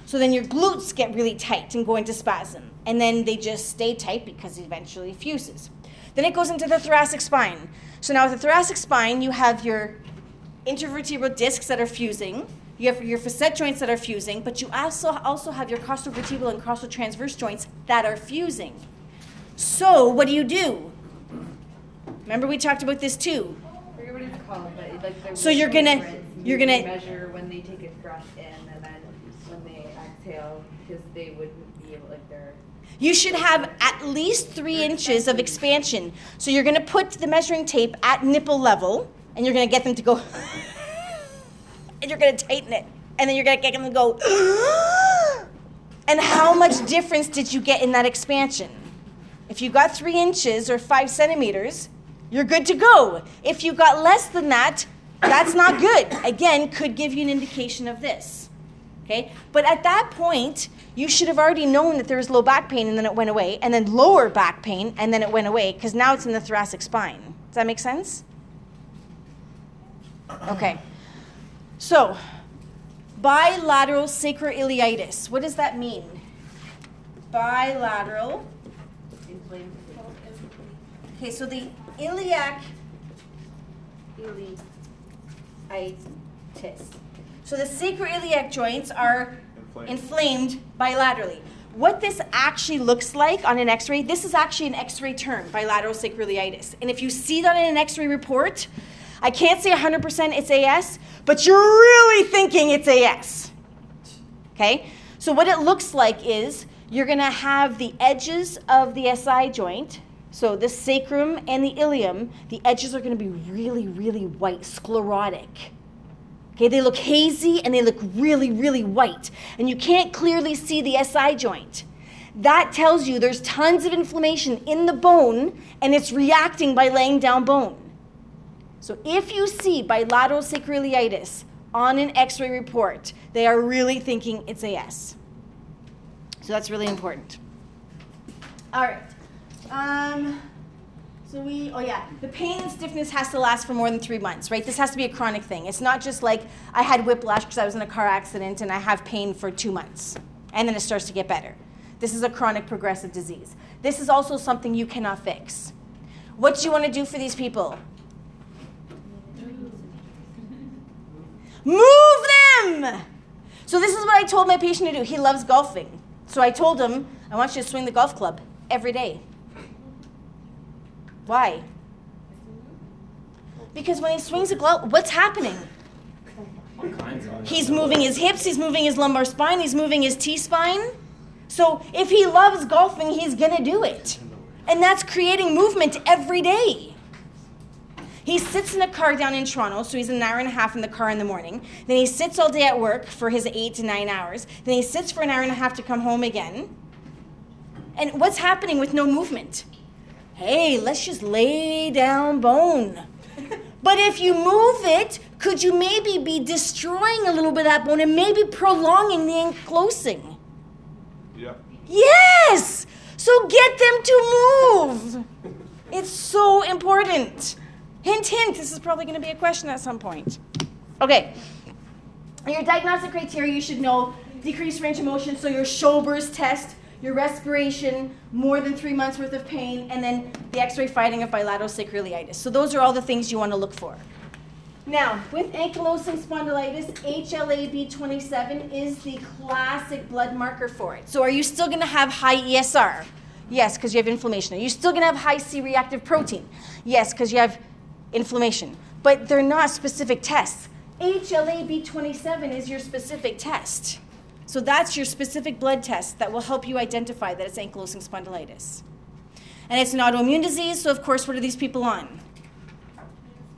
So then your glutes get really tight and go into spasm. And then they just stay tight because it eventually fuses. Then it goes into the thoracic spine. So now with the thoracic spine, you have your intervertebral discs that are fusing. You have your facet joints that are fusing, but you also also have your costal costovertebral and costal transverse joints that are fusing. So what do you do? Remember we talked about this too. What it's called, but like So you're gonna- grids, you're gonna- measure when they take a breath in and then when they exhale because they wouldn't be able like they're You should have at least three inches of expansion. So you're going to put the measuring tape at nipple level, and you're going to get them to go, and you're to tighten it, and then you're to get them to go. and how much difference did you get in that expansion? If you got three inches or five centimeters, you're good to go. If you got less than that, that's not good. Again, could give you an indication of this. Okay? But at that point, you should have already known that there was low back pain and then it went away, and then lower back pain and then it went away, because now it's in the thoracic spine. Does that make sense? Okay. So, bilateral sacroiliitis. What does that mean? Bilateral. Okay, so the iliac iliitis. So the sacroiliac joints are Inflamed. inflamed bilaterally. What this actually looks like on an x-ray, this is actually an x-ray term, bilateral sacroiliitis. And if you see that in an x-ray report, I can't say 100% it's AS, but you're really thinking it's AS. Okay? So what it looks like is you're going to have the edges of the SI joint, so the sacrum and the ilium, the edges are going to be really, really white, sclerotic. Okay, they look hazy and they look really, really white. And you can't clearly see the SI joint. That tells you there's tons of inflammation in the bone and it's reacting by laying down bone. So if you see bilateral sacroiliitis on an x ray report, they are really thinking it's AS. So that's really important. All right. Um, so we, oh yeah, the pain and stiffness has to last for more than three months, right? This has to be a chronic thing. It's not just like I had whiplash because I was in a car accident and I have pain for two months. and then it starts to get better. This is a chronic progressive disease. This is also something you cannot fix. What do you want to do for these people? Move them! So, this is what I told my patient to do. He loves golfing. So, I told him, I want you to swing the golf club every day. Why? Because when he swings the glove, what's happening? He's moving his hips, he's moving his lumbar spine, he's moving his T spine. So if he loves golfing, he's going to do it. And that's creating movement every day. He sits in a car down in Toronto, so he's an hour and a half in the car in the morning. Then he sits all day at work for his eight to nine hours. Then he sits for an hour and a half to come home again. And what's happening with no movement? Hey, let's just lay down bone. But if you move it, could you maybe be destroying a little bit of that bone and maybe prolonging the ankylosing? Yeah. Yes! So get them to move. It's so important. Hint, hint, this is probably going to be a question at some point. Okay. Your diagnostic criteria you should know decreased range of motion, so your Schober's test, your respiration, more than three months worth of pain, and then the x ray finding of bilateral sacroiliitis. So those are all the things you want to look for. Now, with ankylosing spondylitis, HLA-B27 is the classic blood marker for it. So are you still going to have high ESR? Yes, because you have inflammation. Are you still going to have high C-reactive protein? Yes, because you have inflammation. But they're not specific tests. HLA-B27 is your specific test. So that's your specific blood test that will help you identify that it's ankylosing spondylitis. And it's an autoimmune disease, so of course, what are these people on?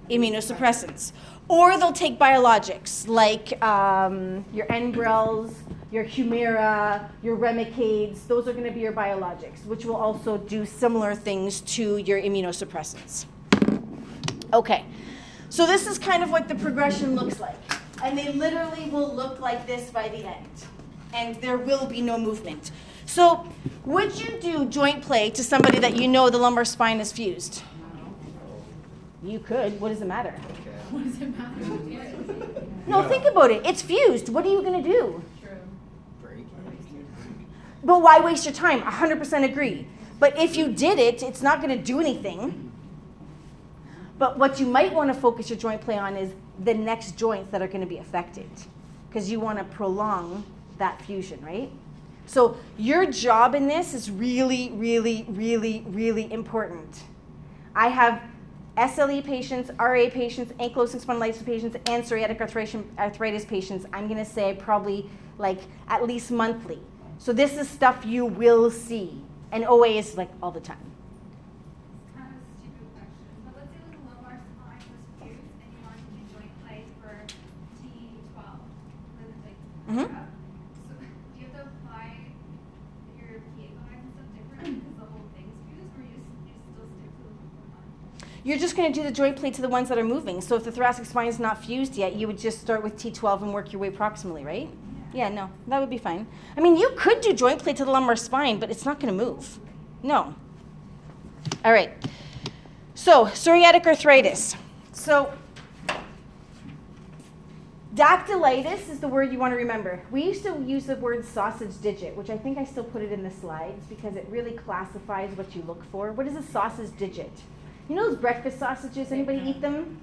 immunosuppressants. Or they'll take biologics like um, your Enbrels, your Humira, your Remicades. Those are going to be your biologics, which will also do similar things to your immunosuppressants. Okay, so this is kind of what the progression looks like. And they literally will look like this by the end. And there will be no movement. So, would you do joint play to somebody that you know the lumbar spine is fused? You could. What does it matter? What does it matter? No, think about it. It's fused. What are you going to do? True. Break it. But why waste your time? 100% agree. But if you did it, it's not going to do anything. But what you might want to focus your joint play on is the next joints that are going to be affected because you want to prolong that fusion, right? So your job in this is really, really, really, really important. I have SLE patients, RA patients, ankylosing spondylitis patients, and psoriatic arthritis patients. I'm going to say probably like at least monthly. So this is stuff you will see, and OA is like all the time. Kind of a stupid question, but let's say when the lumbar spine was fused and you wanted to do joint play for T12, then Mhm. uh, so do you have to apply your PA glides and stuff different because the whole thing's fused, or you just, you still stick to the one? You're just going to do the joint play to the ones that are moving. So if the thoracic spine is not fused yet, you would just start with T12 and work your way proximally, right? Yeah, no, that would be fine. I mean, you could do joint play to the lumbar spine, but it's not going to move. No. All right. So, psoriatic arthritis. So, dactylitis is the word you want to remember. We used to use the word sausage digit, which I think I still put it in the slides because it really classifies what you look for. What is a sausage digit? You know those breakfast sausages? Anybody eat them?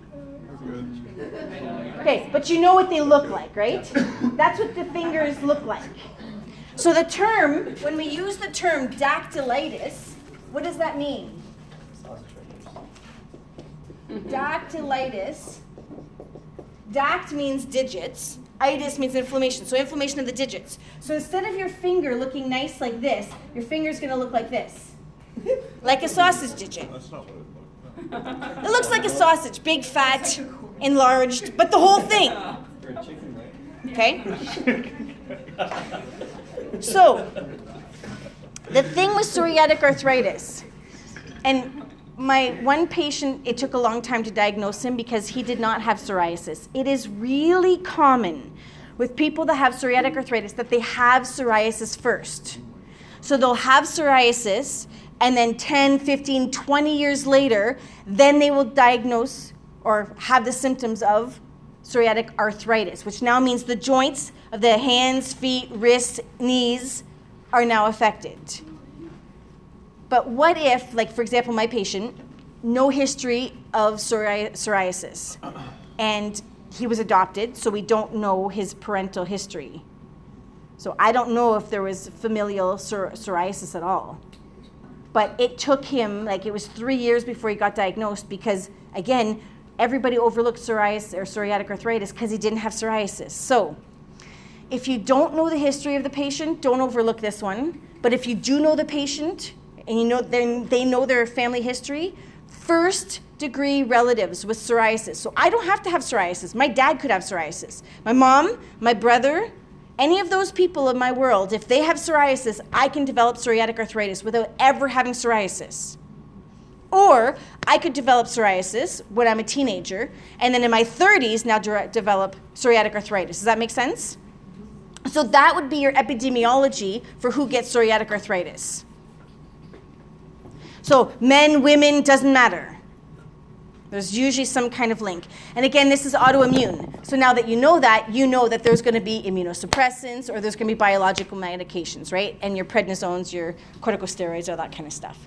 Okay, but you know what they look like, right? That's what the fingers look like. So the term, when we use the term dactylitis, what does that mean? Dactylitis. Dact means digits. Itis means inflammation. So inflammation of the digits. So instead of your finger looking nice like this, your finger's going to look like this. Like a sausage digit. That's not what it looked like. It looks like a sausage, big, fat, enlarged, but the whole thing. Okay? So, the thing with psoriatic arthritis, and my one patient, it took a long time to diagnose him because he did not have psoriasis. It is really common with people that have psoriatic arthritis that they have psoriasis first. So they'll have psoriasis, and then 10, 15, 20 years later, then they will diagnose or have the symptoms of psoriatic arthritis, which now means the joints of the hands, feet, wrists, knees are now affected. But what if, like for example, my patient, no history of psori- psoriasis, and he was adopted, so we don't know his parental history. So I don't know if there was familial psor- psoriasis at all. But it took him, like, it was three years before he got diagnosed because, again, everybody overlooked psoriasis or psoriatic arthritis because he didn't have psoriasis. So, if you don't know the history of the patient, don't overlook this one. But if you do know the patient and you know they know their family history, first degree relatives with psoriasis. So I don't have to have psoriasis. My dad could have psoriasis. My mom, my brother, any of those people in my world, if they have psoriasis, I can develop psoriatic arthritis without ever having psoriasis. Or I could develop psoriasis when I'm a teenager, and then in my 30s now de- develop psoriatic arthritis. Does that make sense? So that would be your epidemiology for who gets psoriatic arthritis. So men, women, doesn't matter. There's usually some kind of link. And again, this is autoimmune. So now that you know that, you know that there's going to be immunosuppressants or there's going to be biological medications, right? And your prednisones, your corticosteroids, all that kind of stuff.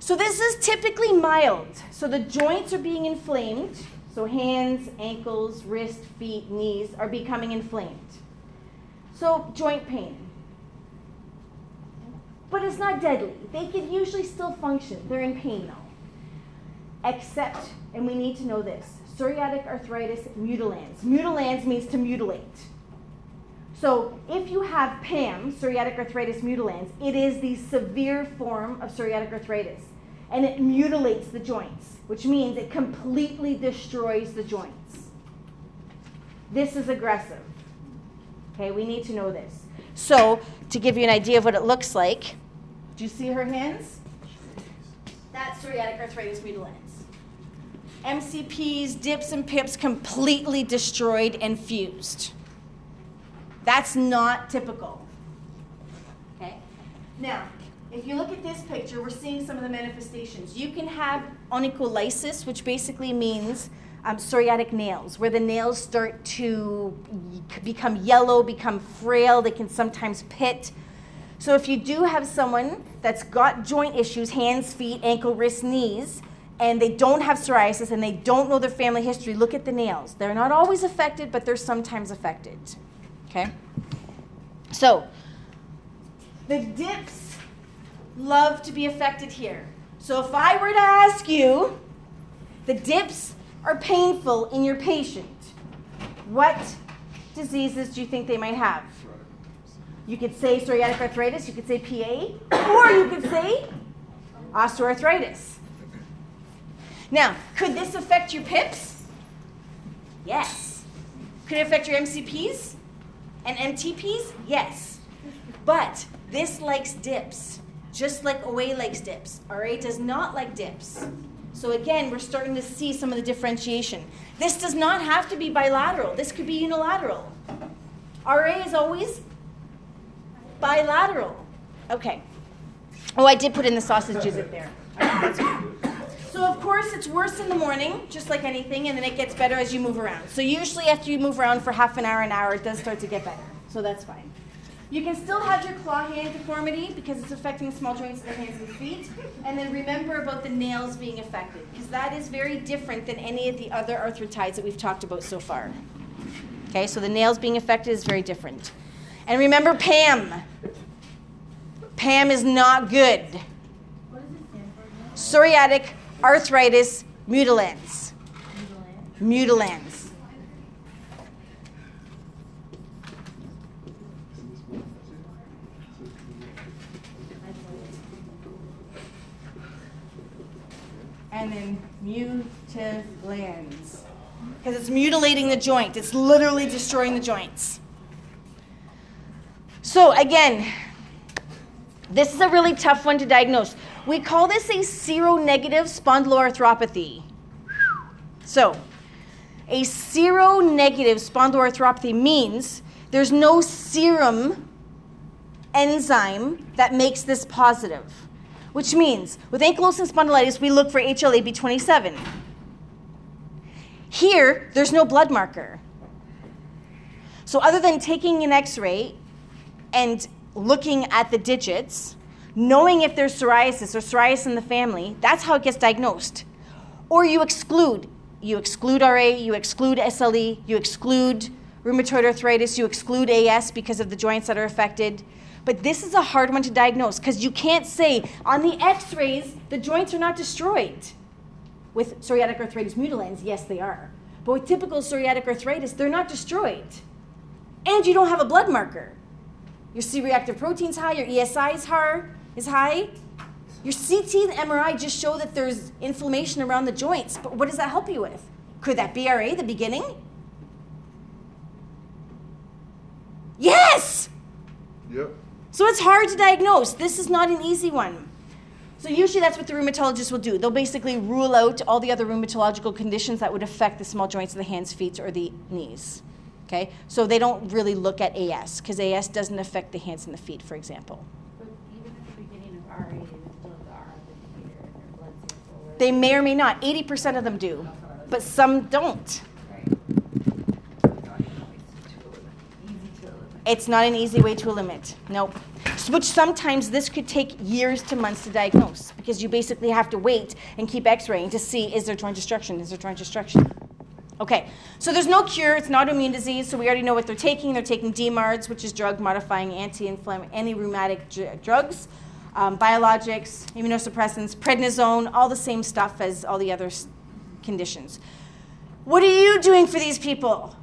So this is typically mild. So the joints are being inflamed. So hands, ankles, wrist, feet, knees are becoming inflamed. So joint pain. But it's not deadly. They can usually still function. They're in pain though. Except and we need to know this psoriatic arthritis mutilans. Mutilans means to mutilate. So if you have PAM, psoriatic arthritis mutilans, it is the severe form of psoriatic arthritis. And it mutilates the joints, which means it completely destroys the joints. This is aggressive. Okay, we need to know this. So, to give you an idea of what it looks like, do you see her hands? That's psoriatic arthritis mutilans. MCPs, dips, and pips completely destroyed and fused. That's not typical. Okay? Now, if you look at this picture, we're seeing some of the manifestations. You can have onycholysis, which basically means um, psoriatic nails, where the nails start to become yellow, become frail, they can sometimes pit. So if you do have someone that's got joint issues, hands, feet, ankle, wrist, knees, and they don't have psoriasis and they don't know their family history, look at the nails. They're not always affected, but they're sometimes affected. Okay? So, the dips love to be affected here. So, if I were to ask you, the dips are painful in your patient, what diseases do you think they might have? You could say psoriatic arthritis, you could say PA, or you could say osteoarthritis. Now, could this affect your PIPs? Yes. Could it affect your MCPs and MTPs? Yes. But this likes dips, just like OA likes dips. RA does not like dips. So again, we're starting to see some of the differentiation. This does not have to be bilateral. This could be unilateral. RA is always bilateral. Okay. Oh, I did put in the sausages in there. So of course it's worse in the morning, just like anything, and then it gets better as you move around. So usually after you move around for half an hour, an hour, it does start to get better. So that's fine. You can still have your claw hand deformity because it's affecting small joints of the hands and feet. And then remember about the nails being affected because that is very different than any of the other arthritides that we've talked about so far. Okay, so the nails being affected is very different. And remember PAM. PAM is not good. Psoriatic arthritis mutilans. Mutilans. And then mutilans. Because it's mutilating the joint, it's literally destroying the joints. So, again, this is a really tough one to diagnose. We call this a seronegative spondyloarthropathy. So, a seronegative spondyloarthropathy means there's no serum enzyme that makes this positive, which means with ankylosing spondylitis, we look for HLA-B27. Here, there's no blood marker. So, other than taking an x ray and looking at the digits, knowing if there's psoriasis or psoriasis in the family, that's how it gets diagnosed. Or you exclude. You exclude RA, you exclude SLE, you exclude rheumatoid arthritis, you exclude AS because of the joints that are affected. But this is a hard one to diagnose because you can't say on the x rays the joints are not destroyed. With psoriatic arthritis mutilans, yes, they are. But with typical psoriatic arthritis, they're not destroyed. And you don't have a blood marker. Your C reactive protein's high, your ESR is high, is high. Your CT and MRI just show that there's inflammation around the joints. But what does that help you with? Could that be RA, the beginning? Yes! Yep. So it's hard to diagnose. This is not an easy one. So usually that's what the rheumatologist will do. They'll basically rule out all the other rheumatological conditions that would affect the small joints of the hands, feet, or the knees. Okay? So they don't really look at AS because AS doesn't affect the hands and the feet, for example. But even at the beginning of RA, they would still have the RF indicator in their blood sample. They may or may not. 80% of them do, but some don't. It's not an easy way to eliminate. Nope. S- Which sometimes this could take years to months to diagnose because you basically have to wait and keep x-raying to see is there joint destruction, is there joint destruction. Okay, so there's no cure. It's not autoimmune disease, so we already know what they're taking. They're taking DMARDs, which is drug-modifying anti-inflammatory, anti-rheumatic dr- drugs, um, biologics, immunosuppressants, prednisone, all the same stuff as all the other s- conditions. What are you doing for these people?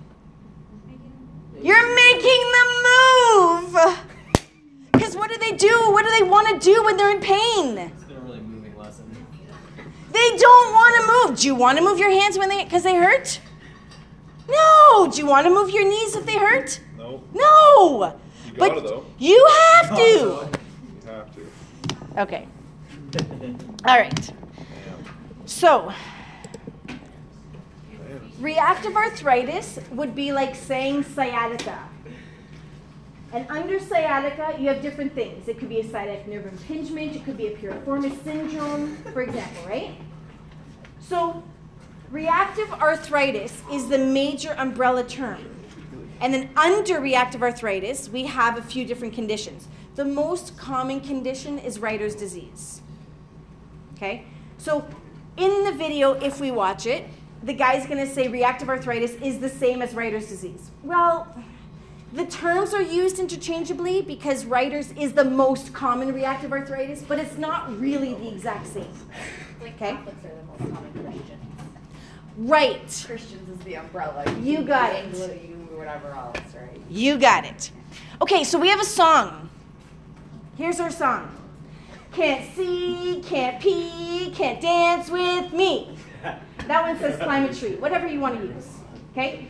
You're making them move. Because what do they do? What do they want to do when they're in pain? It's not really moving lesson. They don't want to move. Do you want to move your hands when they because they hurt? No. Do you want to move your knees if they hurt? No. No. You but gotta though. you have to. You have to. Okay. All right. So, reactive arthritis would be like saying sciatica. And under sciatica, you have different things. It could be a sciatic nerve impingement, it could be a piriformis syndrome, for example, right? So, reactive arthritis is the major umbrella term. And then under reactive arthritis, we have a few different conditions. The most common condition is Reiter's disease. Okay? So in the video, if we watch it, the guy's gonna say reactive arthritis is the same as Reiter's disease. Well, the terms are used interchangeably because Reiter's is the most common reactive arthritis, but it's not really the exact same. Like Okay. Catholics are the most common Christians. Right. Christians is the umbrella. You can got it. You whatever else, right? You got it. Okay, so we have a song. Here's our song. Can't see, can't pee, can't dance with me. That one says climate tree, whatever you want to use. Okay?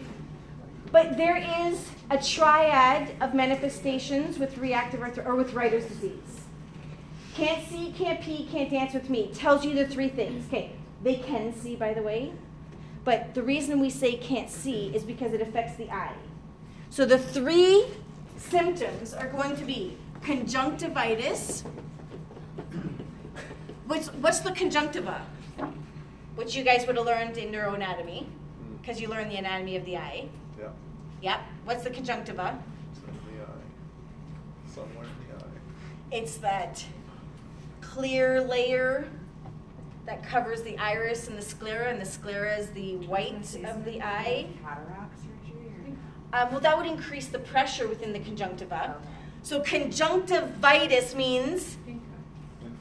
But there is a triad of manifestations with reactive or with Reiter's disease. Can't see, can't pee, can't dance with me tells you the three things. Okay, they can see, by the way, but the reason we say can't see is because it affects the eye. So the three symptoms are going to be conjunctivitis. What's, what's the conjunctiva? Which you guys would have learned in neuroanatomy, because you learned the anatomy of the eye. Yeah. Yep. What's the conjunctiva? It's in the eye. Somewhere in the eye. It's that clear layer that covers the iris and the sclera, and the sclera is the white of the eye. Cataract surgery Um, well, that would increase the pressure within the conjunctiva. So conjunctivitis means.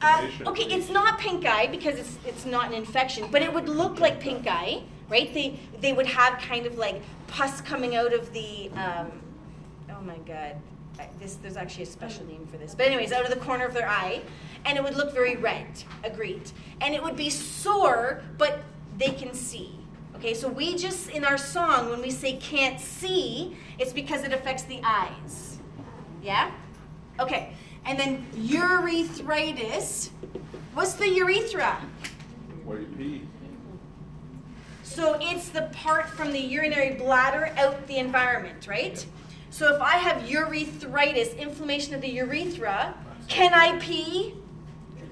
Uh, Inflammation. okay, it's not pink eye because it's it's not an infection, but it would look like pink eye, right? They they would have kind of like pus coming out of the. Um, oh my god, this there's actually a special name for this, but anyways, out of the corner of their eye, and it would look very red. Agreed, and it would be sore, but they can see. Okay, so we just in our song when we say can't see, it's because it affects the eyes. Yeah? Okay. And then urethritis. What's the urethra? Where you pee. So it's the part from the urinary bladder out the environment, right? So if I have urethritis, inflammation of the urethra, can I pee?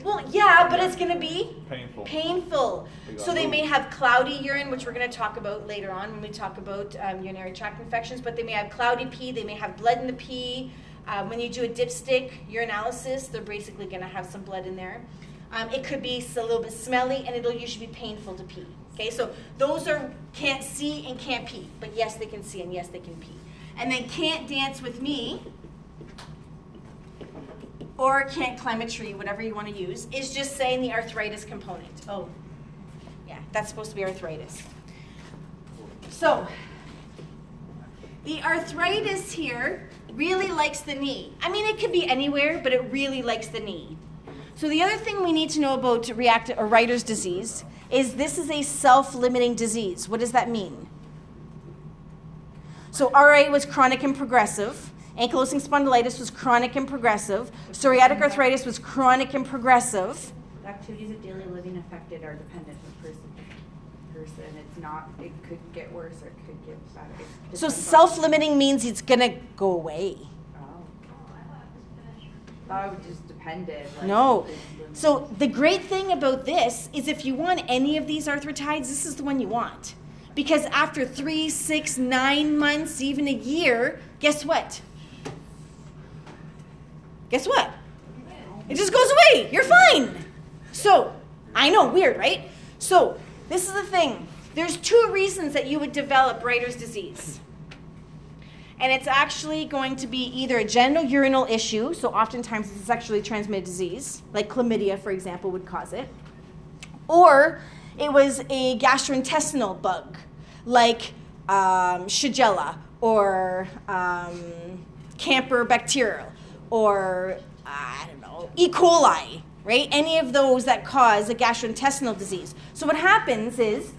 Well, yeah, but it's gonna be Painful. painful. So they may have cloudy urine, which we're gonna talk about later on when we talk about um, urinary tract infections. But they may have cloudy pee. They may have blood in the pee. Uh, when you do a dipstick urinalysis, they're basically gonna have some blood in there. Um, it could be a little bit smelly, and it'll usually be painful to pee. Okay, so those are can't see and can't pee, but yes, they can see and yes, they can pee. And then can't dance with me or can't climb a tree, whatever you want to use, is just saying the arthritis component. Oh, yeah, that's supposed to be arthritis. So, the arthritis here really likes the knee. I mean, it could be anywhere, but it really likes the knee. So, the other thing we need to know about reactive or Reiter's disease is this is a self limiting disease. What does that mean? So, RA was chronic and progressive. Ankylosing spondylitis was chronic and progressive. Psoriatic arthritis was chronic and progressive. The activities of daily living affected are dependent from person to person. It's not, it could get worse or it could get better. So, self limiting means it's going to go away. Oh. I thought oh, it would just depended. Like, No. So, the great thing about this is if you want any of these arthritides, this is the one you want. Because after three, six, nine months, even a year, guess what? Guess what? It just goes away. You're fine. So, I know, weird, right? So, this is the thing. There's two reasons that you would develop Reiter's disease. And it's actually going to be either a genital urinal issue, so oftentimes it's a sexually transmitted disease, like chlamydia, for example, would cause it, or it was a gastrointestinal bug, like um, Shigella or um, Campylobacterial or I don't know, E. coli, right? Any of those that cause a gastrointestinal disease. So what happens is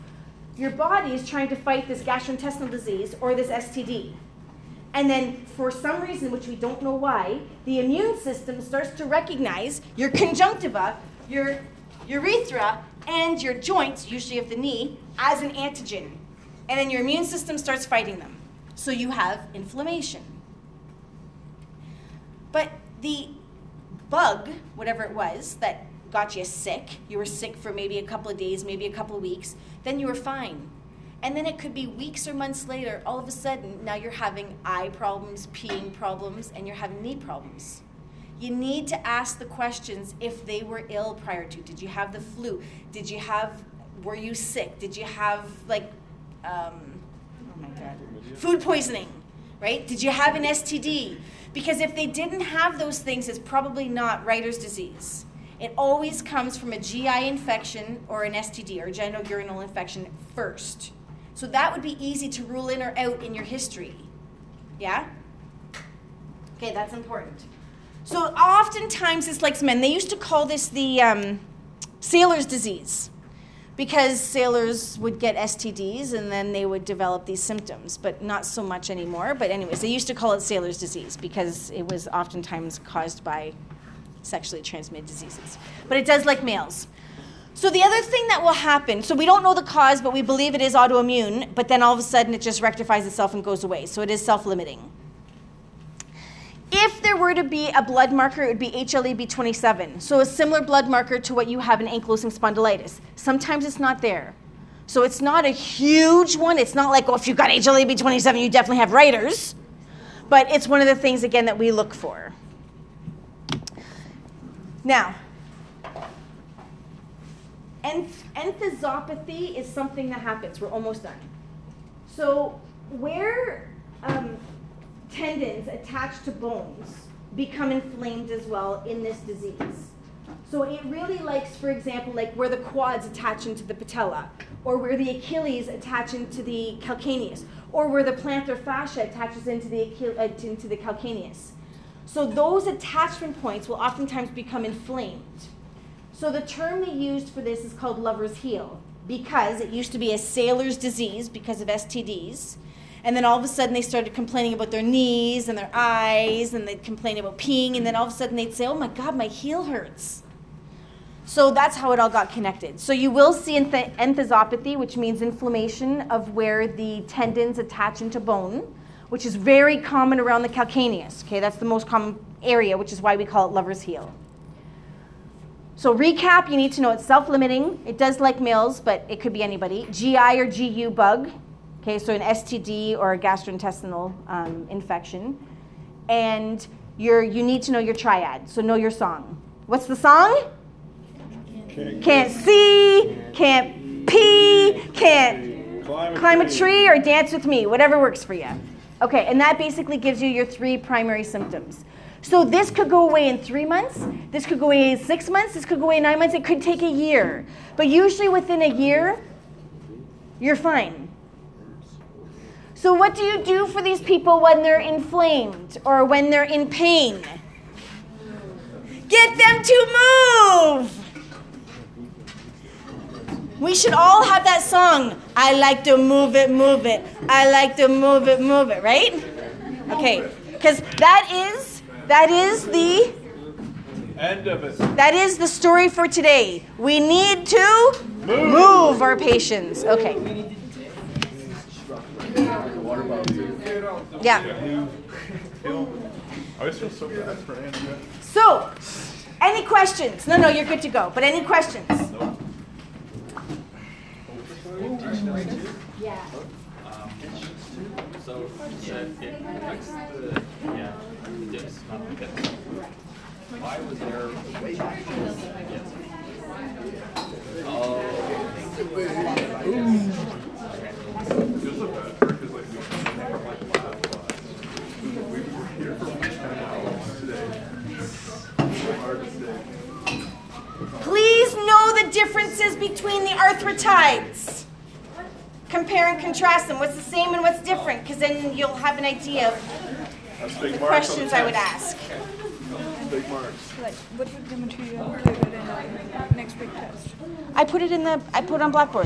your body is trying to fight this gastrointestinal disease or this STD. And then, for some reason, which we don't know why, the immune system starts to recognize your conjunctiva, your urethra, and your joints, usually of the knee, as an antigen. And then your immune system starts fighting them. So you have inflammation. But the bug, whatever it was, that got you sick, you were sick for maybe a couple of days, maybe a couple of weeks, then you were fine. And then it could be weeks or months later, all of a sudden, now you're having eye problems, peeing problems, and you're having knee problems. You need to ask the questions if they were ill prior to. Did you have the flu? Did you have, were you sick? Did you have, like, um, oh my God, food poisoning, right? Did you have an STD? Because if they didn't have those things, it's probably not Reiter's disease. It always comes from a GI infection or an STD or genital urinal infection first. So that would be easy to rule in or out in your history. Yeah? Okay, that's important. So oftentimes it's like men. They used to call this the um, sailor's disease because sailors would get STDs and then they would develop these symptoms, but not so much anymore. But, anyways, they used to call it sailor's disease because it was oftentimes caused by sexually transmitted diseases. But it does like males. So, the other thing that will happen so we don't know the cause, but we believe it is autoimmune, but then all of a sudden it just rectifies itself and goes away. So, it is self limiting. If there were to be a blood marker, it would be HLA-B27. So a similar blood marker to what you have in ankylosing spondylitis. Sometimes it's not there. So it's not a huge one. It's not like, oh, if you've got HLA-B27, you definitely have Reiter's. But it's one of the things, again, that we look for. Now, enth- enthesopathy is something that happens. We're almost done. So where um, tendons attached to bones become inflamed as well in this disease. So it really likes, for example, like where the quads attach into the patella, or where the Achilles attach into the calcaneus, or where the plantar fascia attaches into the, uh, into the calcaneus. So those attachment points will oftentimes become inflamed. So the term they used for this is called lover's heel, because it used to be a sailor's disease because of STDs. And then all of a sudden they started complaining about their knees and their eyes, and they'd complain about peeing, and then all of a sudden they'd say, Oh my God, my heel hurts. So that's how it all got connected. So you will see enth- enthesopathy, which means inflammation of where the tendons attach into bone, which is very common around the calcaneus. Okay, that's the most common area, which is why we call it lover's heel. So recap, you need to know it's self-limiting. It does like males, but it could be anybody. GI or GU bug. Okay, so an STD or a gastrointestinal um, infection. And you're, you need to know your triad. So know your song. What's the song? Can't see, can't pee, can't Climb a climb a tree or dance with me, whatever works for you. Okay, and that basically gives you your three primary symptoms. So this could go away in three months, this could go away in six months, this could go away in nine months, it could take a year. But usually within a year, you're fine. So, what do you do for these people when they're inflamed or when they're in pain? Get them to move! We should all have that song. I like to move it, move it. I like to move it, move it, right? Okay, because that is that is the End of it. that is the story for today. We need to move, our patients. Okay. Water bottle too. Yeah. I always feel so bad for Andrea. So, any questions? No, no, you're good to go. But any questions? Yeah. Um, so, yeah, it affects the, yeah, the dips, not the pips. Why was there? Yes. Oh. Feels so bad for her 'cause, like, we never, like, laughed a lot. We were here for like 10 hours today. So hard to say. Please know the differences between the arthritides. Compare and contrast them. What's the same and what's different? Because then you'll have an idea of That's big the marks on the questions I would test. ask. Big marks. Like, what would the material included in our next week test? I put it in the I put it on Blackboard.